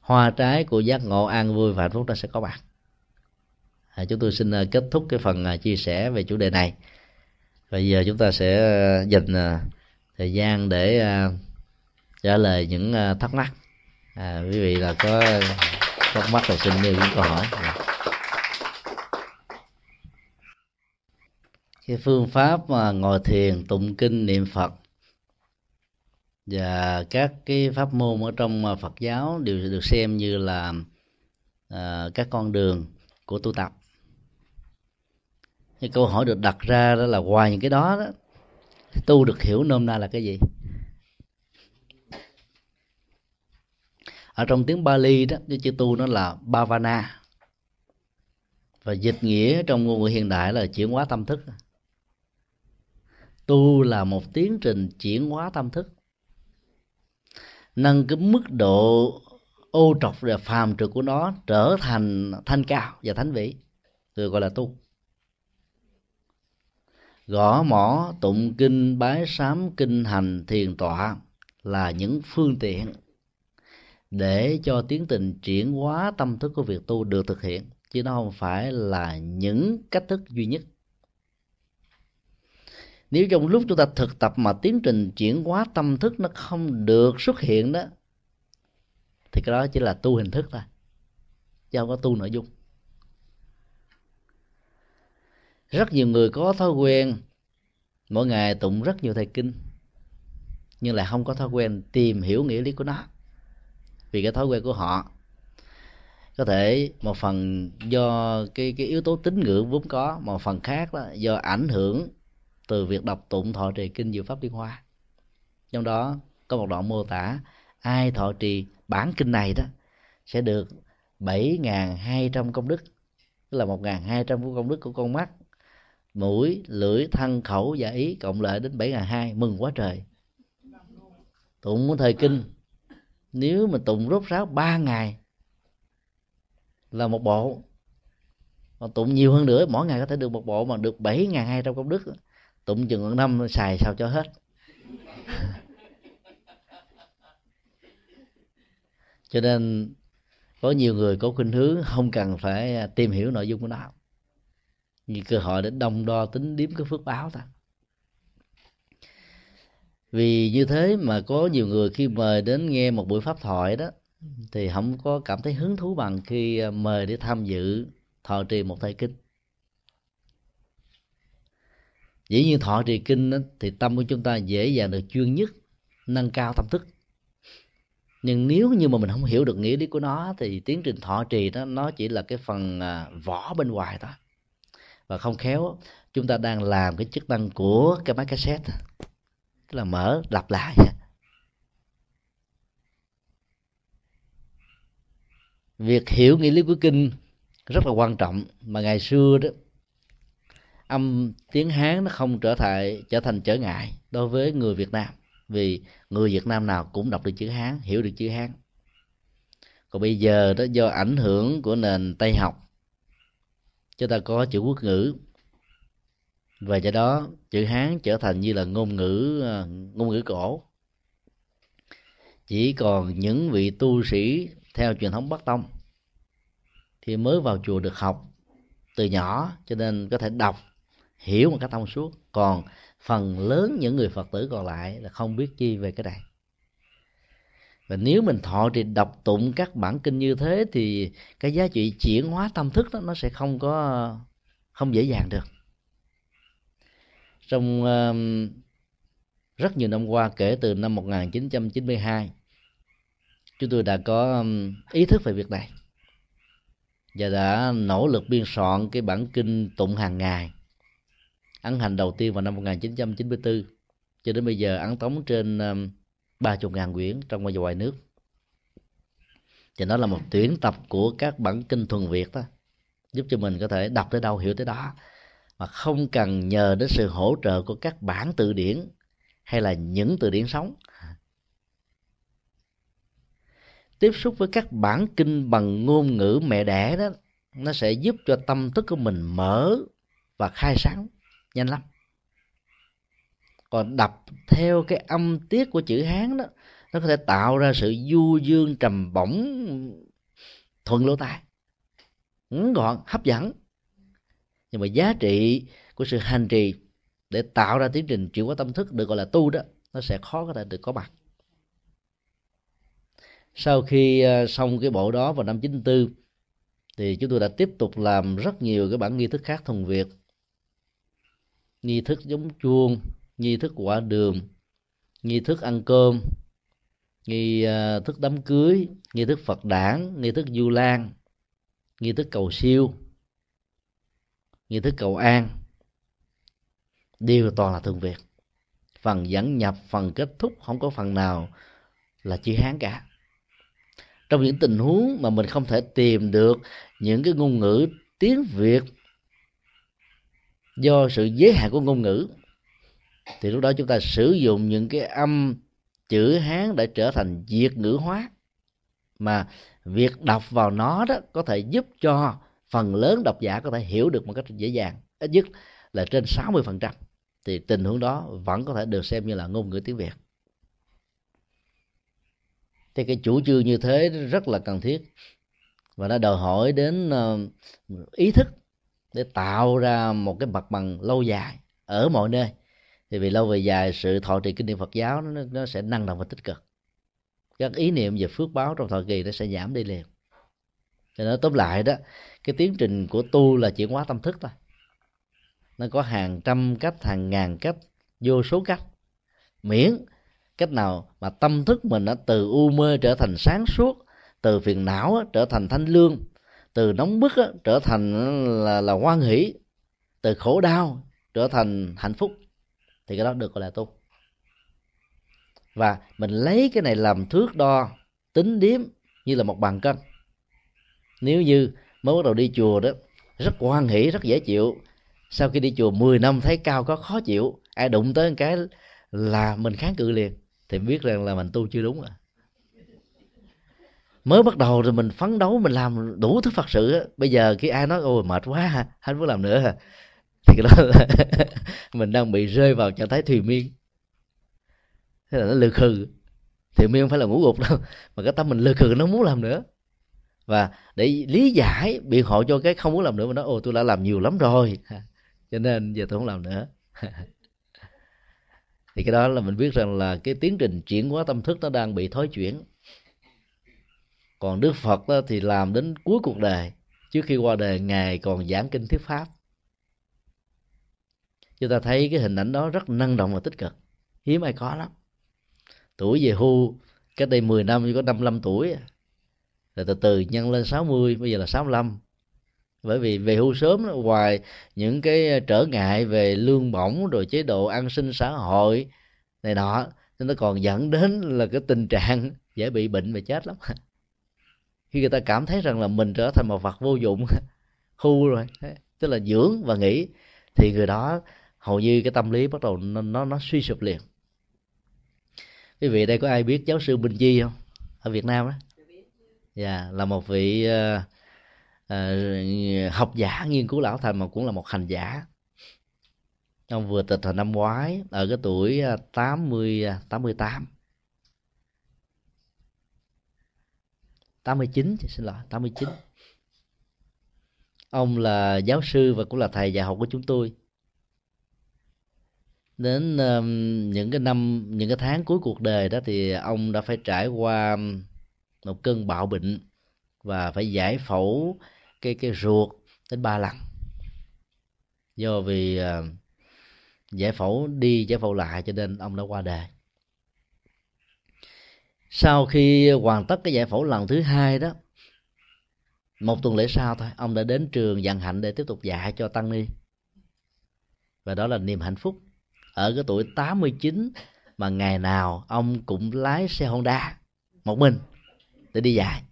hoa trái của giác ngộ an vui và hạnh phúc nó sẽ có bạn À, chúng tôi xin à, kết thúc cái phần à, chia sẻ về chủ đề này. Bây giờ chúng ta sẽ dành thời gian để trả lời những thắc mắc. À, quý vị là có thắc mắc thì xin nêu những câu hỏi. Cái phương pháp mà ngồi thiền tụng kinh niệm phật và các cái pháp môn ở trong phật giáo đều được xem như là à, các con đường của tu tập cái câu hỏi được đặt ra đó là ngoài những cái đó, đó tu được hiểu nôm na là cái gì? Ở trong tiếng Bali đó cái chữ tu nó là bhavana. Và dịch nghĩa trong ngôn ngữ hiện đại là chuyển hóa tâm thức. Tu là một tiến trình chuyển hóa tâm thức. Nâng cái mức độ ô trọc và phàm trượt của nó trở thành thanh cao và thánh vị được gọi là tu gõ mỏ tụng kinh, bái sám kinh hành thiền tọa là những phương tiện để cho tiến trình chuyển hóa tâm thức của việc tu được thực hiện, chứ nó không phải là những cách thức duy nhất. Nếu trong lúc chúng ta thực tập mà tiến trình chuyển hóa tâm thức nó không được xuất hiện đó, thì cái đó chỉ là tu hình thức thôi, chứ không có tu nội dung. Rất nhiều người có thói quen, mỗi ngày tụng rất nhiều thầy kinh, nhưng lại không có thói quen tìm hiểu nghĩa lý của nó. Vì cái thói quen của họ, có thể một phần do cái cái yếu tố tín ngưỡng vốn có một phần khác đó do ảnh hưởng từ việc đọc tụng, thọ trì kinh diệu pháp liên hoa. Trong đó có một đoạn mô tả, ai thọ trì bản kinh này đó sẽ được 7.200 công đức, tức là 1.200 công đức của con mắt mũi, lưỡi, thân, khẩu và ý cộng lại đến 7.200 mừng quá trời. Tụng thời kinh, nếu mà tụng rốt ráo ba ngày là một bộ, mà tụng nhiều hơn nữa, mỗi ngày có thể được một bộ mà được bảy ngàn hai trăm công đức, tụng chừng một năm xài sao cho hết. Cho nên có nhiều người có khuynh hướng không cần phải tìm hiểu nội dung của nó như cơ hội để đông đo tính điếm cái phước báo ta. Vì như thế mà có nhiều người khi mời đến nghe một buổi pháp thoại đó thì không có cảm thấy hứng thú bằng khi à, mời để tham dự thọ trì một thời kinh. Dĩ nhiên thọ trì kinh đó, thì tâm của chúng ta dễ dàng được chuyên nhất nâng cao tâm thức. Nhưng nếu như mà mình không hiểu được nghĩa lý của nó thì tiến trình thọ trì đó nó chỉ là cái phần à, vỏ bên ngoài thôi và không khéo, chúng ta đang làm cái chức năng của cái máy cassette. Tức là mở, lặp lại. Việc hiểu nghĩa lý của kinh rất là quan trọng. Mà ngày xưa đó, âm tiếng hán nó không trở thành trở thành trở ngại đối với người việt nam. Vì người việt nam nào cũng đọc được chữ hán, hiểu được chữ hán. Còn bây giờ đó, do ảnh hưởng của nền tây học chúng ta có chữ quốc ngữ. Và do đó, chữ hán trở thành như là ngôn ngữ à, ngôn ngữ cổ. Chỉ còn những vị tu sĩ theo truyền thống bắc tông thì mới vào chùa được học từ nhỏ, cho nên có thể đọc, hiểu một cách thông suốt. Còn phần lớn những người phật tử còn lại là không biết chi về cái này và nếu mình thọ thì đọc tụng các bản kinh như thế thì cái giá trị chuyển hóa tâm thức đó nó sẽ không có không dễ dàng được. Trong uh, rất nhiều năm qua kể từ năm 1992 chúng tôi đã có um, ý thức về việc này. Và đã nỗ lực biên soạn cái bản kinh tụng hàng ngày ấn hành đầu tiên vào năm 1994 cho đến bây giờ ấn tống trên um, um, ba chục ngàn quyển trong và ngoài nước. Thì nó là một tuyển tập của các bản kinh thuần việt đó giúp cho mình có thể đọc tới đâu hiểu tới đó. Mà không cần nhờ đến sự hỗ trợ của các bản từ điển hay là những từ điển sống. Tiếp xúc với các bản kinh bằng ngôn ngữ mẹ đẻ đó nó sẽ giúp cho tâm thức của mình mở và khai sáng nhanh lắm còn đọc theo cái âm tiết của chữ hán đó, nó có thể tạo ra sự du dương trầm bổng thuận lỗ tai. Ngắn gọn, hấp dẫn. Nhưng mà giá trị của sự hành trì để tạo ra tiến trình chuyển hóa tâm thức được gọi là tu đó, nó sẽ khó có thể được có mặt sau khi ờ, xong cái bộ đó vào năm 94 thì chúng tôi đã tiếp tục làm rất nhiều cái bản nghi thức khác thuần việt. Nghi thức giống chuông nghi thức quả đường, nghi thức ăn cơm, nghi à, thức đám cưới, nghi thức phật đản, nghi thức du lan, nghi thức cầu siêu, nghi thức cầu an. Đều toàn là thường việt. Phần dẫn nhập, phần kết thúc không có phần nào là chữ hán cả. Trong những tình huống mà mình không thể tìm được những cái ngôn ngữ tiếng việt do sự giới hạn của ngôn ngữ thì lúc đó chúng ta sử dụng những cái âm chữ hán để trở thành việt ngữ hóa. Mà việc đọc vào nó đó có thể giúp cho phần lớn độc giả có thể hiểu được một cách dễ dàng. Ít nhất là trên 60% thì tình huống đó vẫn có thể được xem như là ngôn ngữ tiếng Việt. Thì cái chủ trương như thế rất là cần thiết. Và nó đòi hỏi đến ờ, ý thức để tạo ra một cái mặt bằng lâu dài ở mọi nơi thì vì lâu về dài sự thọ trì kinh niệm Phật giáo nó, nó sẽ năng động và tích cực. Các ý niệm về phước báo trong thời kỳ nó sẽ giảm đi liền. Cho nên tóm lại đó cái tiến trình của tu là chuyển hóa tâm thức thôi. Nó có hàng trăm cách hàng ngàn cách vô số cách. Miễn cách nào mà tâm thức mình nó từ u mê trở thành sáng suốt từ phiền não trở thành thanh lương từ nóng bức trở thành là là hoan hỷ từ khổ đau trở thành hạnh phúc thì cái đó được gọi là tu. Và mình lấy cái này làm thước đo, tính điếm như là một bàn cân nếu như mới bắt đầu đi chùa đó, rất hoan hỷ, rất dễ chịu. Sau khi đi chùa 10 năm thấy cao có khó chịu, ai đụng tới một cái là mình kháng cự liền, thì biết rằng là mình tu chưa đúng rồi. Mới bắt đầu rồi mình phấn đấu, mình làm đủ thứ phật sự bây giờ khi ai nói, ôi, mệt quá ha anh muốn làm nữa thì cái đó là mình đang bị rơi vào trạng thái thùy miên. Thế là nó lừa khừ. Thì miên không phải là ngủ gục đâu, mà cái tâm mình lừa khừ, nó muốn làm nữa. Và để lý giải biện hộ cho cái không muốn làm nữa mà nói, ồ, tôi đã làm nhiều lắm rồi. Cho nên giờ tôi không làm nữa. Thì cái đó là mình biết rằng là cái tiến trình chuyển hóa tâm thức nó đang bị thối chuyển. Còn đức phật đó thì làm đến cuối cuộc đời. Trước khi qua đời, ngài còn giảng kinh thuyết pháp chúng ta thấy cái hình ảnh đó rất năng động và tích cực. Hiếm ai có lắm. Tuổi về hưu cách đây 10 năm chỉ có 55 tuổi. Rồi từ từ nhân lên 60 bây giờ là 65 bởi vì về hưu sớm ngoài những cái ờ, trở ngại về lương bổng rồi chế độ an sinh xã hội này nọ nên nó còn dẫn đến là cái tình trạng dễ bị bệnh và chết lắm. Khi người ta cảm thấy rằng là mình trở thành một vật vô dụng, hưu rồi. Tức là dưỡng và nghỉ, thì người đó hầu như cái tâm lý bắt đầu nó nó, nó suy sụp liền. Quý vị đây có ai biết giáo sư Bình Chi không? Ở Việt Nam đó dạ yeah, là một vị uh, uh, học giả nghiên cứu lão thành mà cũng là một hành giả. Ông vừa tịch hồi năm ngoái ở cái tuổi 80 88 89 xin lỗi 89 ông là giáo sư và cũng là thầy dạy học của chúng tôi đến um, những cái năm những cái tháng cuối cuộc đời đó thì ông đã phải trải qua một cơn bạo bệnh và phải giải phẫu cái cái ruột đến ba lần. Do vì uh, giải phẫu đi giải phẫu lại cho nên ông đã qua đời. Sau khi hoàn tất cái giải phẫu lần thứ hai đó một tuần lễ sau thôi ông đã đến trường dặn hạnh để tiếp tục dạy cho tăng ni. Và đó là niềm hạnh phúc ở cái tuổi 89 mà ngày nào ông cũng lái xe Honda một mình để đi dài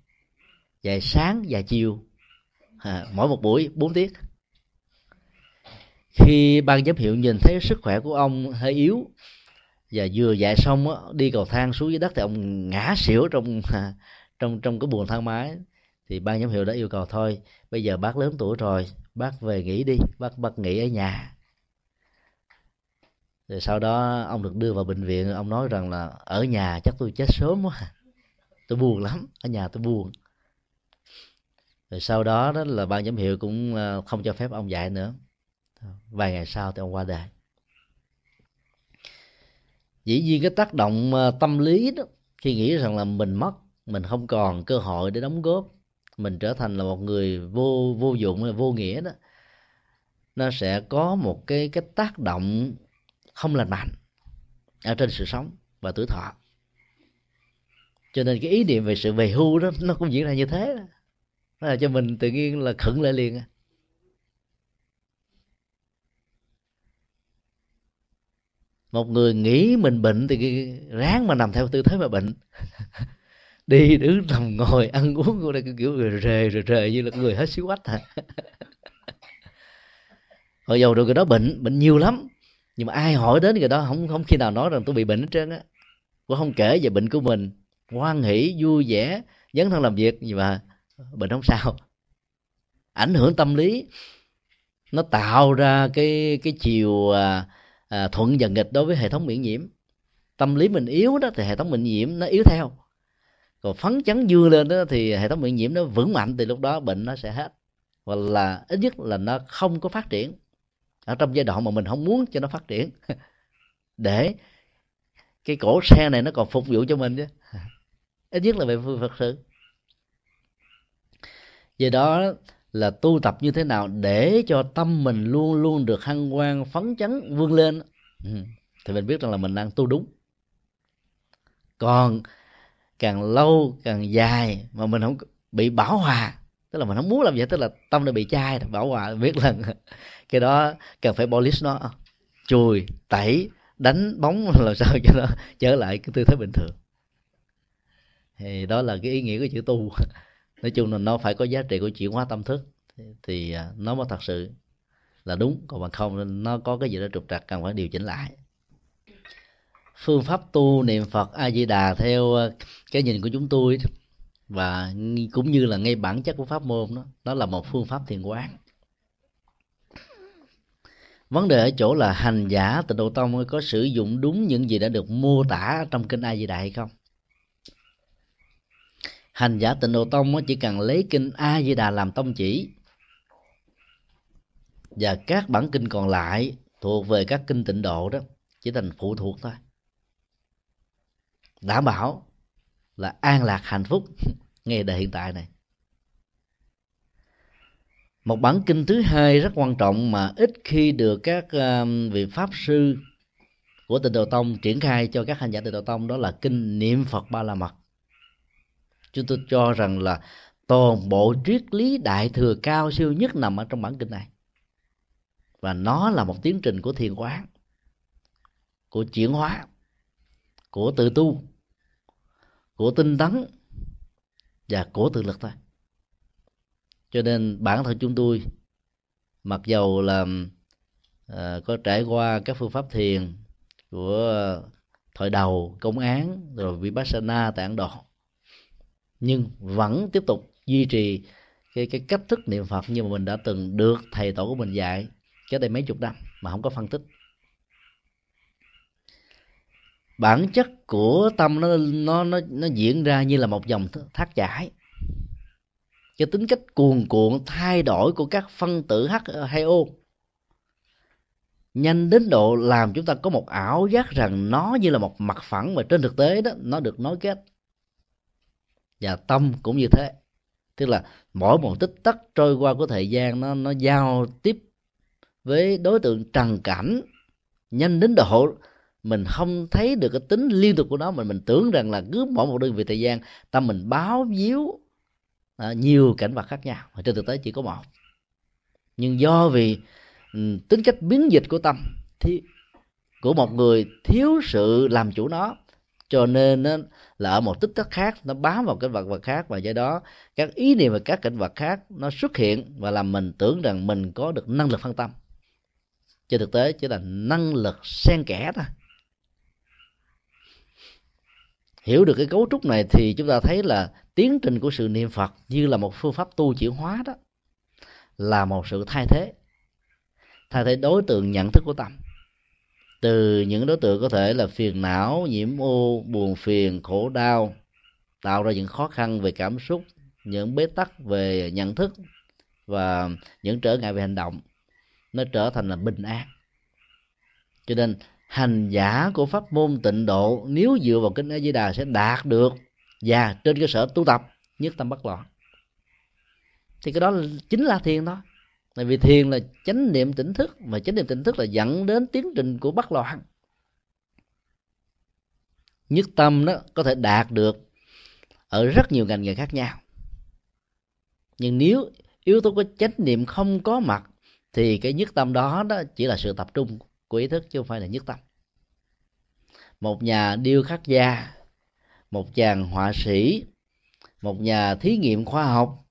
dài sáng và chiều à, mỗi một buổi 4 tiết. Khi ban giám hiệu nhìn thấy sức khỏe của ông hơi yếu và vừa dạy xong á, đi cầu thang xuống dưới đất thì ông ngã xỉu trong à, trong trong cái buồng thang máy. Thì ban giám hiệu đã yêu cầu thôi bây giờ bác lớn tuổi rồi bác về nghỉ đi bác bác nghỉ ở nhà rồi sau đó ông được đưa vào bệnh viện, ông nói rằng là, ở nhà chắc tôi chết sớm quá à. tôi buồn lắm, ở nhà tôi buồn. Rồi sau đó đó là ban giám hiệu cũng ờ, không cho phép ông dạy nữa. Vài ngày sau thì ông qua đời. Dĩ nhiên cái tác động ờ, tâm lý đó, khi nghĩ rằng là mình mất, mình không còn cơ hội để đóng góp, mình trở thành là một người vô vô dụng, vô nghĩa đó, nó sẽ có một cái cái tác động không lành mạnh ở trên sự sống và tuổi thọ. Cho nên cái ý niệm về sự về hưu đó, nó cũng diễn ra như thế đó. nó là cho mình tự nhiên là khẩn lại liền à. một người nghĩ mình bệnh thì ráng mà nằm theo tư thế mà bệnh. Đi đứng nằm ngồi ăn uống của đây cái kiểu rề rề rề rề như là người hết xíu quách hả? Hồi dầu rồi người đó bệnh bệnh nhiều lắm nhưng mà ai hỏi đến người đó không không khi nào nói rằng tôi bị bệnh hết trơn á. Cũng không kể về bệnh của mình. Hoan hỷ vui vẻ dấn thân làm việc nhưng mà bệnh không sao. Ảnh hưởng tâm lý nó tạo ra cái cái chiều à, à, thuận và nghịch đối với hệ thống miễn nhiễm. Tâm lý mình yếu đó thì hệ thống miễn nhiễm nó yếu theo. Còn phấn chấn dương lên đó thì hệ thống miễn nhiễm nó vững mạnh thì lúc đó bệnh nó sẽ hết. Hoặc là ít nhất là nó không có phát triển ở trong giai đoạn mà mình không muốn cho nó phát triển. Để cái cổ xe này nó còn phục vụ cho mình chứ. Ít nhất là về phương phật sự. Do đó là tu tập như thế nào để cho tâm mình luôn luôn được hăng quan phấn chấn, vươn lên. Ừ. Thì mình biết rằng là mình đang tu đúng. Còn càng lâu càng dài mà mình không bị bảo hòa tức là mình không muốn làm vậy, tức là tâm nó bị chai bảo hòa, biết lần cái đó cần phải polish nó. Chùi, tẩy, đánh bóng, làm sao cho nó trở lại cái tư thế bình thường. Thì đó là cái ý nghĩa của chữ tu. Nói chung là nó phải có giá trị của chuyển hóa tâm thức. Thì à, nó mới thật sự là đúng. Còn bằng không, nó có cái gì đó trục trặc, cần phải điều chỉnh lại. Phương pháp tu niệm phật a di đà theo à, cái nhìn của chúng tôi và cũng như là ngay bản chất của pháp môn đó đó là một phương pháp thiền quán. Vấn đề ở chỗ là hành giả tịnh độ tông có sử dụng đúng những gì đã được mô tả trong kinh a di đà hay không? Hành giả tịnh độ tông chỉ cần lấy kinh a di đà làm tông chỉ, và các bản kinh còn lại thuộc về các kinh tịnh độ đó, chỉ thành phụ thuộc thôi. Đảm bảo là an lạc hạnh phúc. Ngay đời hiện tại này. Một bản kinh thứ hai rất quan trọng mà ít khi được các um, vị pháp sư của tịnh độ tông triển khai cho các hành giả tịnh độ tông, đó là kinh niệm phật ba la mật. Chúng tôi cho rằng là toàn bộ triết lý đại thừa cao siêu nhất nằm ở trong bản kinh này. Và nó là một tiến trình của thiền quán, của chuyển hóa, của tự tu của tinh tấn và của tự lực thôi. Cho nên bản thân chúng tôi mặc dầu là à, có trải qua các phương pháp thiền của thời đầu công án rồi vipassana tại ấn độ nhưng vẫn tiếp tục duy trì cái cái cách thức niệm phật như mà mình đã từng được thầy tổ của mình dạy cái đây mấy chục năm mà không có phân tích bản chất của tâm nó nó nó nó diễn ra như là một dòng thác chảy. Cái tính cách cuồn cuộn, thay đổi của các phân tử H, hay O. Nhanh đến độ làm chúng ta có một ảo giác rằng nó như là một mặt phẳng, mà trên thực tế đó, nó được nối kết. Và tâm cũng như thế. Tức là mỗi một tích tắc trôi qua của thời gian, nó nó giao tiếp với đối tượng trần cảnh. Nhanh đến độ mình không thấy được cái tính liên tục của nó mình mình tưởng rằng là cứ mỗi một đơn vị thời gian tâm mình báo víu à, nhiều cảnh vật khác nhau. Mà trên thực tế chỉ có một. Nhưng do vì um, tính cách biến dịch của tâm thì của một người thiếu sự làm chủ nó cho nên nó là ở một tích tắc khác nó bám vào cái vật vật khác và do đó các ý niệm và các cảnh vật khác nó xuất hiện và làm mình tưởng rằng mình có được năng lực phân tâm. Trên thực tế chỉ là năng lực xen kẽ thôi hiểu được cái cấu trúc này thì chúng ta thấy là tiến trình của sự niệm phật như là một phương pháp tu chuyển hóa đó, là một sự thay thế. Thay thế đối tượng nhận thức của tâm. Từ những đối tượng có thể là phiền não, nhiễm ô buồn phiền, khổ đau, tạo ra những khó khăn về cảm xúc, những bế tắc về nhận thức và những trở ngại về hành động, nó trở thành là bình an. Cho nên hành giả của pháp môn tịnh độ nếu dựa vào kinh A Di Đà sẽ đạt được và trên cơ sở tu tập nhất tâm bất loạn. Thì cái đó là, chính là thiền đó tại vì thiền là chánh niệm tỉnh thức mà chánh niệm tỉnh thức là dẫn đến tiến trình của bất loạn. Nhất tâm đó có thể đạt được ở rất nhiều ngành nghề khác nhau. Nhưng nếu yếu tố của chánh niệm không có mặt thì cái nhất tâm đó đó chỉ là sự tập trung của ý thức chứ không phải là nhất tâm. Một nhà điêu khắc gia, một chàng họa sĩ, một nhà thí nghiệm khoa học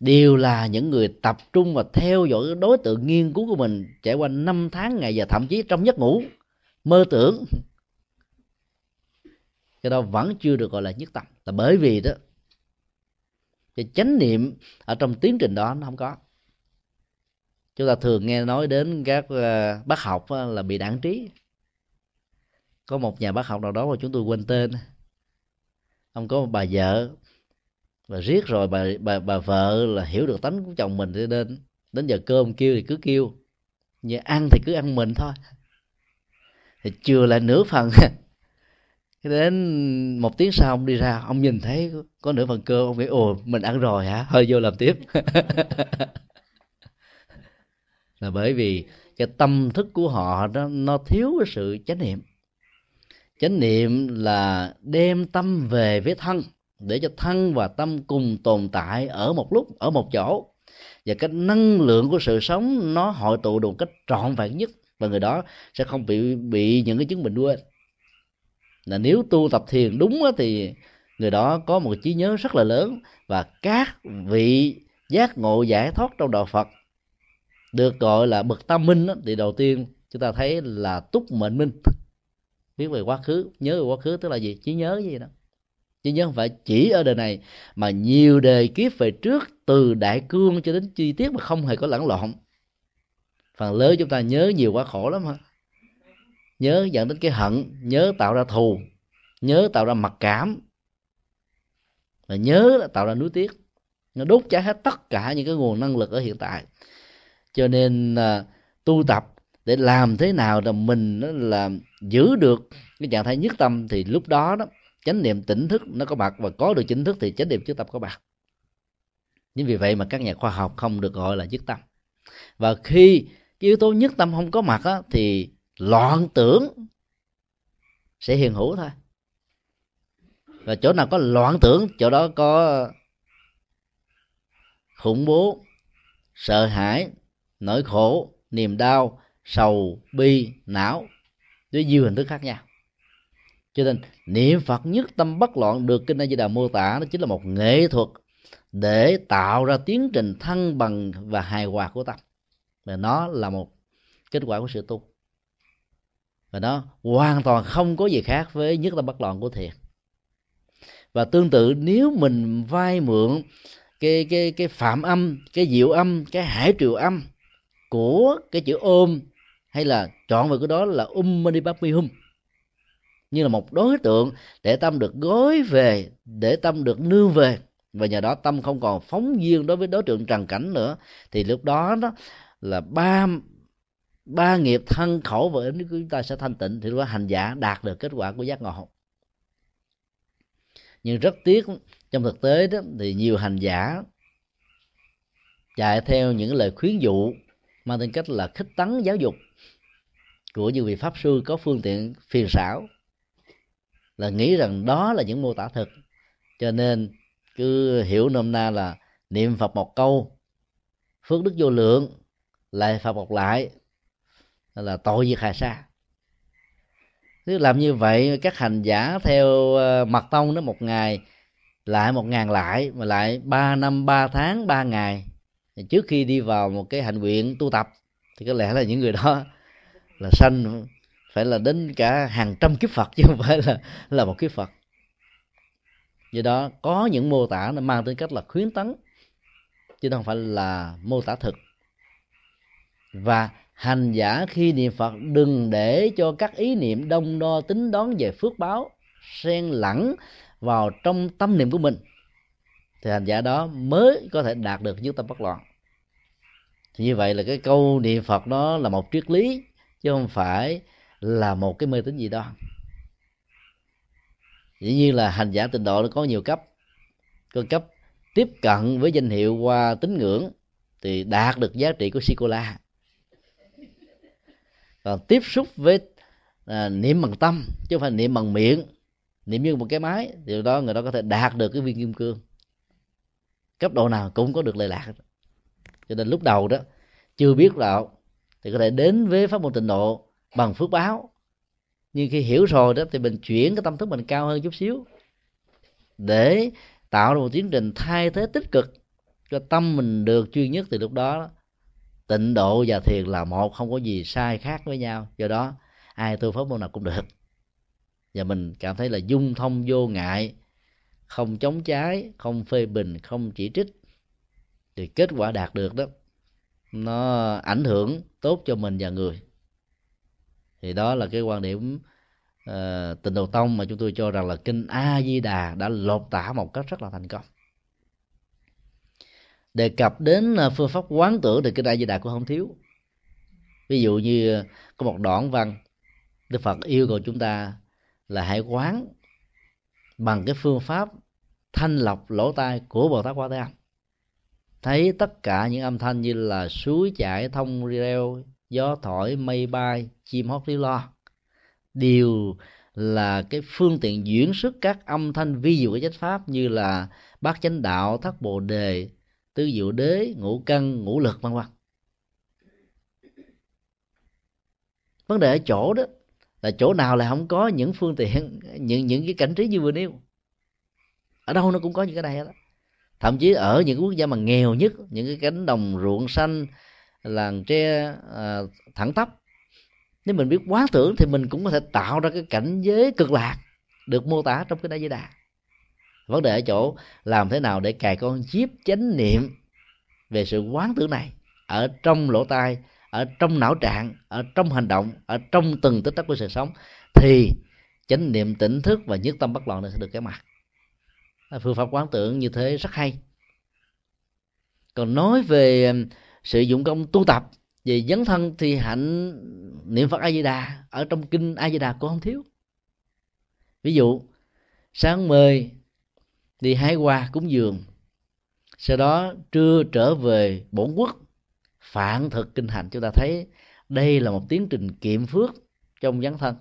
đều là những người tập trung và theo dõi đối tượng nghiên cứu của mình trải qua năm tháng, ngày và thậm chí trong giấc ngủ, mơ tưởng. Cái đó vẫn chưa được gọi là nhất tâm, là bởi vì đó, cái chánh niệm ở trong tiến trình đó nó không có chúng ta thường nghe nói đến các ờ, bác học là bị đảng trí. Có một nhà bác học nào đó mà chúng tôi quên tên. Ông có một bà vợ và riết rồi bà bà bà vợ là hiểu được tánh của chồng mình cho nên đến giờ cơm kêu thì cứ kêu. Như ăn thì cứ ăn mình thôi. Thì chừa lại nửa phần. Đến một tiếng sau ông đi ra, ông nhìn thấy có nửa phần cơm ông nghĩ, ồ, mình ăn rồi hả? Hơi vô làm tiếp. là bởi vì cái tâm thức của họ đó nó thiếu cái sự chánh niệm. Chánh niệm là đem tâm về với thân, để cho thân và tâm cùng tồn tại ở một lúc, ở một chỗ. Và cái năng lượng của sự sống, nó hội tụ được cách trọn vẹn nhất, và người đó sẽ không bị bị những cái chứng bệnh quên là nếu tu tập thiền đúng thì người đó có một trí nhớ rất là lớn, và các vị giác ngộ giải thoát trong đạo Phật được gọi là bậc tam minh đó, thì đầu tiên chúng ta thấy là túc mệnh minh. Biết về quá khứ nhớ về quá khứ tức là gì? Trí nhớ gì đó. Trí nhớ không phải chỉ ở đời này mà nhiều đời kiếp về trước từ đại cương cho đến chi tiết mà không hề có lẫn lộn. Phần lớn chúng ta nhớ nhiều quá khổ lắm ha nhớ dẫn đến cái hận nhớ tạo ra thù nhớ tạo ra mặc cảm và nhớ là tạo ra nuối tiếc. Nó đốt cháy hết tất cả những cái nguồn năng lực ở hiện tại cho nên à, tu tập để làm thế nào là mình là giữ được cái trạng thái nhất tâm thì lúc đó đó chánh niệm tỉnh thức nó có mặt và có được chính thức thì chánh niệm trước tâm có mặt chính vì vậy mà các nhà khoa học không được gọi là nhất tâm. Và khi cái yếu tố nhất tâm không có mặt á, thì loạn tưởng sẽ hiện hữu thôi. Và chỗ nào có loạn tưởng chỗ đó có khủng bố sợ hãi nỗi khổ, niềm đau, sầu, bi, não, với nhiều hình thức khác nhau. Cho nên, niệm phật nhất tâm bất loạn được kinh a di đà mô tả nó chính là một nghệ thuật để tạo ra tiến trình thăng bằng và hài hòa của tâm. Và nó là một kết quả của sự tu. Và nó hoàn toàn không có gì khác với nhất tâm bất loạn của thiền. Và tương tự, nếu mình vay mượn cái cái cái phạm âm, cái diệu âm, cái hải triều âm của cái chữ ôm hay là chọn về cái đó là um mani papi hum. Như là một đối tượng để tâm được gối về, để tâm được nương về. Và nhờ đó tâm không còn phóng duyên đối với đối tượng trần cảnh nữa. Thì lúc đó đó là ba ba nghiệp thân khẩu và ứng của chúng ta sẽ thanh tịnh. Thì lúc đó hành giả đạt được kết quả của giác ngộ. Nhưng rất tiếc trong thực tế đó, thì nhiều hành giả chạy theo những lời khuyến dụ mang tính cách là khích tấn giáo dục. Của những vị pháp sư có phương tiện phiền xảo, là nghĩ rằng đó là những mô tả thực cho nên, cứ hiểu nôm na là niệm phật một câu, phước đức vô lượng, lại phật một lại, là tội diệt hà sa. Nếu làm như vậy, các hành giả theo mặt mật tông đó một ngày, lại một ngàn lại, mà lại ba năm, ba tháng, ba ngày trước khi đi vào một cái hành nguyện tu tập, thì có lẽ là những người đó là sanh, phải là đến cả hàng trăm kiếp phật, chứ không phải là là một kiếp phật. Do đó có những mô tả nó mang tính cách là khuyến tấn, chứ không phải là mô tả thực. Và hành giả khi niệm phật, đừng để cho các ý niệm đông đo, tính đoán về phước báo, xen lẫn vào trong tâm niệm của mình thì hành giả đó mới có thể đạt được nhất tâm bất loạn. Thì như vậy là cái câu niệm phật đó là một triết lý chứ không phải là một cái mê tín gì đó. Dĩ nhiên là hành giả tịnh độ nó có nhiều cấp. Có cấp tiếp cận với danh hiệu qua tín ngưỡng thì đạt được giá trị của sikola cô la còn tiếp xúc với à, niệm bằng tâm chứ không phải niệm bằng miệng. Niệm như một cái máy thì đó người đó có thể đạt được cái viên kim cương cấp độ nào cũng có được lệ lạc cho nên lúc đầu đó, chưa biết đạo thì có thể đến với pháp môn tịnh độ bằng phước báo. Nhưng khi hiểu rồi đó thì mình chuyển cái tâm thức mình cao hơn chút xíu để tạo ra một tiến trình thay thế tích cực cho tâm mình được chuyên nhất thì lúc đó. Tịnh độ và thiền là một, không có gì sai khác với nhau. Do đó, ai tu pháp môn nào cũng được. Và mình cảm thấy là dung thông vô ngại không chống trái không phê bình không chỉ trích thì kết quả đạt được đó. Nó ảnh hưởng tốt cho mình và người. Thì đó là cái quan điểm ờ, uh, tịnh độ tông mà chúng tôi cho rằng là kinh a di đà đã lột tả một cách rất là thành công. Đề cập đến ờ, phương pháp quán tưởng thì kinh a di đà cũng không thiếu. Ví dụ như có một đoạn văn đức phật yêu cầu chúng ta là hãy quán bằng cái phương pháp thanh lọc lỗ tai của bồ tát quan thế âm. Thấy tất cả những âm thanh như là suối chảy, thông reo gió thổi, mây bay, chim hót líu lo, đều là cái phương tiện diễn xuất các âm thanh vi diệu của chánh pháp như là bát chánh đạo, thất bồ đề, tứ diệu đế, ngũ căn ngũ lực, vân vân. Vấn đề ở chỗ đó là chỗ nào lại không có những phương tiện những những cái cảnh trí như vừa nêu. Ở đâu nó cũng có những cái này đó thậm chí ở những quốc gia mà nghèo nhất những cái cánh đồng ruộng xanh làng tre à, thẳng tắp. Nếu mình biết quá tưởng thì mình cũng có thể tạo ra cái cảnh giới cực lạc được mô tả trong cái đại di đà. Vấn đề ở chỗ làm thế nào để cài con chip chánh niệm về sự quán tưởng này ở trong lỗ tai ở trong não trạng, ở trong hành động, ở trong từng tích tắc của sự sống, thì chánh niệm tỉnh thức và nhất tâm bất loạn này sẽ được cái mặt. Phương pháp quán tưởng như thế rất hay. Còn nói về um, sử dụng công tu tập, về dấn thân thì hạnh niệm phật a di đà ở trong kinh a di đà cũng không thiếu. Ví dụ, sáng mời đi hái hoa cúng dường, sau đó trưa trở về bổn quốc phản thực kinh hành, chúng ta thấy đây là một tiến trình kiệm phước trong dấn thân.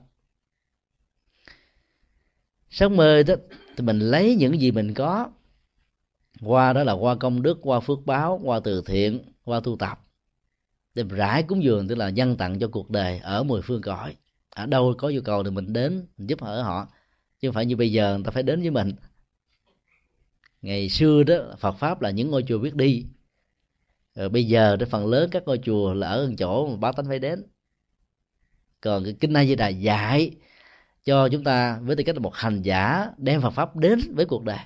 Sáng mơ đó, thì mình lấy những gì mình có. Qua đó là qua công đức, qua phước báo, qua từ thiện, qua tu tập. Để rải cúng dường, tức là dân tặng cho cuộc đời ở mười phương cõi. Ở đâu có nhu cầu thì mình đến, mình giúp ở họ. Chứ không phải như bây giờ, người ta phải đến với mình. Ngày xưa đó, Phật pháp là những ngôi chùa biết đi rồi bây giờ cái phần lớn các ngôi chùa là ở chỗ mà bá tánh phải đến. Còn cái kinh A Di Đà dạy cho chúng ta với tư cách là một hành giả đem Phật pháp đến với cuộc đời,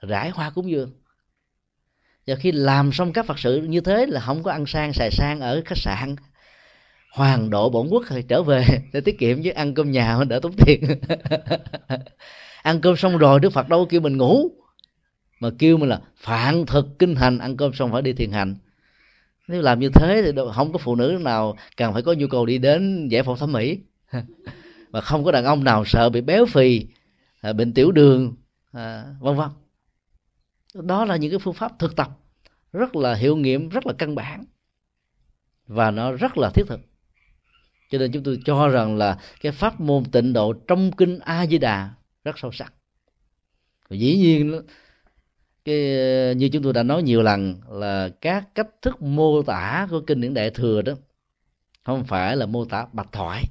rải hoa cúng dường. Và khi làm xong các phật sự như thế là không có ăn sang, xài sang ở khách sạn. Hoàng độ bổn quốc thì trở về để tiết kiệm chứ ăn cơm nhà đỡ tốn tiền. Ăn cơm xong rồi đức phật đâu kêu mình ngủ, mà kêu mình là phạn thực kinh hành, ăn cơm xong phải đi thiền hành nếu làm như thế thì không có phụ nữ nào cần phải có nhu cầu đi đến giải phẫu thẩm mỹ. Và không có đàn ông nào sợ bị béo phì à, bệnh tiểu đường à, vân vân. Đó là những cái phương pháp thực tập rất là hiệu nghiệm, rất là căn bản. Và nó rất là thiết thực. Cho nên chúng tôi cho rằng là cái pháp môn tịnh độ trong kinh a di đà rất sâu sắc. Và dĩ nhiên cái, như chúng tôi đã nói nhiều lần là các cách thức mô tả của kinh điển đại thừa đó không phải là mô tả bạch thoại.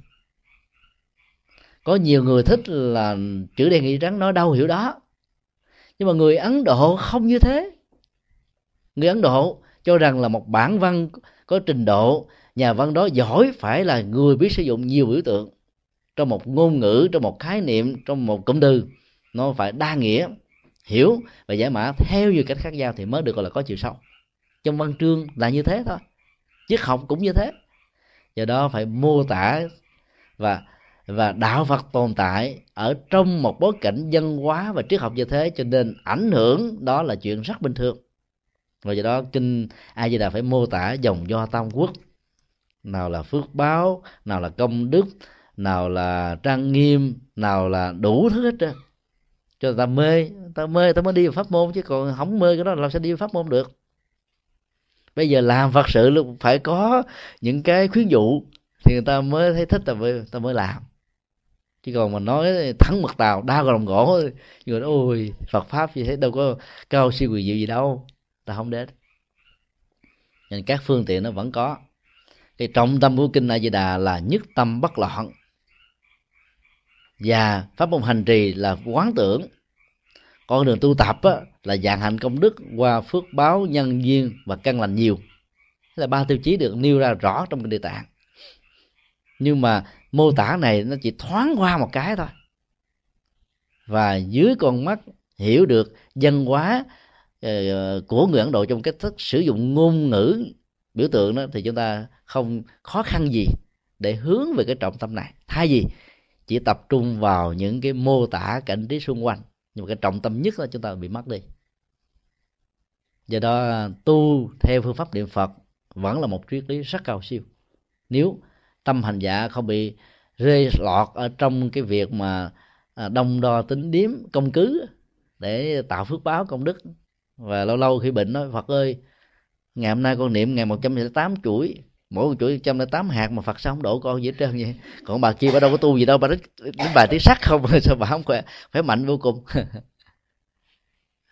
Có nhiều người thích là chữ đen nghị trắng nói đâu hiểu đó. Nhưng mà người ấn độ không như thế. Người ấn độ cho rằng là một bản văn có trình độ, nhà văn đó giỏi phải là người biết sử dụng nhiều biểu tượng trong một ngôn ngữ, trong một khái niệm, trong một cụm từ. Nó phải đa nghĩa hiểu và giải mã theo nhiều cách khác nhau thì mới được gọi là có chiều sâu. Trong văn chương là như thế thôi, triết học cũng như thế. Do đó phải mô tả và và đạo phật tồn tại ở trong một bối cảnh dân hóa và triết học như thế, cho nên ảnh hưởng đó là chuyện rất bình thường. Và do đó kinh a di đà phải mô tả dòng do tam quốc. Nào là phước báo, nào là công đức, nào là trang nghiêm, nào là đủ thứ hết trơn cho người ta mê ta mê ta mới đi vào pháp môn chứ còn không mê cái đó làm sao đi vào pháp môn được. Bây giờ làm phật sự luôn, phải có những cái khuyến dụ thì người ta mới thấy thích ta mới ta mới làm. Chứ còn mà nói thắng mật tàu đa vào lòng gỗ người nói, ôi, phật pháp gì thế đâu có cao siêu quyền diệu gì đâu ta không đến. Nên các phương tiện nó vẫn có. Cái trọng tâm của kinh a di đà là nhất tâm bất loạn và pháp môn hành trì là quán tưởng. Con đường tu tập á, là dạng hạnh công đức qua phước báo nhân duyên và căn lành nhiều. Là ba tiêu chí được nêu ra rõ trong kinh địa tạng. Nhưng mà mô tả này nó chỉ thoáng qua một cái thôi. Và dưới con mắt hiểu được văn hóa ờ, của người ấn độ trong cách thức sử dụng ngôn ngữ biểu tượng đó thì chúng ta không khó khăn gì để hướng về cái trọng tâm này. Thay vì chỉ tập trung vào những cái mô tả cảnh trí xung quanh. Nhưng mà cái trọng tâm nhất là chúng ta bị mất đi. Do đó, tu theo phương pháp niệm phật vẫn là một triết lý rất cao siêu. Nếu tâm hành giả không bị rơi lọt ở trong cái việc mà à, đông đo tính điếm, công cứ để tạo phước báo công đức, và lâu lâu khi bệnh nói, Phật ơi, ngày hôm nay con niệm ngày 108 chuỗi mỗi một chuỗi 108 hạt mà Phật sao không đổ con gì hết trơn vậy. Còn bà kia bà đâu có tu gì đâu bà đến, đến bài tiếng sắc không sao bà không khỏe khỏe mạnh vô cùng.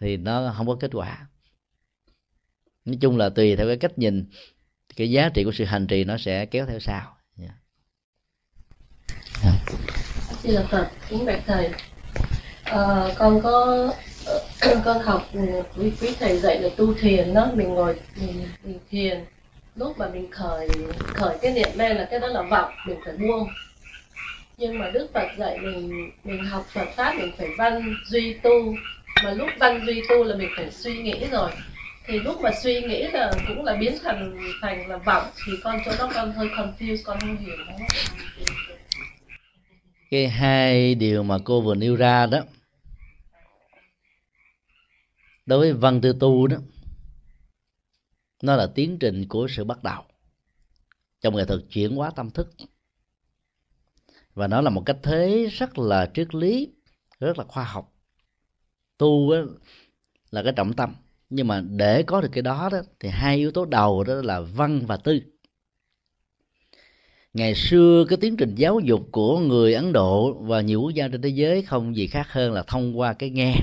Thì nó không có kết quả. Nói chung là tùy theo cái cách nhìn cái giá trị của sự hành trì nó sẽ kéo theo sau. Yeah. yeah. Xin là Phật, kính bạch thầy. À, con có con học ừ, quý quý thầy dạy là tu thiền đó mình ngồi mình, mình thiền lúc mà mình khởi khởi cái niệm mê là cái đó là vọng, mình phải buông. Nhưng mà đức phật dạy mình mình học phật pháp, mình phải văn, duy tu. Mà lúc văn duy tu là mình phải suy nghĩ rồi. Thì lúc mà suy nghĩ là cũng là biến thành thành là vọng, thì con chỗ đó con hơi confused, con không hiểu. Đó cái hai điều mà cô vừa nêu ra đó, đối với văn tư tu đó nó là tiến trình của sự bắt đầu. Trong nghệ thuật chuyển hóa tâm thức. Và nó là một cách thế rất là triết lý, rất là khoa học. Tu là cái trọng tâm. Nhưng mà để có được cái đó đó, thì hai yếu tố đầu đó là văn và tư. Ngày xưa, cái tiến trình giáo dục của người ấn độ và nhiều quốc gia trên thế giới không gì khác hơn là thông qua cái nghe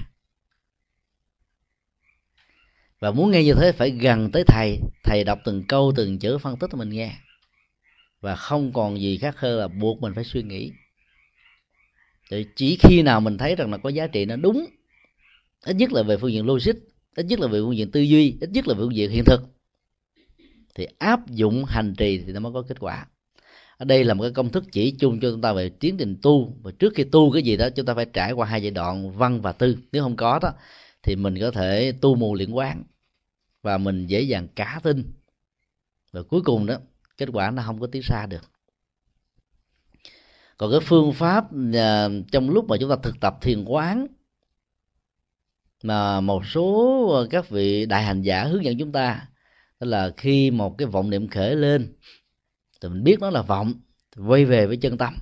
và muốn nghe như thế, phải gần tới thầy. Thầy đọc từng câu, từng chữ, phân tích cho mình nghe. Và không còn gì khác hơn là buộc mình phải suy nghĩ. Thì chỉ khi nào mình thấy rằng là có giá trị nó đúng, ít nhất là về phương diện logic, ít nhất là về phương diện tư duy, ít nhất là về phương diện hiện thực, thì áp dụng hành trì thì nó mới có kết quả. Ở đây là một cái công thức chỉ chung cho chúng ta về tiến trình tu. Và trước khi tu cái gì đó, chúng ta phải trải qua hai giai đoạn, văn và tư. Nếu không có đó thì mình có thể tu mù liên quan và mình dễ dàng cả tin. Và cuối cùng đó, kết quả nó không có tiến xa được. Còn cái phương pháp à, trong lúc mà chúng ta thực tập thiền quán mà một số các vị đại hành giả hướng dẫn chúng ta, đó là khi một cái vọng niệm khởi lên thì mình biết nó là vọng quay về với chân tâm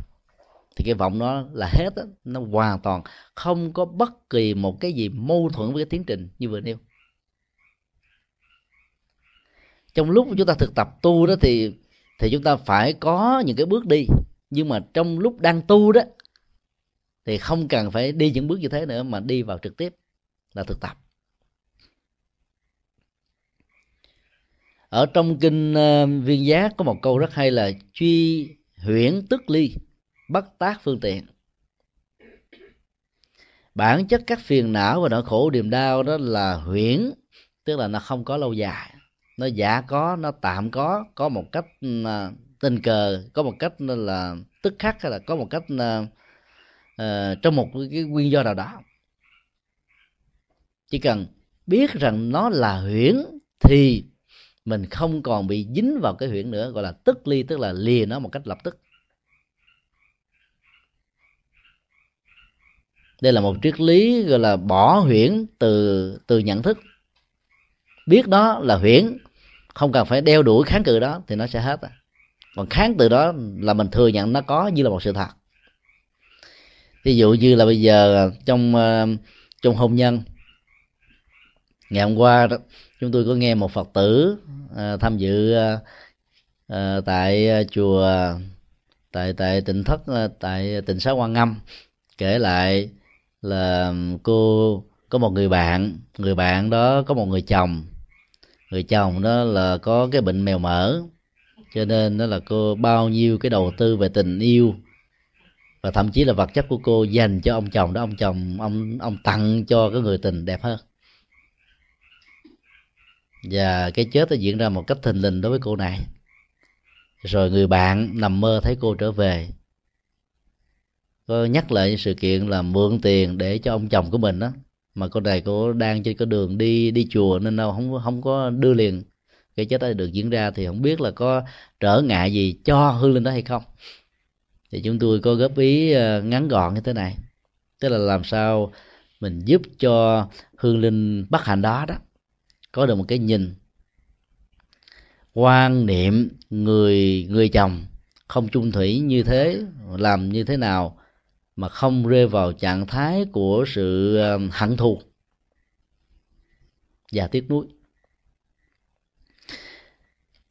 thì cái vọng nó là hết đó, nó hoàn toàn. Không có bất kỳ một cái gì mâu thuẫn với cái tiến trình như vừa nêu. Trong lúc chúng ta thực tập tu đó thì thì chúng ta phải có những cái bước đi. Nhưng mà trong lúc đang tu đó thì không cần phải đi những bước như thế nữa mà đi vào trực tiếp là thực tập. Ở trong kinh uh, viên giác có một câu rất hay là truy huyễn tức ly bất tác phương tiện. Bản chất các phiền não và nỗi khổ niềm đau đó là huyễn tức là nó không có lâu dài. Nó giả có nó tạm có có một cách ừ, à, tình cờ có một cách là tức khắc hay là có một cách uh, trong một cái nguyên do nào đó. Chỉ cần biết rằng nó là huyễn thì mình không còn bị dính vào cái huyễn nữa gọi là tức ly tức là lìa nó một cách lập tức. Đây là một triết lý gọi là bỏ huyễn từ từ nhận thức. Biết đó là huyễn không cần phải đeo đuổi kháng cự đó thì nó sẽ hết. Còn kháng từ đó là mình thừa nhận nó có như là một sự thật. Ví dụ như là bây giờ à, trong à, trong hôn nhân ngày hôm qua đó chúng tôi có nghe một phật tử à, tham dự à, à tại chùa tại tại tỉnh thất tại tỉnh xá quan ngâm kể lại là cô, có một người bạn người bạn đó có một người chồng. Người chồng đó là có cái bệnh mèo mỡ, cho nên đó là cô bao nhiêu cái đầu tư về tình yêu và thậm chí là vật chất của cô dành cho ông chồng đó, ông chồng, ông ông tặng cho cái người tình đẹp hơn. Và cái chết nó diễn ra một cách thình lình đối với cô này. Rồi người bạn nằm mơ thấy cô trở về có nhắc lại sự kiện là mượn tiền để cho ông chồng của mình đó mà cô này cô đang trên cái đường đi đi chùa nên đâu không không có đưa liền. Cái chết đó được diễn ra thì không biết là có trở ngại gì cho hương linh đó hay không. Thì chúng tôi có góp ý ờ, ngắn gọn như thế này. Tức là làm sao mình giúp cho hương linh bất hạnh đó đó. Có được một cái nhìn quan niệm người người chồng không chung thủy như thế, làm như thế nào mà không rơi vào trạng thái của sự ờ, hận thù và tiếc nuối.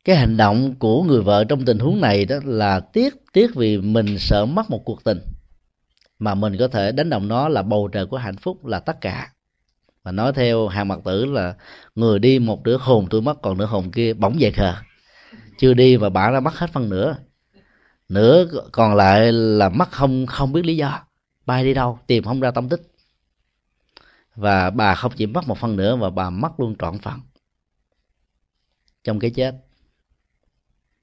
Cái hành động của người vợ trong tình huống này đó là tiếc tiếc vì mình sợ mất một cuộc tình, mà mình có thể đánh đồng nó là bầu trời của hạnh phúc là tất cả. Và nói theo hàng mặt tử là người đi một nửa hồn, tôi mất còn nửa hồn kia, bỗng dậy khờ. Chưa đi và bạn đã mất hết phần nữa nửa còn lại là mất không không biết lý do. Bay đi đâu, tìm không ra tâm tích. Và bà không chỉ mất một phần nữa, mà bà mất luôn trọn phần trong cái chết,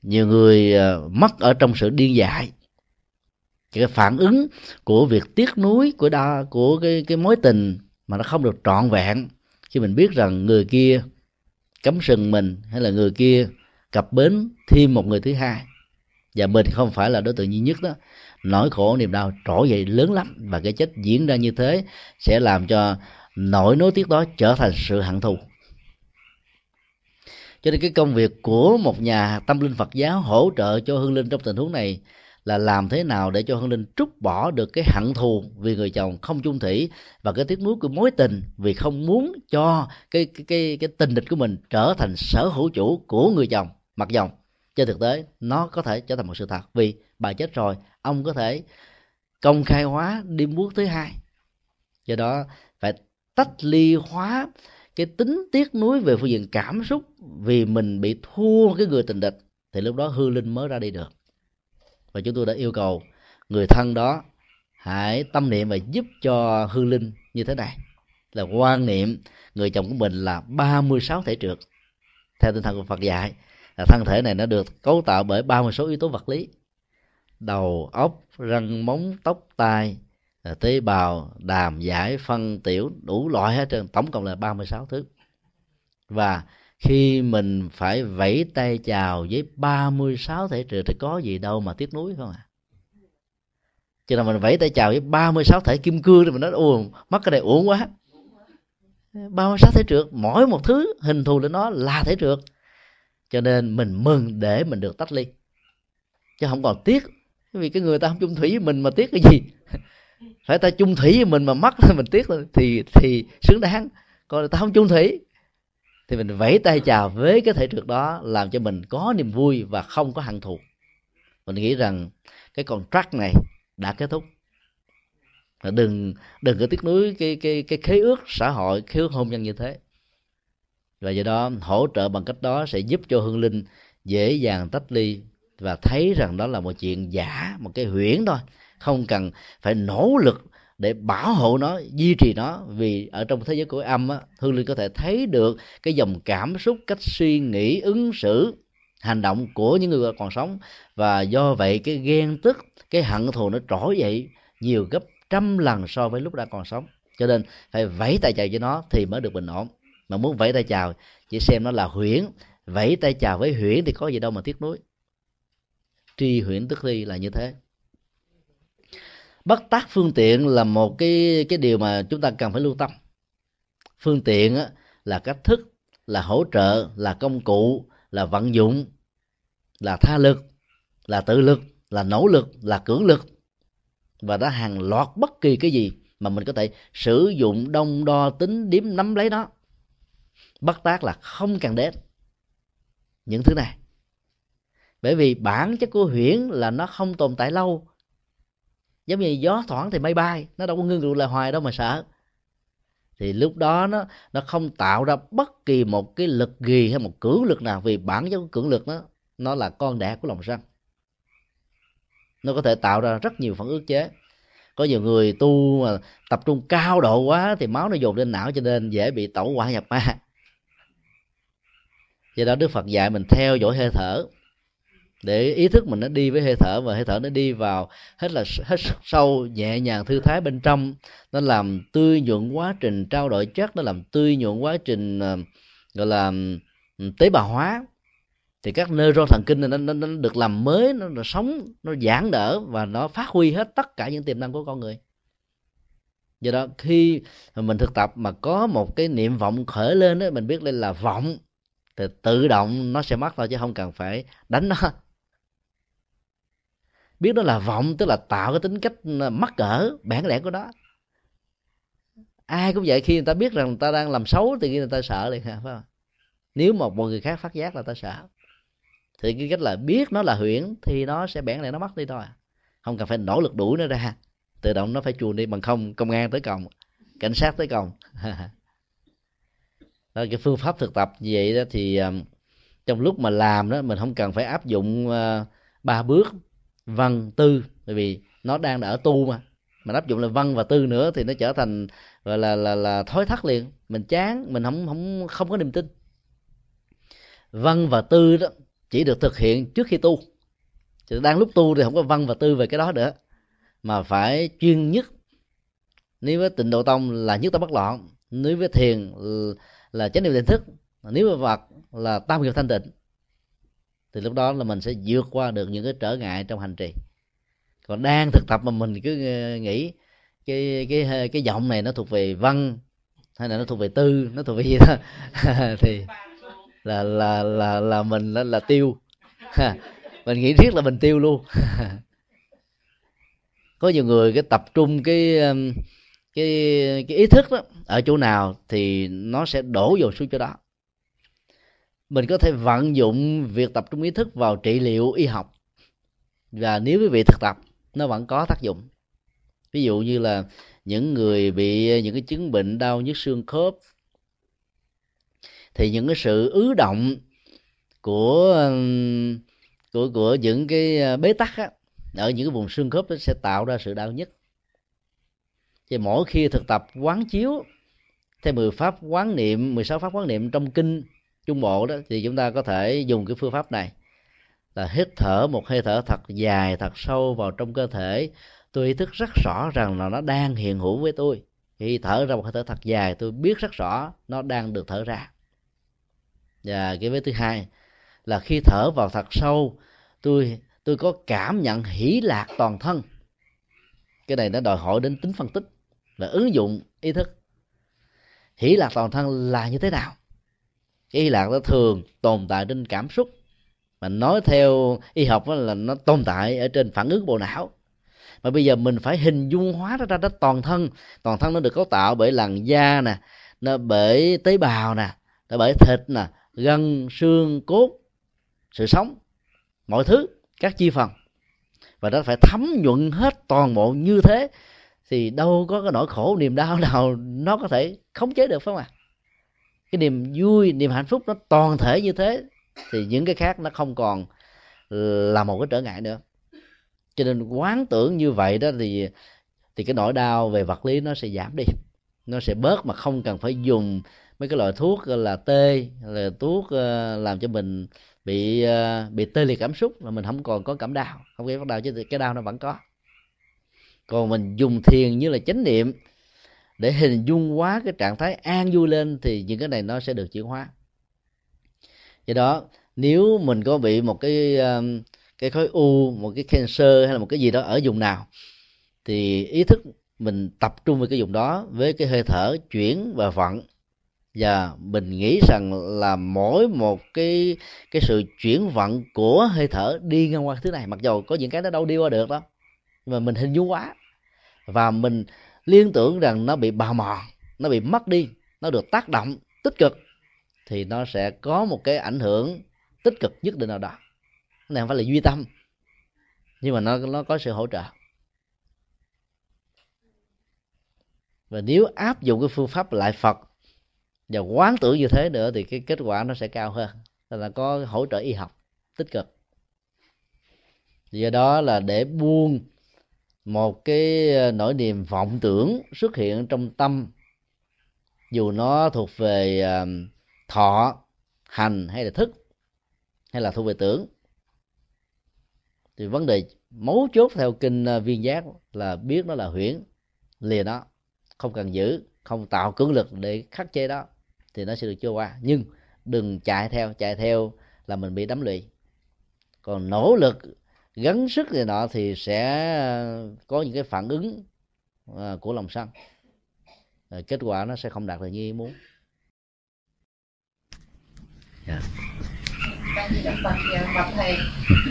nhiều người ờ, mất ở trong sự điên dại. Cái phản ứng của việc tiếc nuối của đa, của cái cái mối tình mà nó không được trọn vẹn. Khi mình biết rằng người kia cấm sừng mình, hay là người kia cặp bến thêm một người thứ hai và mình không phải là đối tượng duy nhất đó. Nỗi khổ niềm đau trỗi dậy lớn lắm. Và cái chết diễn ra như thế sẽ làm cho nỗi nối tiếc đó trở thành sự hận thù. Cho nên cái công việc của một nhà tâm linh phật giáo hỗ trợ cho hương linh trong tình huống này là làm thế nào để cho hương linh trút bỏ được cái hận thù vì người chồng không chung thủy và cái tiếc nuối của mối tình vì không muốn cho cái cái cái, cái tình địch của mình trở thành sở hữu chủ của người chồng mặc dòng trên thực tế, nó có thể trở thành một sự thật vì bà chết rồi, ông có thể công khai hóa đi bước thứ hai. Do đó, phải tách ly hóa cái tính tiếc nuối về phương diện cảm xúc vì mình bị thua cái người tình địch, thì lúc đó hư linh mới ra đi được. Và chúng tôi đã yêu cầu người thân đó hãy tâm niệm và giúp cho hư linh như thế này. Là quan niệm người chồng của mình là 36 thể trượt, theo tinh thần của Phật dạy là thân thể này nó được cấu tạo bởi 36 yếu tố vật lý. Đầu óc, răng, móng, tóc, tai à, tế bào, đàm, giải, phân, tiểu, đủ loại hết trơn, tổng cộng là 36 thứ. Và khi mình phải vẫy tay chào với 36 thể trừ thì có gì đâu mà tiếc nuối không à. Cho nên mình vẫy tay chào với 36 thể kim cương thì mình nói, ồ mất cái này uổng quá. 36 thể trượt, mỗi một thứ hình thù lên nó là thể trượt cho nên mình mừng để mình được tách ly. Chứ không còn tiếc, vì cái người ta không chung thủy với mình mà tiếc cái gì? Phải ta chung thủy với mình mà mất mình tiếc thì thì xứng đáng. Còn ta không chung thủy, thì mình vẫy tay chào với cái thể trượt đó, làm cho mình có niềm vui và không có hận thù. Mình nghĩ rằng cái contract này đã kết thúc. Đừng đừng có tiếc nuối cái cái cái khế ước xã hội, khế ước hôn nhân như thế và do đó hỗ trợ bằng cách đó sẽ giúp cho hương linh dễ dàng tách ly và thấy rằng đó là một chuyện giả một cái huyễn thôi. Không cần phải nỗ lực để bảo hộ nó duy trì nó vì ở trong thế giới của âm á, hương linh có thể thấy được cái dòng cảm xúc cách suy nghĩ ứng xử hành động của những người còn sống. Và do vậy cái ghen tức cái hận thù nó trỗi dậy nhiều gấp trăm lần so với lúc đã còn sống. Cho nên phải vẫy tay chào cho nó thì mới được bình ổn mà muốn vẫy tay chào chỉ xem nó là huyễn. Vẫy tay chào với huyễn thì có gì đâu mà tiếc nuối. Tri huyễn tức ly là như thế. Bất tác phương tiện là một cái cái điều mà chúng ta cần phải lưu tâm. Phương tiện á, là cách thức là hỗ trợ là công cụ là vận dụng là tha lực là tự lực là nỗ lực là cưỡng lực. Và đã hàng loạt bất kỳ cái gì mà mình có thể sử dụng đông đo tính điếm nắm lấy nó bất tác là không cần đến những thứ này. Bởi vì bản chất của huyễn là nó không tồn tại lâu. Giống như gió thoảng thì máy bay, nó đâu có ngưng tụ lại hoài đâu mà sợ. Thì lúc đó nó nó không tạo ra bất kỳ một cái lực gì hay một cưỡng lực nào, vì bản chất của cưỡng lực nó nó là con đẻ của lòng sân. Nó có thể tạo ra rất nhiều phản ước chế. Có nhiều người tu mà tập trung cao độ quá thì máu nó dồn lên não cho nên dễ bị tẩu hỏa nhập ma do đó đức phật dạy mình theo dõi hơi thở. Để ý thức mình nó đi với hơi thở và hơi thở nó đi vào hết là hết sâu nhẹ nhàng thư thái bên trong. Nó làm tươi nhuận quá trình trao đổi chất nó làm tươi nhuận quá trình ờ, gọi là ừ, tế bào hóa. Thì các neuron thần kinh này nó, nó, nó được làm mới nó, nó sống nó giãn đỡ và nó phát huy hết tất cả những tiềm năng của con người. Do đó khi mình thực tập mà có một cái niệm vọng khởi lên đó mình biết đây là vọng thì tự động nó sẽ mất thôi chứ không cần phải đánh nó. Biết đó là vọng, tức là tạo cái tính cách mắc cỡ, bản lẽ của nó. Ai cũng vậy, khi người ta biết rằng người ta đang làm xấu thì người ta sợ liền, phải không? Nếu một một người khác phát giác là ta sợ, thì cái cách là biết nó là huyễn thì nó sẽ bẽn lại nó mất đi thôi. Không cần phải nỗ lực đuổi nó ra. Tự động nó phải chuồn đi bằng không, công an tới còng cảnh sát tới còng đó, cái phương pháp thực tập như vậy đó thì ờ, trong lúc mà làm đó, mình không cần phải áp dụng ờ, ba bước, văn, tư, bởi vì nó đang ở tu mà. Mình áp dụng là văn và tư nữa thì nó trở thành, gọi là là là thói thắt liền. Mình chán, mình không không không có niềm tin. Văn và tư đó chỉ được thực hiện trước khi tu. Thì đang lúc tu thì không có văn và tư về cái đó nữa. Mà phải chuyên nhất. Nếu với tịnh độ tông là nhất tâm bất loạn. Nếu với thiền là chánh niệm tỉnh thức. Nếu mà vật là tam nghiệp thanh tịnh thì lúc đó là mình sẽ vượt qua được những cái trở ngại trong hành trì. Còn đang thực tập mà mình cứ ờ, nghĩ cái cái cái giọng này nó thuộc về văn hay là nó thuộc về tư nó thuộc về gì đó thì là là là là mình là, là tiêu. Mình nghĩ thiết là mình tiêu luôn. Có nhiều người cái tập trung cái cái cái ý thức đó ở chỗ nào thì nó sẽ đổ vào xuống chỗ đó. Mình có thể vận dụng việc tập trung ý thức vào trị liệu y học. Và nếu quý vị thực tập nó vẫn có tác dụng. Ví dụ như là những người bị những cái chứng bệnh đau nhức xương khớp thì những cái sự ứ động của của của những cái à, bế tắc á, ở những cái vùng xương khớp nó sẽ tạo ra sự đau nhức thì mỗi khi thực tập quán chiếu theo 10 pháp quán niệm 16 pháp quán niệm trong kinh trung bộ đó, thì chúng ta có thể dùng cái phương pháp này. Là hít thở một hơi thở thật dài, thật sâu vào trong cơ thể. Tôi ý thức rất rõ rằng là nó đang hiện hữu với tôi. Khi thở ra một hơi thở thật dài, tôi biết rất rõ nó đang được thở ra. Và cái vế thứ hai là khi thở vào thật sâu, tôi tôi có cảm nhận hỷ lạc toàn thân. Cái này nó đòi hỏi đến tính phân tích và ứng dụng ý thức. Hỷ lạc toàn thân là như thế nào? Cái hỷ lạc nó thường tồn tại trên cảm xúc. Mà nói theo y học là nó tồn tại ở trên phản ứng bộ não. Mà bây giờ mình phải hình dung hóa nó ra đó toàn thân. Toàn thân nó được cấu tạo bởi làn da nè, nó bởi tế bào nè, nó bởi thịt nè, gân, xương, cốt, sự sống, mọi thứ, các chi phần. Và nó phải thấm nhuận hết toàn bộ như thế thì đâu có cái nỗi khổ niềm đau nào nó có thể khống chế được, phải không ạ? Cái niềm vui, niềm hạnh phúc nó toàn thể như thế thì những cái khác nó không còn là một cái trở ngại nữa. Cho nên quán tưởng như vậy đó thì thì cái nỗi đau về vật lý nó sẽ giảm đi. Nó sẽ bớt mà không cần phải dùng mấy cái loại thuốc là tê là thuốc ờ, làm cho mình bị ờ, bị tê liệt cảm xúc mà mình không còn có cảm đau. Không có đau chứ cái đau nó vẫn có còn mình dùng thiền như là chánh niệm để hình dung hóa cái trạng thái an vui lên thì những cái này nó sẽ được chuyển hóa. Do đó, nếu mình có bị một cái um, cái khối u, một cái cancer hay là một cái gì đó ở vùng nào, thì ý thức mình tập trung vào cái vùng đó với cái hơi thở chuyển và vận. Và mình nghĩ rằng là mỗi một cái cái sự chuyển vận của hơi thở đi ngang qua thứ này, mặc dù có những cái nó đâu đi qua được đó nhưng mà mình hình dung quá. Và mình liên tưởng rằng nó bị bào mòn, nó bị mất đi, nó được tác động tích cực, thì nó sẽ có một cái ảnh hưởng tích cực nhất định nào đó. Cái này không phải là duy tâm, nhưng mà nó nó có sự hỗ trợ. Và nếu áp dụng cái phương pháp lại Phật và quán tưởng như thế nữa thì cái kết quả nó sẽ cao hơn. Là có hỗ trợ y học tích cực. Do đó là để buông một cái ờ, nỗi niềm vọng tưởng xuất hiện trong tâm. Dù nó thuộc về ờ, thọ, hành hay là thức, hay là thuộc về tưởng. Thì vấn đề mấu chốt theo kinh ờ, viên giác là biết nó là huyễn, lìa nó, không cần giữ, không tạo cưỡng lực để khắc chế đó, thì nó sẽ được trôi qua. Nhưng đừng chạy theo chạy theo là mình bị đắm lụy. Còn nỗ lực gắng sức này nọ thì sẽ có những cái phản ứng à, của lòng sân kết quả nó sẽ không đạt được như ý muốn yeah. Dạ. Phật, Phật thầy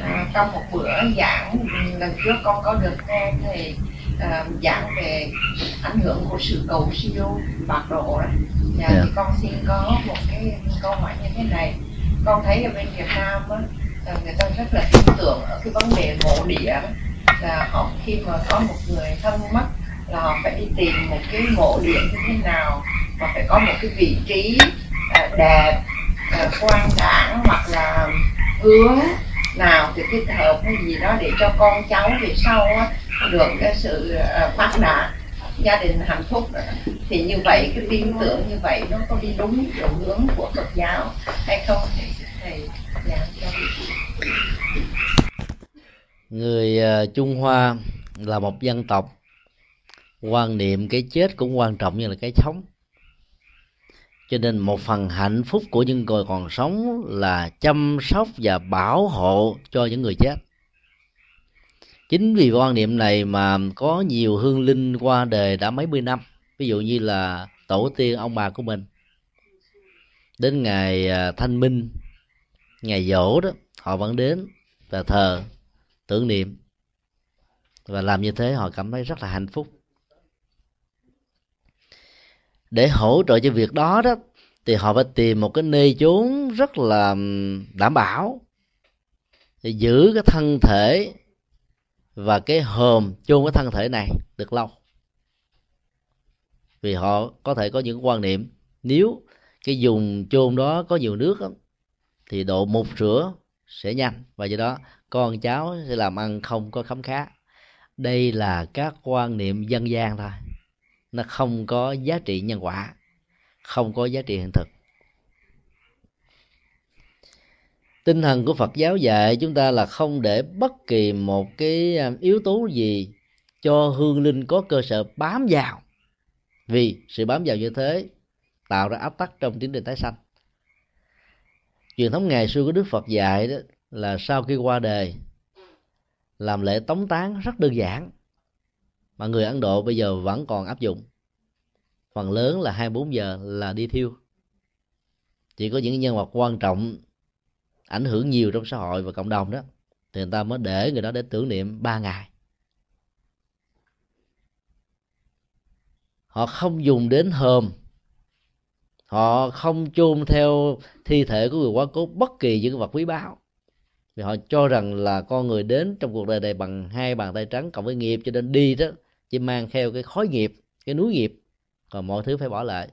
à, trong một bữa giảng lần trước con có được nghe thầy à, giảng về ảnh hưởng của sự cầu siêu bạc độ đó. Dạ, yeah. thì con xin có một cái câu hỏi như thế này con thấy ở bên Việt Nam á, Ờ, người ta rất là tin tưởng ở cái vấn đề mộ địa là họ khi mà có một người thân mất là họ phải đi tìm một cái mộ địa như thế nào và phải có một cái vị trí ờ, đẹp ờ, quan đảng hoặc là hướng nào thì thích hợp hay gì đó để cho con cháu về sau á, được cái sự phát đạt gia đình hạnh phúc. Thì như vậy cái tin tưởng như vậy nó có đi đúng chiều hướng của Phật giáo hay không thì thầy người à, Trung Hoa là một dân tộc. Quan niệm cái chết cũng quan trọng như là cái sống. Cho nên một phần hạnh phúc của những người còn sống là chăm sóc và bảo hộ cho những người chết. Chính vì quan niệm này mà có nhiều hương linh qua đời đã mấy mươi năm. Ví dụ như là tổ tiên ông bà của mình. Đến ngày à, thanh minh ngày dỗ đó họ vẫn đến và thờ tưởng niệm. Và làm như thế họ cảm thấy rất là hạnh phúc. Để hỗ trợ cho việc đó đó thì họ phải tìm một cái nơi chốn rất là đảm bảo để giữ cái thân thể và cái hòm chôn cái thân thể này được lâu. Vì họ có thể có những quan niệm nếu cái dùng chôn đó có nhiều nước đó, thì độ một rửa sẽ nhanh. Và do đó, con cháu sẽ làm ăn không có khấm khá. Đây là các quan niệm dân gian thôi. Nó không có giá trị nhân quả, không có giá trị hiện thực. Tinh thần của phật giáo dạy chúng ta là không để bất kỳ một cái um, yếu tố gì cho hương linh có cơ sở bám vào. Vì sự bám vào như thế, tạo ra áp tắc trong tiến trình tái sanh truyền thống ngày xưa của đức phật dạy đó là sau khi qua đời, làm lễ tống tán rất đơn giản, mà người ấn độ bây giờ vẫn còn áp dụng. Phần lớn là 24 giờ là đi thiêu. Chỉ có những nhân vật quan trọng ảnh hưởng nhiều trong xã hội và cộng đồng đó, thì người ta mới để người đó để tưởng niệm ba ngày. Họ không dùng đến hòm họ không chôn theo thi thể của người quá cố bất kỳ những vật quý báu. Vì họ cho rằng là con người đến trong cuộc đời này bằng hai bàn tay trắng cộng với nghiệp, cho nên đi đó chỉ mang theo cái khói nghiệp, cái núi nghiệp. Còn mọi thứ phải bỏ lại.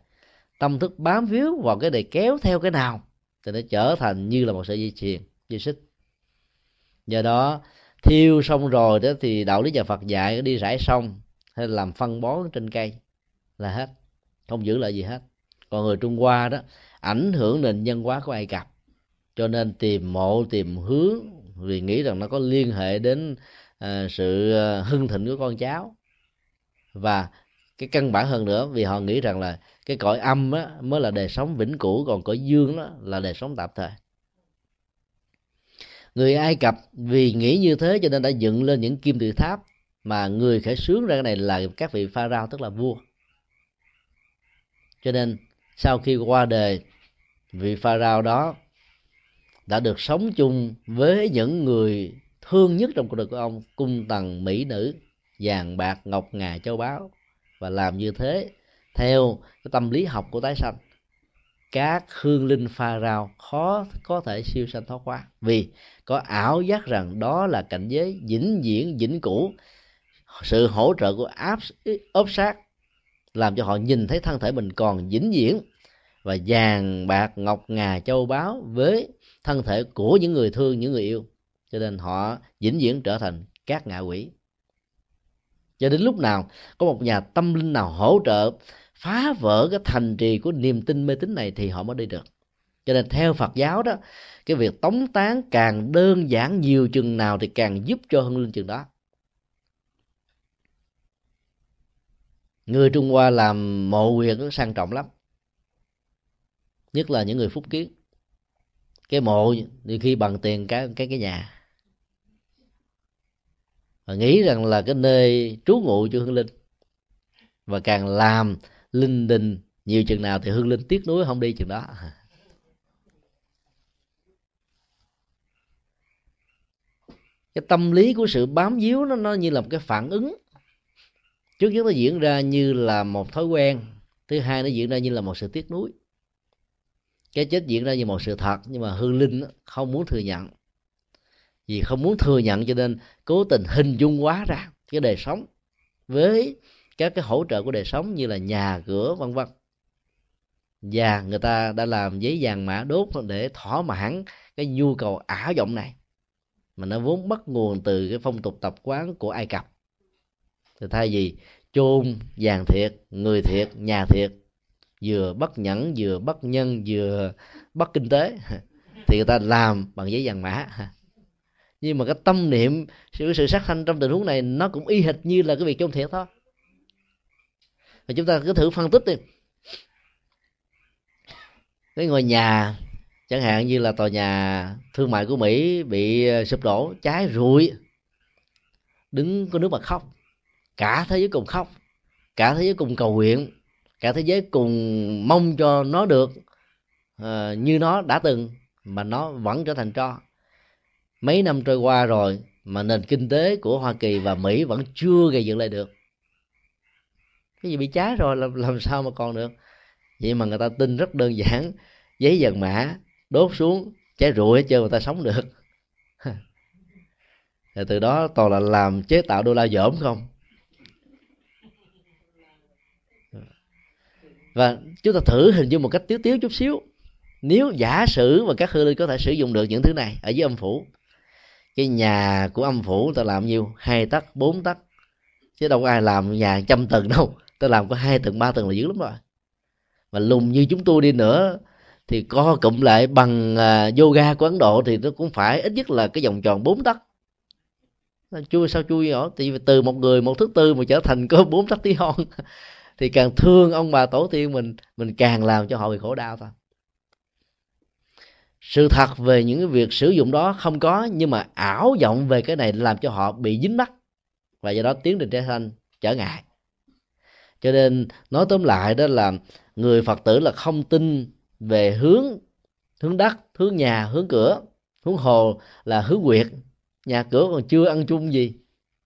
Tâm thức bám víu vào cái này kéo theo cái nào thì nó trở thành như là một sợi dây chuyền, dây xích. Do đó, thiêu xong rồi đó thì đạo lý nhà Phật dạy, đi rải xong hay làm phân bón trên cây là hết, không giữ lại gì hết còn người Trung Hoa đó ảnh hưởng nền nhân hóa của Ai Cập. Cho nên tìm mộ tìm hướng vì nghĩ rằng nó có liên hệ đến à, sự à, hưng thịnh của con cháu. Và cái căn bản hơn nữa vì họ nghĩ rằng là cái cõi âm á, mới là đời sống vĩnh cửu còn cõi dương đó là đời sống tạm thời. Người ai cập vì nghĩ như thế cho nên đã dựng lên những kim tự tháp mà người khởi xướng ra cái này là các vị pharaoh tức là vua. Cho nên sau khi qua đời, vị pharaoh đó đã được sống chung với những người thương nhất trong cuộc đời của ông, cung tần, mỹ nữ, vàng bạc, ngọc ngà, châu báu, và làm như thế theo cái tâm lý học của tái sanh. Các hương linh pha rao khó, có thể siêu sanh thoát qua vì có ảo giác rằng đó là cảnh giới vĩnh viễn, vĩnh cửu. Sự hỗ trợ của áp ốp sát làm cho họ nhìn thấy thân thể mình còn vĩnh viễn và vàng bạc ngọc ngà châu báu với thân thể của những người thương, những người yêu. Cho nên họ vĩnh viễn trở thành các ngạ quỷ. Cho đến lúc nào có một nhà tâm linh nào hỗ trợ phá vỡ cái thành trì của niềm tin mê tín này thì họ mới đi được. Cho nên theo phật giáo đó, cái việc tống tán càng đơn giản nhiều chừng nào thì càng giúp cho hưng linh chừng đó. Người trung hoa làm mộ huyệt nó sang trọng lắm. Nhất là những người phúc kiến. Cái mộ thì khi bằng tiền cái cái cái nhà. Và nghĩ rằng là cái nơi trú ngụ cho hương linh. Và càng làm linh đình nhiều chừng nào thì hương linh tiếc nuối không đi chừng đó. Cái tâm lý của sự bám víu nó nó như là một cái phản ứng trước nhất nó diễn ra như là một thói quen, thứ hai nó diễn ra như là một sự tiếc nuối. Cái chết diễn ra như một sự thật, nhưng mà hương linh không muốn thừa nhận. Vì không muốn thừa nhận cho nên cố tình hình dung quá ra cái đời sống với các cái hỗ trợ của đời sống như là nhà, cửa, vân vân. Và người ta đã làm giấy vàng mã đốt để thỏa mãn cái nhu cầu ảo vọng này. Mà nó vốn bắt nguồn từ cái phong tục tập quán của ai cập thì thay vì chôn, vàng thiệt, người thiệt, nhà thiệt, vừa bất nhẫn, vừa bất nhân, vừa bất kinh tế, thì người ta làm bằng giấy vàng mã. Nhưng mà cái tâm niệm, sự sự sát sanh trong tình huống này, nó cũng y hệt như là cái việc chôn thiệt thôi. Và chúng ta cứ thử phân tích đi. Cái ngôi nhà, chẳng hạn như là tòa nhà thương mại của mỹ bị ờ, sụp đổ, cháy rụi, đứng có nước mà khóc cả thế giới cùng khóc cả thế giới cùng cầu nguyện cả thế giới cùng mong cho nó được uh, như nó đã từng mà nó vẫn trở thành tro. Mấy năm trôi qua rồi mà nền kinh tế của hoa kỳ và mỹ vẫn chưa gây dựng lại được. Cái gì bị cháy rồi làm, làm sao mà còn được? Vậy mà người ta tin rất đơn giản giấy dần mã đốt xuống cháy rụi hết trơn người ta sống được. Rồi từ đó toàn là làm chế tạo đô la dởm không? Và chúng ta thử hình dung một cách tiếu tiếu chút xíu. Nếu giả sử mà các hư linh có thể sử dụng được những thứ này ở dưới âm phủ, cái nhà của âm phủ ta làm nhiêu? Hai tấc, bốn tấc. Chứ đâu có ai làm nhà trăm tầng đâu. Ta làm có hai tầng, ba tầng là dữ lắm rồi. Mà lùng như chúng tôi đi nữa, thì co cụm lại bằng à, yoga của ấn độ thì nó cũng phải ít nhất là cái vòng tròn bốn tấc. Chui sao chui nhỏ thì từ một người, một thứ tư mà trở thành có bốn tấc tí hon thì càng thương ông bà tổ tiên mình mình càng làm cho họ bị khổ đau thôi. Sự thật về những cái việc sử dụng đó không có, nhưng mà ảo vọng về cái này làm cho họ bị dính mắc, và do đó tiến trình trở thành trở ngại. Cho nên nói tóm lại đó là người phật tử là không tin về hướng hướng đất, hướng nhà, hướng cửa, hướng hồ là hướng quyệt nhà cửa còn chưa ăn chung gì,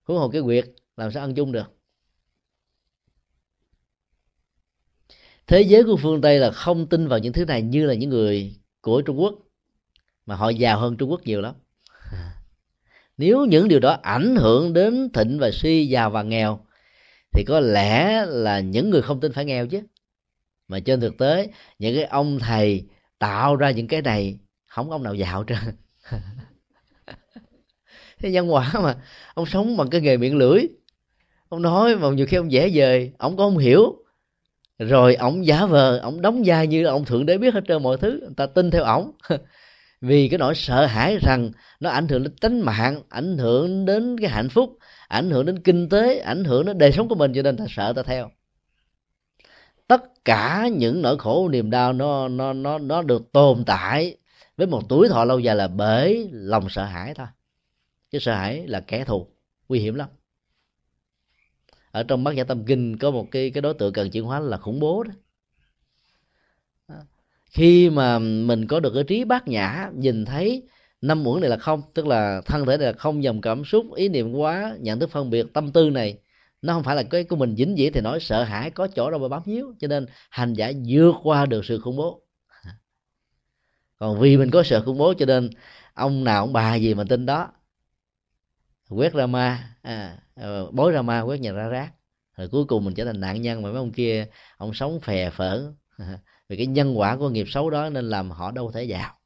hướng hồ, cái quyệt làm sao ăn chung được? Thế giới của phương tây là không tin vào những thứ này như là những người của trung quốc, mà họ giàu hơn trung quốc nhiều lắm. Nếu những điều đó ảnh hưởng đến thịnh và suy, giàu và nghèo, thì có lẽ là những người không tin phải nghèo chứ. Mà trên thực tế, những cái ông thầy tạo ra những cái này, không có ông nào giàu trơn. Thế nhân quả mà, ông sống bằng cái nghề miệng lưỡi. Ông nói mà nhiều khi ông dễ dời, ông có không hiểu rồi ổng giả vờ, ổng đóng vai như ông thượng đế biết hết trơn mọi thứ. Người ta tin theo ổng. Vì cái nỗi sợ hãi rằng nó ảnh hưởng đến tính mạng, ảnh hưởng đến cái hạnh phúc, ảnh hưởng đến kinh tế, ảnh hưởng đến đời sống của mình, cho nên ta sợ, ta theo. Tất cả những nỗi khổ, niềm đau nó nó nó nó được tồn tại với một tuổi thọ lâu dài là bởi lòng sợ hãi thôi. Chứ sợ hãi là kẻ thù, nguy hiểm lắm ở trong bát nhã tâm kinh có một cái cái đối tượng cần chuyển hóa là khủng bố đó. À, khi mà mình có được cái trí bát nhã, nhìn thấy năm uẩn này là không, tức là thân thể này là không, dòng cảm xúc, ý niệm quá nhận thức phân biệt, tâm tư này, nó không phải là cái của mình dính dĩ thì nói sợ hãi, có chỗ đâu mà bám víu. Cho nên hành giả vượt qua được sự khủng bố. Còn vì mình có sợ khủng bố cho nên ông nào ông bà gì mà tin đó quét ra ma à, ờ, bối ra ma quét nhà ra rác. Rồi cuối cùng mình trở thành nạn nhân mà mấy ông kia ông sống phè phở. Vì cái nhân quả của nghiệp xấu đó nên làm họ đâu thể giàu.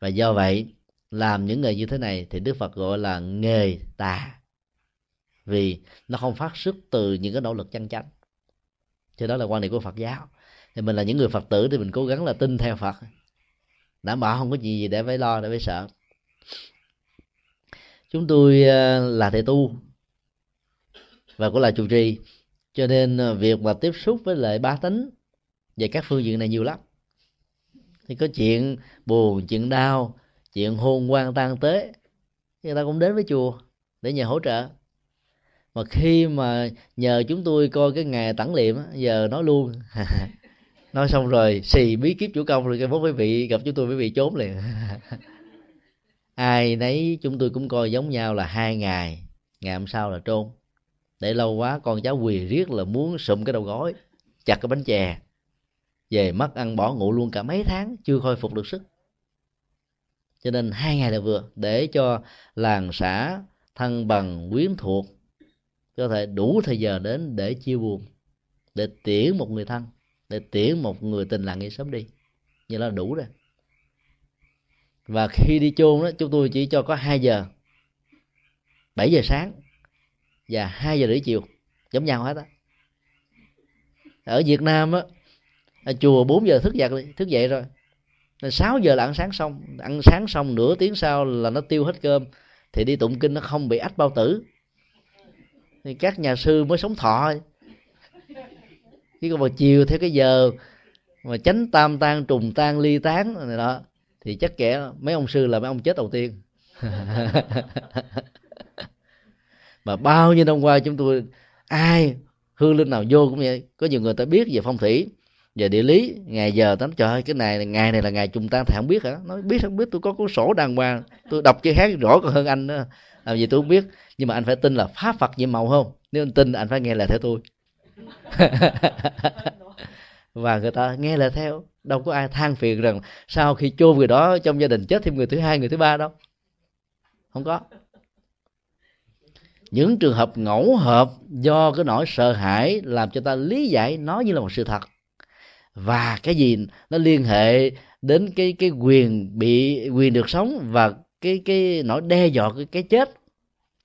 Và do vậy làm những người như thế này thì đức phật gọi là nghề tà. Vì nó không phát xuất từ những cái nỗ lực chân chánh. Cho đó là quan điểm của phật giáo. Thì mình là những người phật tử thì mình cố gắng là tin theo phật. Đảm bảo không có gì gì để phải lo để phải sợ chúng tôi ờ, là thầy tu và cũng là chủ trì. Cho nên ờ, việc mà tiếp xúc với lại ba tính về các phương diện này nhiều lắm. Thì có chuyện buồn, chuyện đau, chuyện hôn quan tan tế, người ta cũng đến với chùa để nhờ hỗ trợ. Mà khi mà nhờ chúng tôi coi cái ngày tản liệm giờ nói luôn. Nói xong rồi xì bí kíp chủ công rồi cái quý vị gặp chúng tôi quý vị trốn liền. ai nấy chúng tôi cũng coi giống nhau là hai ngày ngày hôm sau là trôn. Để lâu quá con cháu quỳ riết là muốn sụm cái đầu gối, chặt cái bánh chè. Về mất ăn bỏ ngủ luôn cả mấy tháng, chưa khôi phục được sức. Cho nên hai ngày là vừa, để cho làng xã thân bằng, quyến thuộc, có thể đủ thời giờ đến để chia buồn, để tiễn một người thân, để tiễn một người tình làng nghĩa sớm đi. Như là đủ rồi và khi đi chôn đó, chúng tôi chỉ cho có 2 giờ. 7 giờ sáng và 2 giờ rưỡi chiều. Giống nhau hết á. Ở Việt Nam á ở chùa 4 giờ thức dậy thức dậy rồi. 6 giờ là ăn sáng xong. Ăn sáng xong nửa tiếng sau là nó tiêu hết cơm. Thì đi tụng kinh nó không bị ách bao tử. Thì các nhà sư mới sống thọ. Chứ còn vào chiều theo cái giờ mà tránh tam tan trùng tan ly tán, này đó thì chắc kẻ mấy ông sư là mấy ông chết đầu tiên. Mà bao nhiêu năm qua chúng tôi, ai hương linh nào vô cũng vậy. Có nhiều người ta biết về phong thủy, về địa lý. Ngày giờ tắm trời cái này ngày này là ngày trùng ta thì không biết hả? Nói, biết, không biết. Tôi có cuốn sổ đàng hoàng. Tôi đọc chữ hát rõ còn hơn anh nữa làm gì tôi không biết. Nhưng mà anh phải tin là pháp phật nhiệm màu không? Nếu anh tin, anh phải nghe lời theo tôi. và người ta nghe lời theo. Đâu có ai than phiền rằng sau khi chôn người đó trong gia đình chết thêm người thứ hai, người thứ ba đâu. Không có. Những trường hợp ngẫu hợp do cái nỗi sợ hãi làm cho ta lý giải nó như là một sự thật. Và cái gì nó liên hệ đến cái cái quyền bị, quyền được sống và cái cái nỗi đe dọa cái cái chết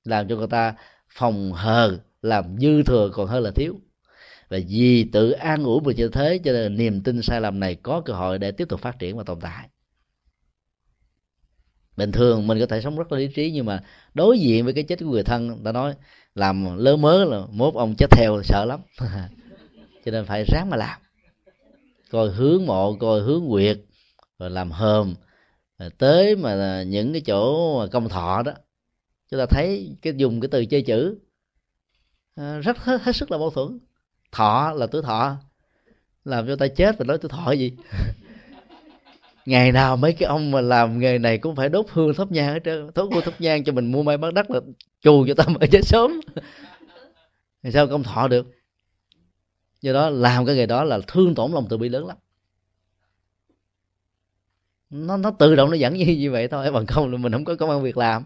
làm cho người ta phòng hờ, làm dư thừa còn hơn là thiếu và vì tự an ủi mình như thế cho nên niềm tin sai lầm này có cơ hội để tiếp tục phát triển và tồn tại. Bình thường mình có thể sống rất là lý trí nhưng mà đối diện với cái chết của người thân ta nói làm lơ mớ là mốt ông chết theo sợ lắm. Cho nên phải ráng mà làm. Coi hướng mộ coi hướng quyệt rồi làm hờm rồi tới mà những cái chỗ công thọ đó chúng ta thấy cái dùng cái từ chơi chữ à, rất hết, hết sức là mâu thuẫn thọ, là tuổi thọ. Làm cho ta chết và nói tuổi thọ gì? Ngày nào mấy cái ông mà làm nghề này cũng phải đốt hương thắp nhang hết trơn. Thốt hương thắp nhang cho mình mua may bán đất là chù cho ta mới chết sớm. Thì sao công thọ được? Do đó làm cái nghề đó là thương tổn lòng từ bi lớn lắm. Nó nó tự động nó dẫn như như vậy thôi, bằng không là mình không có công an việc làm.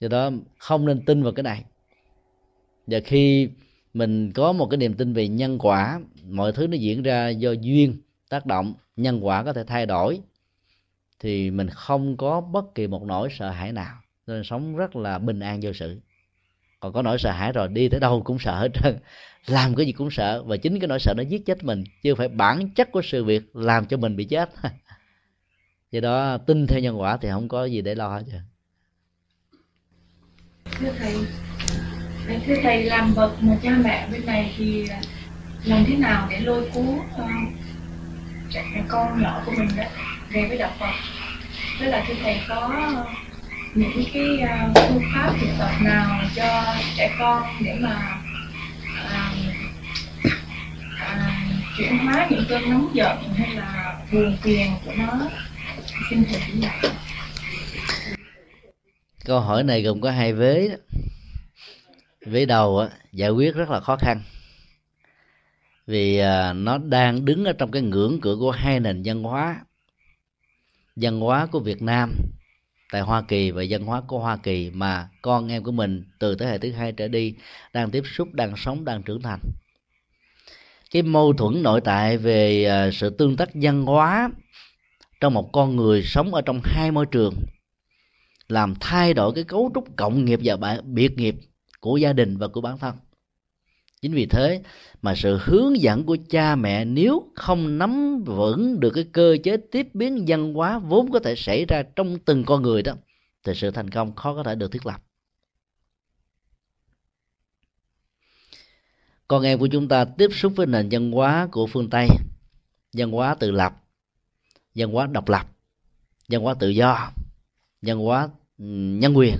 Do đó không nên tin vào cái này. Và khi mình có một cái niềm tin về nhân quả. Mọi thứ nó diễn ra do duyên, tác động, nhân quả có thể thay đổi. Thì mình không có bất kỳ một nỗi sợ hãi nào. Nên sống rất là bình an vô sự. Còn có nỗi sợ hãi rồi đi tới đâu cũng sợ hết trơn. Làm cái gì cũng sợ. Và chính cái nỗi sợ nó giết chết mình. Chứ không phải bản chất của sự việc làm cho mình bị chết. Do đó, tin theo nhân quả thì không có gì để lo hết trơn. Thưa thầy thưa thầy làm bậc mà cha mẹ bên này thì à, làm thế nào để lôi cuốn uh, trẻ con nhỏ của mình đó về với đạo Phật? Tức là thưa thầy có những cái uh, phương pháp thực tập nào cho trẻ con để mà uh, uh, chuyển hóa những cơn nóng giận hay là buồn phiền của nó? Xin thầy chỉ dạy. Câu hỏi này gồm có hai vế đó vế đầu á, giải quyết rất là khó khăn vì à, nó đang đứng ở trong cái ngưỡng cửa của hai nền văn hóa văn hóa của Việt Nam tại Hoa Kỳ và văn hóa của Hoa Kỳ mà con em của mình từ thế hệ thứ hai trở đi đang tiếp xúc, đang sống, đang trưởng thành. Cái mâu thuẫn nội tại về à, sự tương tác văn hóa trong một con người sống ở trong hai môi trường làm thay đổi cái cấu trúc cộng nghiệp và biệt nghiệp của gia đình và của bản thân. Chính vì thế mà sự hướng dẫn của cha mẹ nếu không nắm vững được cái cơ chế tiếp biến văn hóa vốn có thể xảy ra trong từng con người đó, thì sự thành công khó có thể được thiết lập. Con em của chúng ta tiếp xúc với nền văn hóa của phương tây, văn hóa tự lập, văn hóa độc lập, văn hóa tự do, văn hóa ừ, nhân quyền.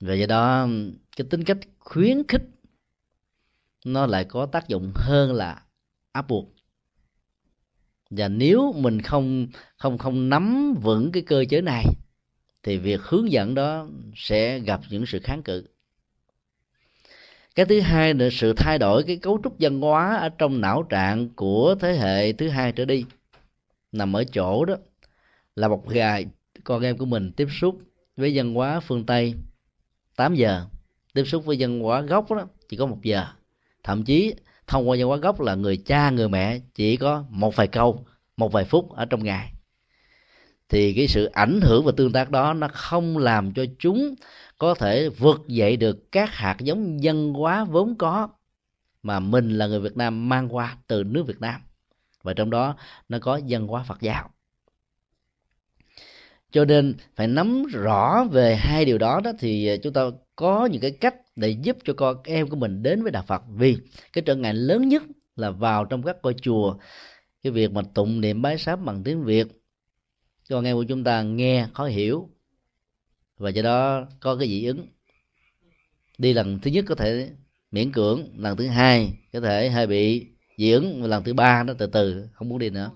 Và do đó cái tính cách khuyến khích, nó lại có tác dụng hơn là áp buộc. Và nếu mình không không không nắm vững cái cơ chế này, thì việc hướng dẫn đó sẽ gặp những sự kháng cự. Cái thứ hai là sự thay đổi cái cấu trúc văn hóa ở trong não trạng của thế hệ thứ hai trở đi, nằm ở chỗ đó là một ngày con em của mình tiếp xúc với văn hóa phương tây 8 giờ tiếp xúc với dân hóa gốc đó, chỉ có một giờ. Thậm chí, thông qua văn hóa gốc là người cha, người mẹ chỉ có một vài câu, một vài phút ở trong ngày. Thì cái sự ảnh hưởng và tương tác đó nó không làm cho chúng có thể vượt dậy được các hạt giống văn hóa vốn có mà mình là người Việt Nam mang qua từ nước Việt Nam. Và trong đó nó có văn hóa Phật giáo. Cho nên phải nắm rõ về hai điều đó đó thì ờ, chúng ta có những cái cách để giúp cho con em của mình đến với đạo Phật. Vì cái trở ngại lớn nhất là vào trong các ngôi chùa, cái việc mà tụng niệm bái sám bằng tiếng Việt. Con nghe của chúng ta nghe, khó hiểu. Và do đó có cái dị ứng. Đi lần thứ nhất có thể miễn cưỡng, lần thứ hai có thể hơi bị dị ứng lần thứ ba nó từ từ, không muốn đi nữa.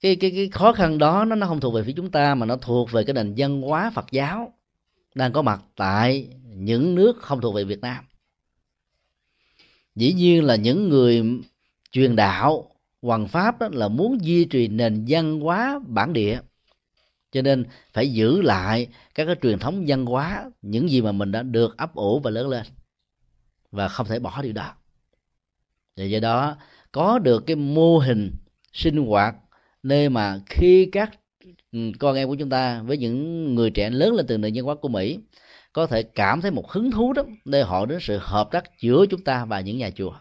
Cái cái cái khó khăn đó nó nó không thuộc về phía chúng ta, mà nó thuộc về cái nền văn hóa Phật giáo đang có mặt tại những nước không thuộc về Việt Nam. Dĩ nhiên là những người truyền đạo hoàng pháp đó là muốn duy trì nền văn hóa bản địa. Cho nên phải giữ lại các cái truyền thống văn hóa, những gì mà mình đã được ấp ủ và lớn lên, và không thể bỏ điều đó. Và do đó, có được cái mô hình sinh hoạt nơi mà khi các Ừ, con em của chúng ta với những người trẻ lớn lên từ nền văn hóa của Mỹ có thể cảm thấy một hứng thú đó để họ đến sự hợp tác giữa chúng ta và những nhà chùa.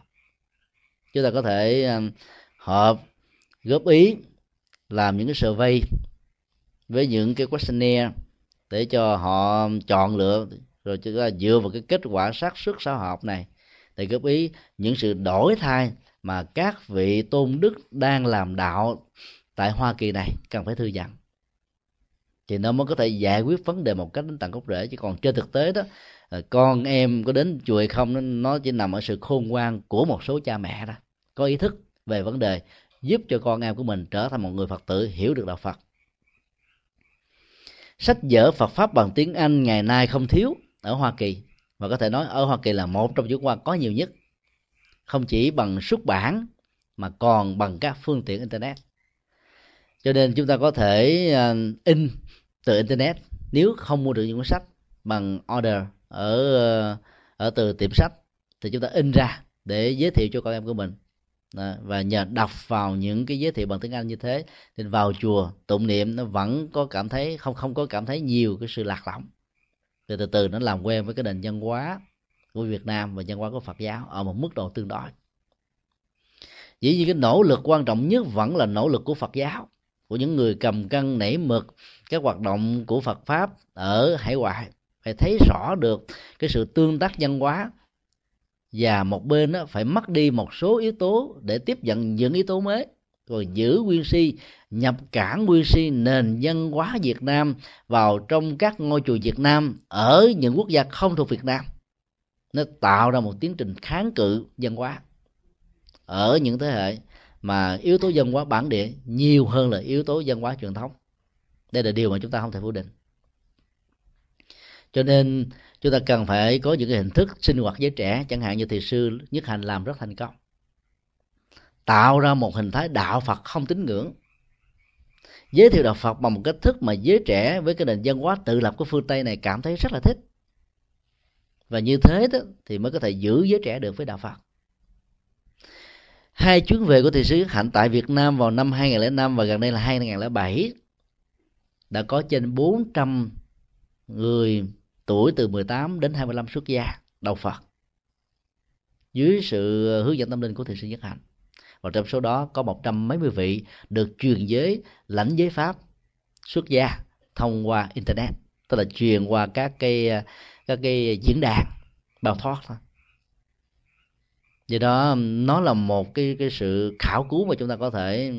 Chúng ta có thể ờ, hợp góp ý, làm những cái survey với những cái questionnaire để cho họ chọn lựa, rồi chúng ta dựa vào cái kết quả xác suất xã học này để góp ý những sự đổi thay mà các vị tôn đức đang làm đạo tại Hoa Kỳ này. Cần phải thư giãn thì nó mới có thể giải quyết vấn đề một cách đến tận gốc rễ. Chứ còn trên thực tế đó ờ, con em có đến chùa hay không, nó chỉ nằm ở sự khôn ngoan của một số cha mẹ đó có ý thức về vấn đề giúp cho con em của mình trở thành một người phật tử, hiểu được đạo phật. Sách vở phật pháp bằng tiếng anh ngày nay không thiếu ở hoa kỳ. Và có thể nói ở hoa kỳ là một trong những quan có nhiều nhất. Không chỉ bằng xuất bản, mà còn bằng các phương tiện internet. Cho nên chúng ta có thể ờ, in từ internet. Nếu không mua được những cuốn sách bằng order ở ờ, ở từ tiệm sách, thì chúng ta in ra để giới thiệu cho con em của mình. Và nhờ đọc vào những cái giới thiệu bằng tiếng Anh như thế thì vào chùa tụng niệm, nó vẫn có cảm thấy, không không có cảm thấy nhiều cái sự lạc lõng. Rồi từ từ nó làm quen với cái nền văn hóa của Việt Nam và văn hóa của Phật giáo ở một mức độ tương đối. Dĩ nhiên cái nỗ lực quan trọng nhất vẫn là nỗ lực của Phật giáo, của những người cầm cân nảy mực các hoạt động của Phật pháp ở hải ngoại. Phải thấy rõ được cái sự tương tác văn hóa. Và một bên đó phải mất đi một số yếu tố để tiếp nhận những yếu tố mới. Rồi giữ nguyên si, nhập cản nguyên si nền văn hóa Việt Nam vào trong các ngôi chùa Việt Nam ở những quốc gia không thuộc Việt Nam. Nó tạo ra một tiến trình kháng cự văn hóa ở những thế hệ mà yếu tố văn hóa bản địa nhiều hơn là yếu tố văn hóa truyền thống đây là điều mà chúng ta không thể phủ định. Cho nên, chúng ta cần phải có những cái hình thức sinh hoạt giới trẻ. Chẳng hạn như thiền sư nhất hành làm rất thành công. Tạo ra một hình thái đạo phật không tín ngưỡng. Giới thiệu đạo phật bằng một cách thức mà giới trẻ với cái nền văn hóa tự lập của phương tây này cảm thấy rất là thích. Và như thế đó thì mới có thể giữ giới trẻ được với đạo phật. Hai chuyến về của thầy sứ hạnh tại Việt Nam vào năm 2005 và gần đây là 2007 đã có trên 400 người tuổi từ 18 đến 25 xuất gia đầu Phật. Dưới sự hướng dẫn tâm linh của thiền sư Nhất Hạnh, và trong số đó có một trăm mấy mươi vị được truyền giới lãnh giới pháp xuất gia thông qua internet, tức là truyền qua các cái các cái diễn đàn, bao thoát thôi. Do đó, nó là một cái cái sự khảo cứu mà chúng ta có thể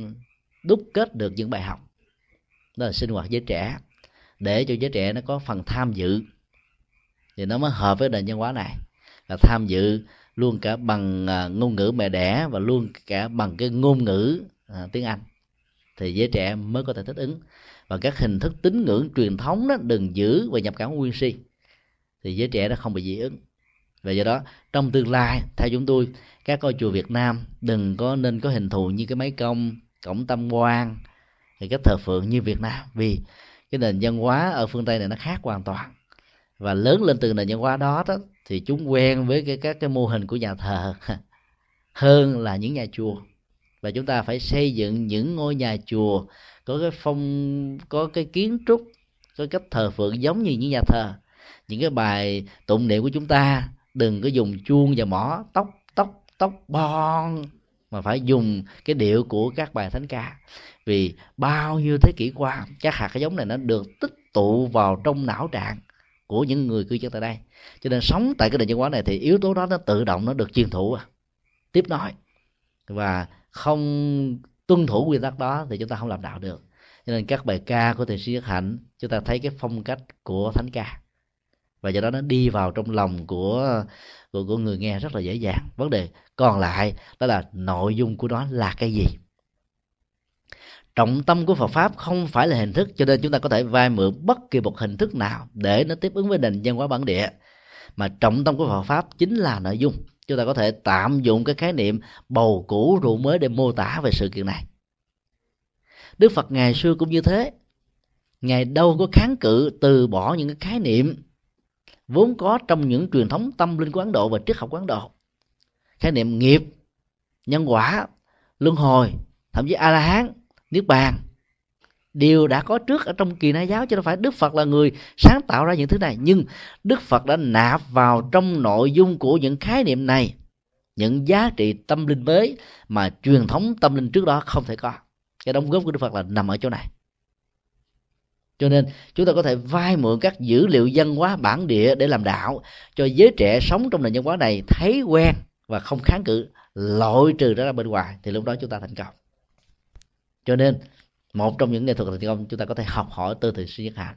đúc kết được những bài học đó là sinh hoạt với trẻ. Để cho giới trẻ nó có phần tham dự thì nó mới hợp với nền văn hóa này. Và tham dự luôn cả bằng à, ngôn ngữ mẹ đẻ và luôn cả bằng cái ngôn ngữ à, tiếng anh. Thì giới trẻ mới có thể thích ứng. Và các hình thức tín ngưỡng truyền thống đó đừng giữ và nhập cảm nguyên si thì giới trẻ nó không bị dị ứng. Và do đó trong tương lai theo chúng tôi các ngôi chùa Việt Nam đừng có nên có hình thù như cái máy công cổng tâm quan thì cách thờ phượng như Việt Nam vì cái nền văn hóa ở phương Tây này nó khác hoàn toàn. Và lớn lên từ nền văn hóa đó, đó thì chúng quen với cái các cái mô hình của nhà thờ hơn là những nhà chùa. Và chúng ta phải xây dựng những ngôi nhà chùa có cái phong có cái kiến trúc có cách thờ phượng giống như những nhà thờ. Những cái bài tụng niệm của chúng ta đừng có dùng chuông và mỏ tóc tóc tóc bon mà phải dùng cái điệu của các bài thánh ca vì bao nhiêu thế kỷ qua các hạt giống này nó được tích tụ vào trong não trạng của những người cư dân tại đây. Cho nên sống tại cái nền văn hóa này thì yếu tố đó nó tự động nó được truyền thụ à, tiếp nói và không tuân thủ quy tắc đó thì chúng ta không làm đạo được. Cho nên các bài ca của thiền sư nhất hạnh chúng ta thấy cái phong cách của thánh ca. Và do đó nó đi vào trong lòng của của, của người nghe rất là dễ dàng. Vấn đề còn lại đó là nội dung của nó là cái gì? Trọng tâm của Phật pháp không phải là hình thức, cho nên chúng ta có thể vay mượn bất kỳ một hình thức nào để nó tiếp ứng với nền văn hóa bản địa. Mà trọng tâm của Phật pháp chính là nội dung. Chúng ta có thể tạm dụng cái khái niệm bầu cũ rượu mới để mô tả về sự kiện này. Đức Phật ngày xưa cũng như thế. Ngài đâu có kháng cự từ bỏ những cái khái niệm vốn có trong những truyền thống tâm linh của ấn độ và triết học của ấn độ. Khái niệm nghiệp, nhân quả, luân hồi, thậm chí a la hán niết bàn. Điều đã có trước ở trong kỳ na giáo chứ đâu phải đức phật là người sáng tạo ra những thứ này. Nhưng đức phật đã nạp vào trong nội dung của những khái niệm này, những giá trị tâm linh mới mà truyền thống tâm linh trước đó không thể có. Cái đóng góp của đức phật là nằm ở chỗ này. Cho nên chúng ta có thể vay mượn các dữ liệu văn hóa bản địa để làm đạo cho giới trẻ sống trong nền văn hóa này thấy quen và không kháng cự, loại trừ ra bên ngoài, thì lúc đó chúng ta thành công cho nên, một trong những nghệ thuật thành công chúng ta có thể học hỏi từ thiền sư nhất hạnh.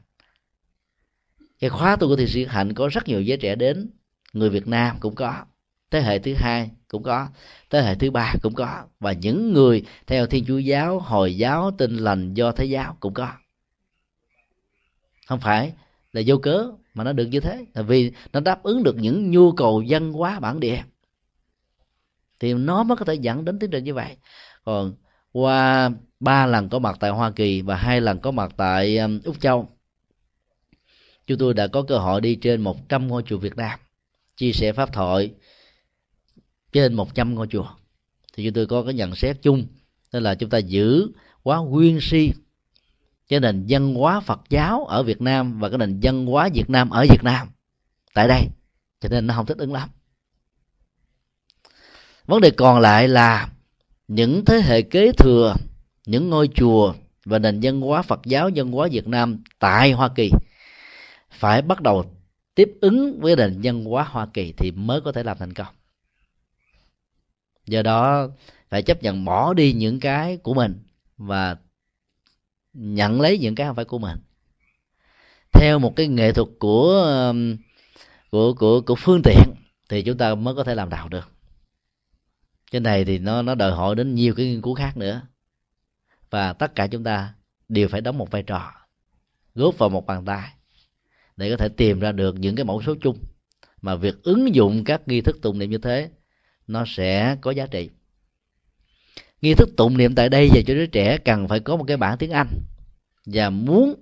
Cái khóa tu của thiền sư nhất hạnh có rất nhiều giới trẻ đến, người việt nam cũng có, thế hệ thứ hai cũng có, thế hệ thứ ba cũng có, và những người theo thiên chúa giáo, hồi giáo, tin lành, do thế giáo cũng có. Không phải là vô cớ mà nó được như thế, là vì nó đáp ứng được những nhu cầu văn hóa bản địa. Thì nó mới có thể dẫn đến tiến trình như vậy. Còn qua ba lần có mặt tại Hoa Kỳ và hai lần có mặt tại um, Úc Châu. Chúng tôi đã có cơ hội đi trên 100 ngôi chùa Việt Nam, chia sẻ pháp thoại trên 100 ngôi chùa. Thì chúng tôi có cái nhận xét chung, đó là chúng ta giữ quá nguyên si cái nền văn hóa Phật giáo ở Việt Nam và cái nền văn hóa Việt Nam ở Việt Nam tại đây. Cho nên nó không thích ứng lắm. Vấn đề còn lại là những thế hệ kế thừa những ngôi chùa và nền văn hóa Phật giáo, văn hóa Việt Nam tại Hoa Kỳ phải bắt đầu tiếp ứng với nền văn hóa Hoa Kỳ thì mới có thể làm thành công. Do đó phải chấp nhận bỏ đi những cái của mình và nhận lấy những cái không phải của mình. Theo một cái nghệ thuật của um, của của của phương tiện thì chúng ta mới có thể làm đạo được. Cái này thì nó nó đòi hỏi đến nhiều cái nghiên cứu khác nữa và tất cả chúng ta đều phải đóng một vai trò, góp vào một bàn tay để có thể tìm ra được những cái mẫu số chung. Mà việc ứng dụng các nghi thức tụng niệm như thế, nó sẽ có giá trị. Nghi thức tụng niệm tại đây và cho đứa trẻ cần phải có một cái bản tiếng anh. Và muốn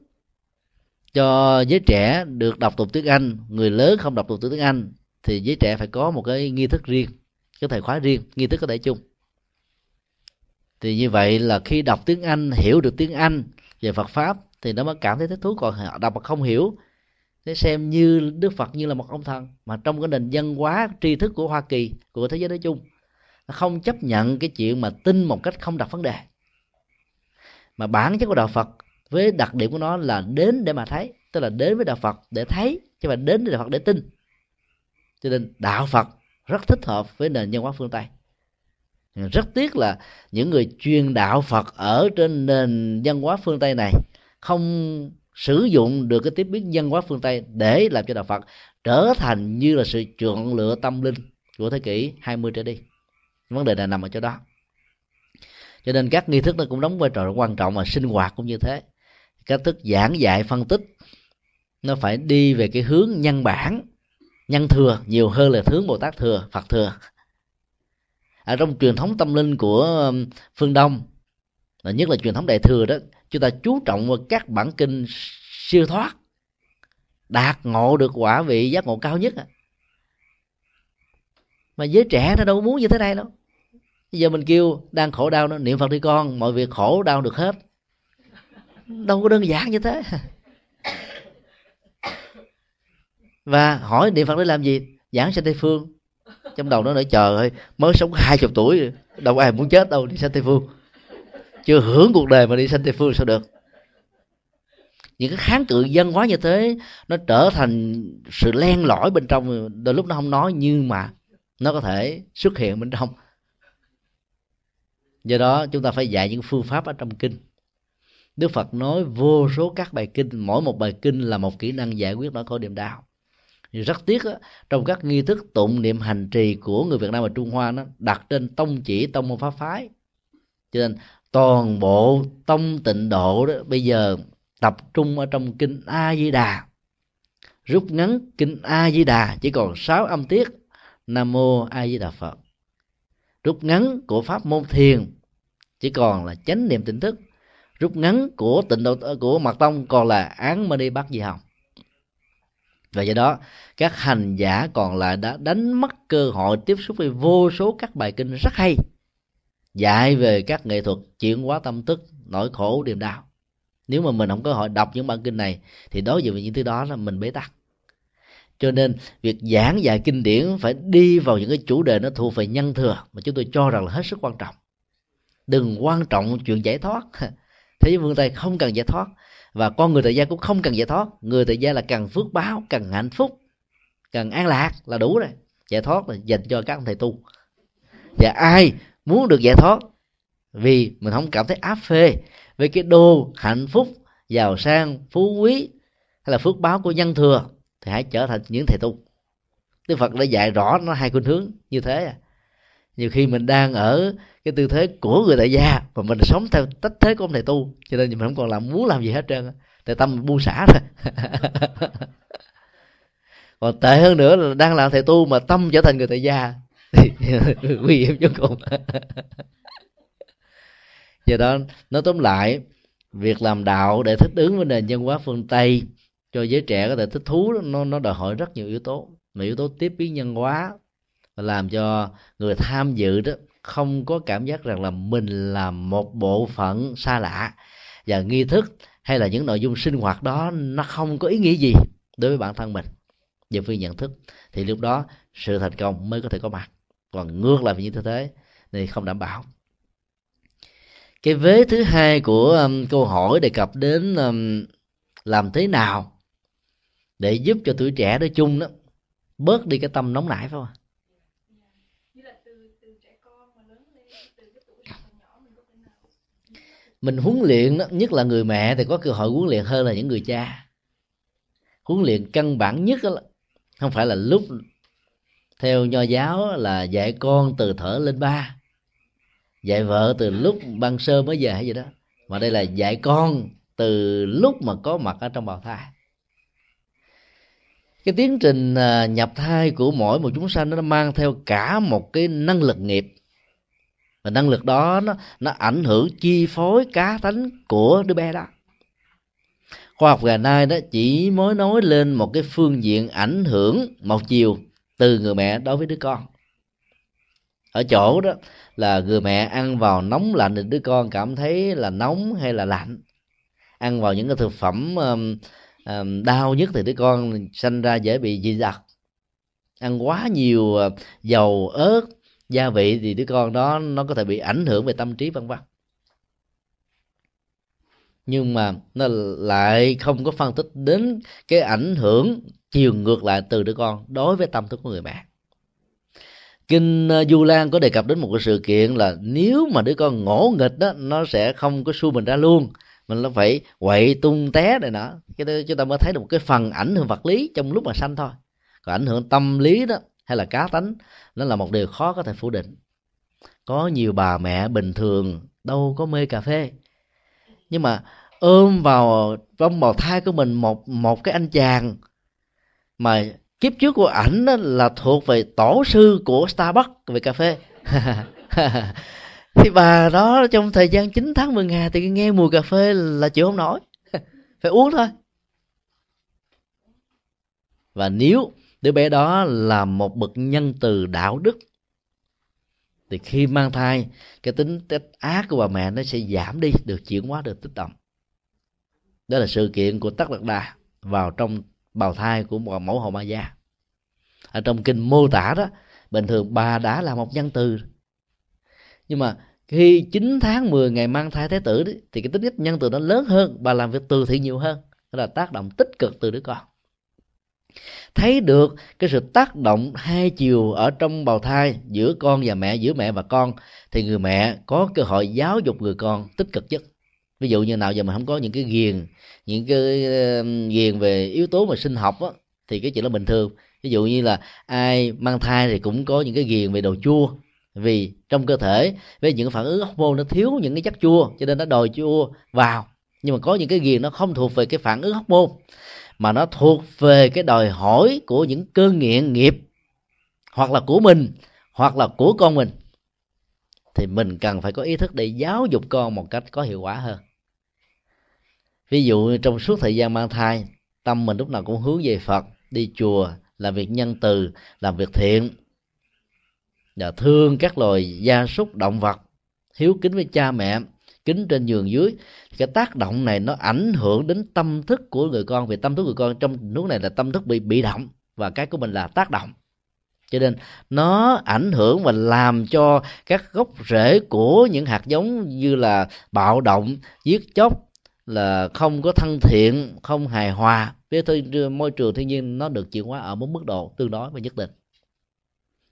cho giới trẻ được đọc tụng tiếng anh, người lớn không đọc tụng tiếng anh, thì giới trẻ phải có một cái nghi thức riêng, cái thời khóa riêng, nghi thức có thể chung thì như vậy là khi đọc tiếng anh, hiểu được tiếng anh về phật pháp, thì nó mới cảm thấy thích thú. Còn họ đọc mà không hiểu, thế xem như đức phật như là một ông thần. Mà trong cái nền văn hóa, tri thức của hoa kỳ, của thế giới nói chung, nó không chấp nhận cái chuyện mà tin một cách không đặt vấn đề. Mà bản chất của đạo phật, với đặc điểm của nó là đến để mà thấy, tức là đến với đạo phật để thấy, chứ mà đến với đạo phật để tin. Cho nên đạo phật rất thích hợp với nền văn hóa phương tây rất tiếc là những người truyền đạo phật ở trên nền văn hóa phương tây này không sử dụng được cái tiếp biến văn hóa phương tây để làm cho đạo phật trở thành như là sự chọn lựa tâm linh của thế kỷ 20 trở đi. Vấn đề này nằm ở chỗ đó. Cho nên các nghi thức nó cũng đóng vai trò quan trọng và sinh hoạt cũng như thế. Cách thức giảng dạy, phân tích, nó phải đi về cái hướng nhân bản, nhân thừa nhiều hơn là hướng bồ tát thừa, phật thừa ở trong truyền thống tâm linh của um, phương đông, và nhất là truyền thống đại thừa đó, chúng ta chú trọng vào các bản kinh siêu thoát, đạt ngộ được quả vị giác ngộ cao nhất à. mà giới trẻ nó đâu muốn như thế này đâu. Bây giờ mình kêu, đang khổ đau nó niệm phật đi con, mọi việc khổ đau được hết. Đâu có đơn giản như thế. Và hỏi niệm phật để làm gì? Giảng sanh tây phương trong đầu nó nói chờ ơi, mới sống hai chục tuổi, đâu ai muốn chết đâu, đi sanh tây phương. Chưa hưởng cuộc đời mà đi sanh tây phương sao được? Những cái kháng cự dân hóa như thế, nó trở thành sự len lỏi bên trong, đôi lúc nó không nói, nhưng mà nó có thể xuất hiện bên trong. Do đó, chúng ta phải dạy những phương pháp ở trong kinh. Đức phật nói vô số các bài kinh, mỗi một bài kinh là một kỹ năng giải quyết nỗi khổ niềm đau rất tiếc á, trong các nghi thức tụng niệm hành trì của người Việt Nam và Trung Hoa nó đặt trên tông chỉ tông môn pháp phái. Cho nên toàn bộ tông tịnh độ đó bây giờ tập trung ở trong kinh A Di Đà rút ngắn kinh A Di Đà chỉ còn 6 âm tiết. Nam mô A Di Đà Phật. Rút ngắn của pháp môn thiền chỉ còn là chánh niệm tỉnh thức. Rút ngắn của tịnh độ của mật tông còn là án mani bát di hồng và do đó, các hành giả còn lại đã đánh mất cơ hội tiếp xúc với vô số các bài kinh rất hay, dạy về các nghệ thuật chuyển hóa tâm thức, nỗi khổ, niềm đau. Nếu mà mình không có hội đọc những bản kinh này, thì đối diện với những thứ đó là mình bế tắc. Cho nên, việc giảng dạy kinh điển phải đi vào những cái chủ đề nó thuộc về nhân thừa mà chúng tôi cho rằng là hết sức quan trọng. Đừng quan trọng chuyện giải thoát. Thế giới phương tây không cần giải thoát và con người tại gia cũng không cần giải thoát. Người tại gia là cần phước báo, cần hạnh phúc, cần an lạc là đủ rồi. Giải thoát là dành cho các ông thầy tu. Và ai muốn được giải thoát? Vì mình không cảm thấy áp phê với cái đô hạnh phúc, giàu sang, phú quý hay là phước báo của nhân thừa thì hãy trở thành những thầy tu. Đức Phật đã dạy rõ nó hai khuynh hướng như thế à nhiều khi mình đang ở cái tư thế của người tại gia mà mình sống theo tách thế của ông thầy tu, cho nên mình không còn làm, muốn làm gì hết trơn tại tâm mình buông xả rồi còn tệ hơn nữa là đang làm thầy tu mà tâm trở thành người tại gia thì nguy hiểm vô cùng. Do đó, nói tóm lại, việc làm đạo để thích ứng với nền văn hóa phương tây cho giới trẻ có thể thích thú nó nó đòi hỏi rất nhiều yếu tố. Mà yếu tố tiếp biến nhân hóa và làm cho người tham dự đó không có cảm giác rằng là mình là một bộ phận xa lạ. Và nghi thức hay là những nội dung sinh hoạt đó nó không có ý nghĩa gì đối với bản thân mình. Về phương nhận thức thì lúc đó sự thành công mới có thể có mặt. Còn ngược lại như thế thế thì không đảm bảo. Cái vế thứ hai của um, câu hỏi đề cập đến um, làm thế nào để giúp cho tuổi trẻ nói chung đó bớt đi cái tâm nóng nảy phải không mình huấn luyện đó, nhất là người mẹ thì có cơ hội huấn luyện hơn là những người cha. Huấn luyện căn bản nhất đó, không phải là lúc theo nho giáo là dạy con từ thở lên ba. Dạy vợ từ lúc ban sơ mới về hay gì đó. Mà đây là dạy con từ lúc mà có mặt ở trong bào thai. Cái tiến trình à, nhập thai của mỗi một chúng sanh nó mang theo cả một cái năng lực nghiệp và năng lực đó nó nó ảnh hưởng chi phối cá tánh của đứa bé đó. Khoa học ngày nay đó chỉ mới nói lên một cái phương diện ảnh hưởng một chiều từ người mẹ đối với đứa con. Ở chỗ đó là người mẹ ăn vào nóng lạnh thì đứa con cảm thấy là nóng hay là lạnh. Ăn vào những cái thực phẩm um, um, đau nhất thì đứa con sanh ra dễ bị dị tật. Ăn quá nhiều ờ, dầu ớt gia vị thì đứa con đó nó có thể bị ảnh hưởng về tâm trí, vân vân. Nhưng mà nó lại không có phân tích đến cái ảnh hưởng chiều ngược lại từ đứa con đối với tâm thức của người mẹ. Kinh ờ, du lan có đề cập đến một cái sự kiện là nếu mà đứa con ngỗ nghịch đó, nó sẽ không có xu mình ra luôn mình nó phải quậy tung té này nọ. Cái đó chúng ta mới thấy được một cái phần ảnh hưởng vật lý trong lúc mà sanh thôi. Còn ảnh hưởng tâm lý đó, hay là cá tánh nó là một điều khó có thể phủ định. Có nhiều bà mẹ bình thường, đâu có mê cà phê. Nhưng mà ôm vào trong bào thai của mình một một cái anh chàng mà kiếp trước của ảnh là thuộc về tổ sư của Starbucks về cà phê. Thì bà đó trong thời gian 9 tháng 10 ngày thì nghe mùi cà phê là chịu không nổi. Phải uống thôi. Và nếu đứa bé đó là một bậc nhân từ đạo đức. Thì khi mang thai cái tính tích ác của bà mẹ nó sẽ giảm đi được chuyển hóa được tích động đó là sự kiện của tắc lạc đà vào trong bào thai của một mẫu hồ ma gia. Ở trong kinh mô tả đó bình thường bà đã là một nhân từ. Nhưng mà khi 9 tháng 10 ngày mang thai thái tử đấy, thì cái tính cách nhân từ nó lớn hơn bà làm việc từ thiện nhiều hơn. Đó là tác động tích cực từ đứa con thấy được cái sự tác động hai chiều ở trong bào thai giữa con và mẹ giữa mẹ và con thì người mẹ có cơ hội giáo dục người con tích cực nhất. Ví dụ như nào giờ mà không có những cái ghiền những cái ghiền về yếu tố mà sinh học á, thì cái chuyện đó bình thường. Ví dụ như là ai mang thai thì cũng có những cái ghiền về đồ chua vì trong cơ thể với những phản ứng hormone nó thiếu những cái chất chua cho nên nó đòi chua vào. Nhưng mà có những cái ghiền nó không thuộc về cái phản ứng hormone mà nó thuộc về cái đòi hỏi của những cơn nghiện nghiệp, hoặc là của mình, hoặc là của con mình, thì mình cần phải có ý thức để giáo dục con một cách có hiệu quả hơn. Ví dụ trong suốt thời gian mang thai, tâm mình lúc nào cũng hướng về phật, đi chùa, làm việc nhân từ, làm việc thiện. Và thương các loài gia súc động vật, hiếu kính với cha mẹ, kính trên giường dưới cái tác động này nó ảnh hưởng đến tâm thức của người con, vì tâm thức người con trong lúc này là tâm thức bị bị động, và cái của mình là tác động. Cho nên nó ảnh hưởng và làm cho các gốc rễ của những hạt giống như là bạo động, giết chóc, là không có thân thiện, không hài hòa với môi trường thiên nhiên, nó được chuyển hóa ở một mức độ tương đối và nhất định.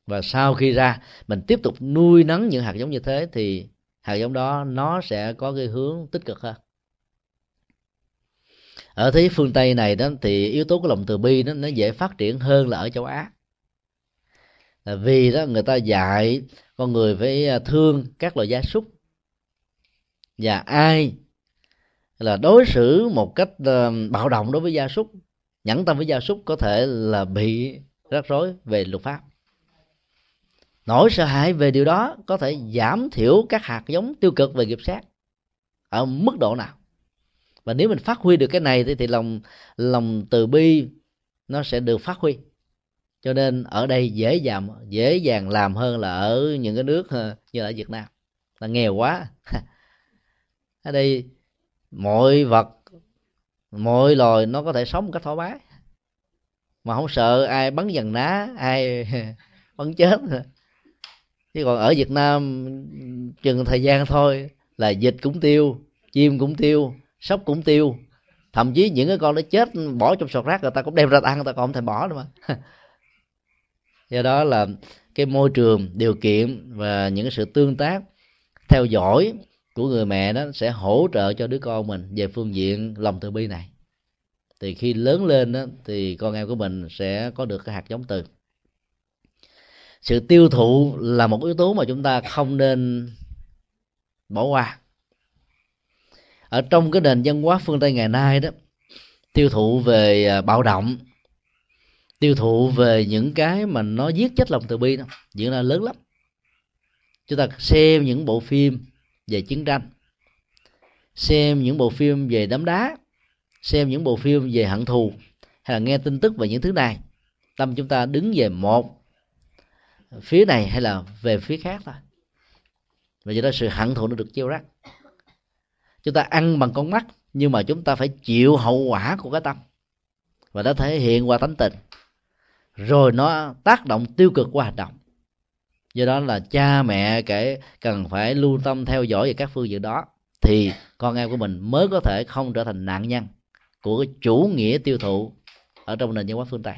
Và sau khi ra, mình tiếp tục nuôi nấng những hạt giống như thế thì hạt giống đó, nó sẽ có cái hướng tích cực hơn. Ở thế phương tây này đó, thì yếu tố của lòng từ bi đó nó dễ phát triển hơn là ở châu á. Là vì đó, người ta dạy con người phải à, thương các loài gia súc. Và ai là đối xử một cách à, bạo động đối với gia súc, nhẫn tâm với gia súc có thể là bị rắc rối về luật pháp nỗi sợ hãi về điều đó có thể giảm thiểu các hạt giống tiêu cực về nghiệp sát ở mức độ nào? Và nếu mình phát huy được cái này thì, thì lòng lòng từ bi nó sẽ được phát huy. Cho nên ở đây dễ dàng dễ dàng làm hơn là ở những cái nước ờ, như ở Việt Nam. Là nghèo quá. Ở đây mọi vật mọi loài nó có thể sống một cách thoải mái. Mà không sợ ai bắn dần ná ai bắn chết chứ còn ở Việt Nam chừng thời gian thôi là dịch cũng tiêu chim cũng tiêu sóc cũng tiêu. Thậm chí những cái con nó chết bỏ trong sọt rác người ta cũng đem ra ăn người ta còn không thể bỏ nữa mà. Do đó là cái môi trường điều kiện và những cái sự tương tác theo dõi của người mẹ đó sẽ hỗ trợ cho đứa con mình về phương diện lòng từ bi này. Thì khi lớn lên đó, thì con em của mình sẽ có được cái hạt giống từ sự tiêu thụ là một yếu tố mà chúng ta không nên bỏ qua. Ở trong cái nền văn hóa phương tây ngày nay đó, tiêu thụ về à, bạo động, tiêu thụ về những cái mà nó giết chết lòng từ bi đó, diễn ra lớn lắm. Chúng ta xem những bộ phim về chiến tranh, xem những bộ phim về đám đá, xem những bộ phim về hận thù, hay là nghe tin tức về những thứ này, tâm chúng ta đứng về một phía này hay là về phía khác thôi. Và do đó sự hận thù nó được gieo rắc. Chúng ta ăn bằng con mắt, nhưng mà chúng ta phải chịu hậu quả của cái tâm. Và nó thể hiện qua tánh tình. Rồi nó tác động tiêu cực qua hành động. Do đó là cha mẹ kể cần phải lưu tâm theo dõi về các phương diện đó, thì con em của mình mới có thể không trở thành nạn nhân của cái chủ nghĩa tiêu thụ ở trong nền văn hóa phương tây.